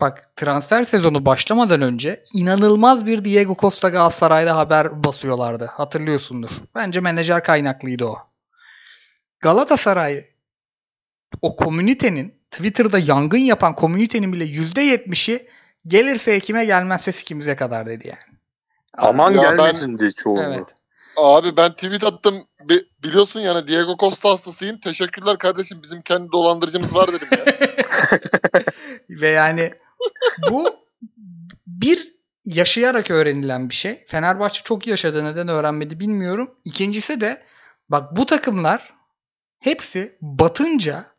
Speaker 1: Bak transfer sezonu başlamadan önce inanılmaz bir Diego Costa Galatasaray'da haber basıyorlardı. Hatırlıyorsundur. Bence menajer kaynaklıydı o. Galatasaray o komünitenin Twitter'da yangın yapan komünitenin bile %70'i gelirse Ekim'e gelmezse sikimize kadar dedi yani.
Speaker 2: Aman
Speaker 3: Ya ben-
Speaker 2: gelmesin diye çoğunluğu.
Speaker 1: Evet.
Speaker 3: Abi ben tweet attım. Bi- biliyorsun yani Diego Costa hastasıyım. Teşekkürler kardeşim. Bizim kendi dolandırıcımız var dedim ya.
Speaker 1: Ve yani bu bir yaşayarak öğrenilen bir şey. Fenerbahçe çok yaşadı neden öğrenmedi bilmiyorum. İkincisi de bak bu takımlar hepsi batınca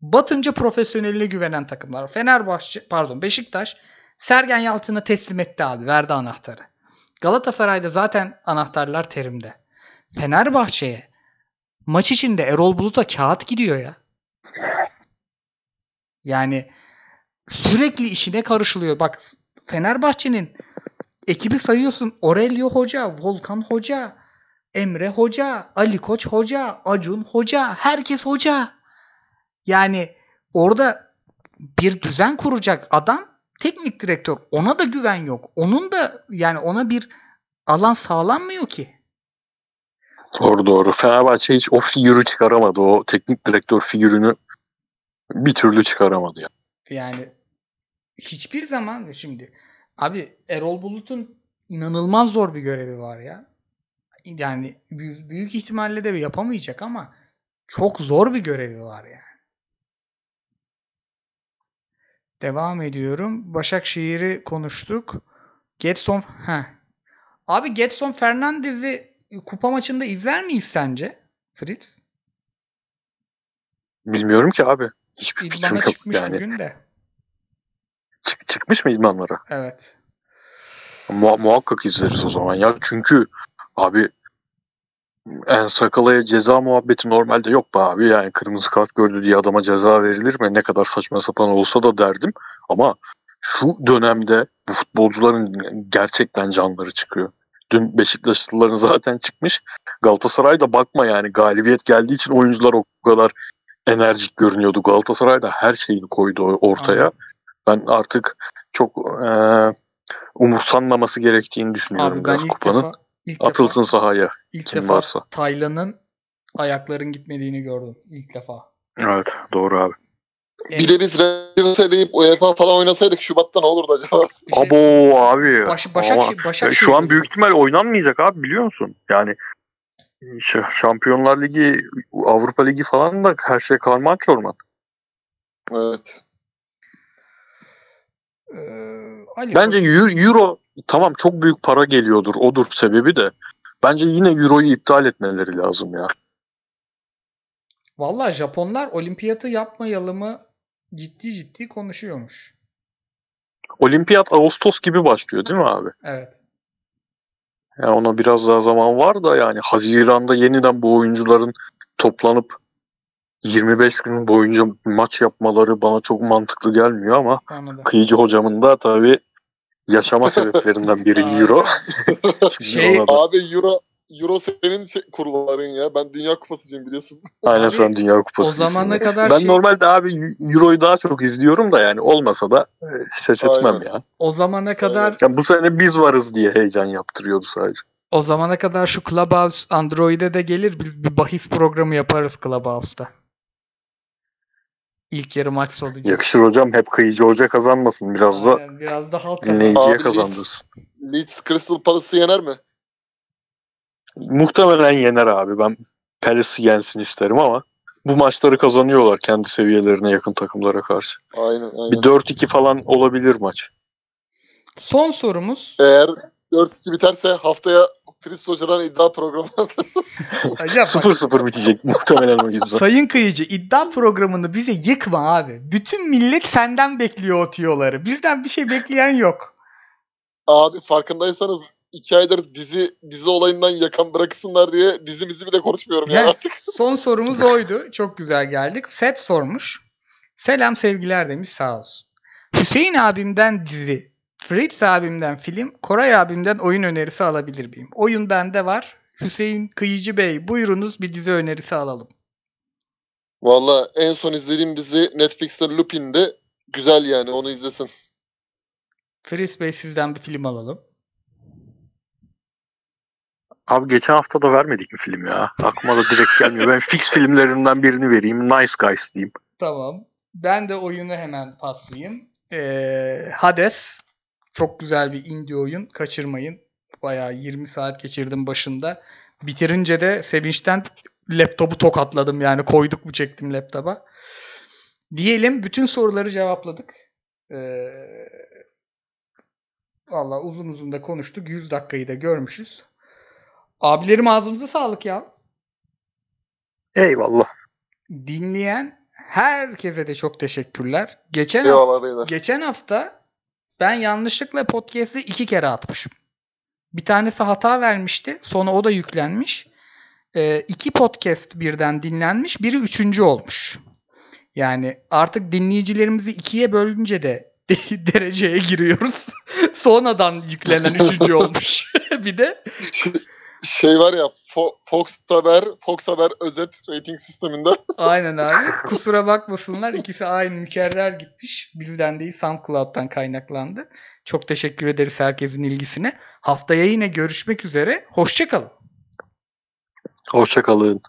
Speaker 1: batınca profesyoneline güvenen takımlar. Fenerbahçe pardon Beşiktaş Sergen Yalçın'a teslim etti abi. Verdi anahtarı. Galatasaray'da zaten anahtarlar terimde. Fenerbahçe'ye maç içinde Erol Bulut'a kağıt gidiyor ya. Yani sürekli işine karışılıyor. Bak Fenerbahçe'nin ekibi sayıyorsun. Aurelio Hoca, Volkan Hoca, Emre Hoca, Ali Koç Hoca, Acun Hoca, herkes hoca. Yani orada bir düzen kuracak adam teknik direktör. Ona da güven yok. Onun da yani ona bir alan sağlanmıyor ki.
Speaker 2: Doğru doğru. Fenerbahçe hiç o figürü çıkaramadı. O teknik direktör figürünü bir türlü çıkaramadı ya.
Speaker 1: Yani hiçbir zaman şimdi abi Erol Bulut'un inanılmaz zor bir görevi var ya. Yani büyük, büyük ihtimalle de yapamayacak ama çok zor bir görevi var yani. Devam ediyorum. Başakşehir'i konuştuk. Getson ha. Abi Getson Fernandez'i kupa maçında izler miyiz sence? Fritz?
Speaker 2: Bilmiyorum ki abi. Hiçbir fikrim
Speaker 1: İdman'a
Speaker 2: yok
Speaker 1: çıkmış
Speaker 2: yani.
Speaker 1: bugün de.
Speaker 2: Çık- çıkmış mı idmanlara?
Speaker 1: Evet.
Speaker 2: Mu- muhakkak izleriz o zaman ya. Çünkü abi en sakalaya ceza muhabbeti normalde yok be abi. Yani kırmızı kart gördü diye adama ceza verilir mi? Ne kadar saçma sapan olsa da derdim. Ama şu dönemde bu futbolcuların gerçekten canları çıkıyor. Dün Beşiktaşlıların zaten çıkmış. Galatasaray'da bakma yani galibiyet geldiği için oyuncular o kadar enerjik görünüyordu. Galatasaray da her şeyini koydu ortaya.
Speaker 1: Aynen.
Speaker 2: Ben artık çok eee umursanmaması gerektiğini düşünüyorum
Speaker 1: Abi ben ilk
Speaker 2: kupanın.
Speaker 1: defa ilk
Speaker 2: Atılsın sahaya
Speaker 1: defa ilk
Speaker 2: kim
Speaker 1: defa
Speaker 2: varsa.
Speaker 1: Taylan'ın ayakların gitmediğini gördüm ilk defa.
Speaker 2: Evet doğru abi.
Speaker 3: Bir de biz Rangers'e deyip UEFA falan oynasaydık Şubat'ta ne olurdu acaba?
Speaker 1: Şey-
Speaker 2: Abo abi.
Speaker 1: Baş, Başak,
Speaker 2: Ama
Speaker 1: Başakşehir
Speaker 2: şu an büyük ihtimal oynanmayacak abi biliyor musun? Yani Ş- Şampiyonlar Ligi, Avrupa Ligi falan da her şey karman çorman.
Speaker 3: Evet.
Speaker 1: Ee, Ali
Speaker 2: Bence Euro tamam çok büyük para geliyordur. Odur sebebi de. Bence yine Euro'yu iptal etmeleri lazım ya.
Speaker 1: Vallahi Japonlar olimpiyatı yapmayalım mı ciddi ciddi konuşuyormuş.
Speaker 2: Olimpiyat Ağustos gibi başlıyor değil mi abi?
Speaker 1: Evet.
Speaker 2: Yani ona biraz daha zaman var da yani Haziran'da yeniden bu oyuncuların toplanıp 25 gün boyunca maç yapmaları bana çok mantıklı gelmiyor ama
Speaker 1: da.
Speaker 2: Kıyıcı hocamın da tabii yaşama sebeplerinden biri. Euro.
Speaker 1: Şey-
Speaker 3: Abi Euro Euro senin şey, kurulların ya. Ben Dünya Kupasıcıyım biliyorsun.
Speaker 2: aynen
Speaker 1: Abi,
Speaker 2: sen Dünya
Speaker 1: O
Speaker 2: Kupası.
Speaker 1: zamana kadar
Speaker 2: Ben
Speaker 1: şey,
Speaker 2: normalde abi Euro'yu daha çok izliyorum da yani olmasa da e, ses etmem
Speaker 3: Aynen.
Speaker 2: ya.
Speaker 1: o zamana kadar
Speaker 2: Yani bu sene biz varız diye heyecan yaptırıyordu sadece.
Speaker 1: o zamana kadar şu Clubhouse Android'e de gelir. Biz bir bahis programı yaparız Clubhouse'da. İlk yarı maç sonu.
Speaker 2: Yakışır hocam hep kıyıcı hoca kazanmasın. Biraz da
Speaker 1: Aynen, biraz da halk
Speaker 2: dinleyiciye
Speaker 3: Abi,
Speaker 2: kazandırsın.
Speaker 3: Leeds Crystal Palace'ı yener mi?
Speaker 2: Muhtemelen yener abi. Ben Palace'i yensin isterim ama bu maçları kazanıyorlar kendi seviyelerine yakın takımlara karşı.
Speaker 3: Aynen aynen.
Speaker 2: Bir 4-2 falan olabilir maç.
Speaker 1: Son sorumuz.
Speaker 3: Eğer 4-2 biterse haftaya Fritz Hoca'dan iddia programı.
Speaker 1: Bak,
Speaker 2: 0-0 bitecek muhtemelen o yüzden.
Speaker 1: Sayın Kıyıcı iddia programını bize yıkma abi. Bütün millet senden bekliyor o tiyoları. Bizden bir şey bekleyen yok.
Speaker 3: Abi farkındaysanız iki aydır dizi dizi olayından yakan bırakısınlar diye dizimizi bile konuşmuyorum ya.
Speaker 1: Yani son sorumuz oydu. Çok güzel geldik. Sep sormuş. Selam sevgiler demiş sağ olsun. Hüseyin abimden dizi, Fritz abimden film, Koray abimden oyun önerisi alabilir miyim? Oyun bende var. Hüseyin Kıyıcı Bey buyurunuz bir dizi önerisi alalım.
Speaker 3: Valla en son izlediğim dizi Netflix'te Lupin'di. Güzel yani onu izlesin.
Speaker 1: Fritz Bey sizden bir film alalım.
Speaker 2: Abi geçen hafta da vermedik mi film ya? Aklıma da direkt gelmiyor. Ben fix filmlerinden birini vereyim. Nice Guys diyeyim.
Speaker 1: Tamam. Ben de oyunu hemen paslayayım. Ee, Hades. Çok güzel bir indie oyun. Kaçırmayın. Bayağı 20 saat geçirdim başında. Bitirince de sevinçten laptopu tokatladım yani. Koyduk mu çektim laptopa. Diyelim bütün soruları cevapladık. Ee, Valla uzun uzun da konuştuk. 100 dakikayı da görmüşüz. Abilerim ağzımıza sağlık ya.
Speaker 2: Eyvallah.
Speaker 1: Dinleyen herkese de çok teşekkürler. Geçen hafta
Speaker 3: Eyvallah beyler.
Speaker 1: Geçen hafta ben yanlışlıkla podcast'i iki kere atmışım. Bir tanesi hata vermişti. Sonra o da yüklenmiş. Ee, iki podcast birden dinlenmiş. Biri üçüncü olmuş. Yani artık dinleyicilerimizi ikiye bölünce de dereceye giriyoruz. Sonradan yüklenen üçüncü olmuş. bir de
Speaker 3: Şey var ya Fo- Fox Haber, Fox Haber özet rating sisteminde.
Speaker 1: aynen abi. Kusura bakmasınlar. İkisi aynı mükerrer gitmiş. Bizden değil SoundCloud'dan kaynaklandı. Çok teşekkür ederiz herkesin ilgisine. Haftaya yine görüşmek üzere. Hoşçakalın.
Speaker 2: Hoşçakalın.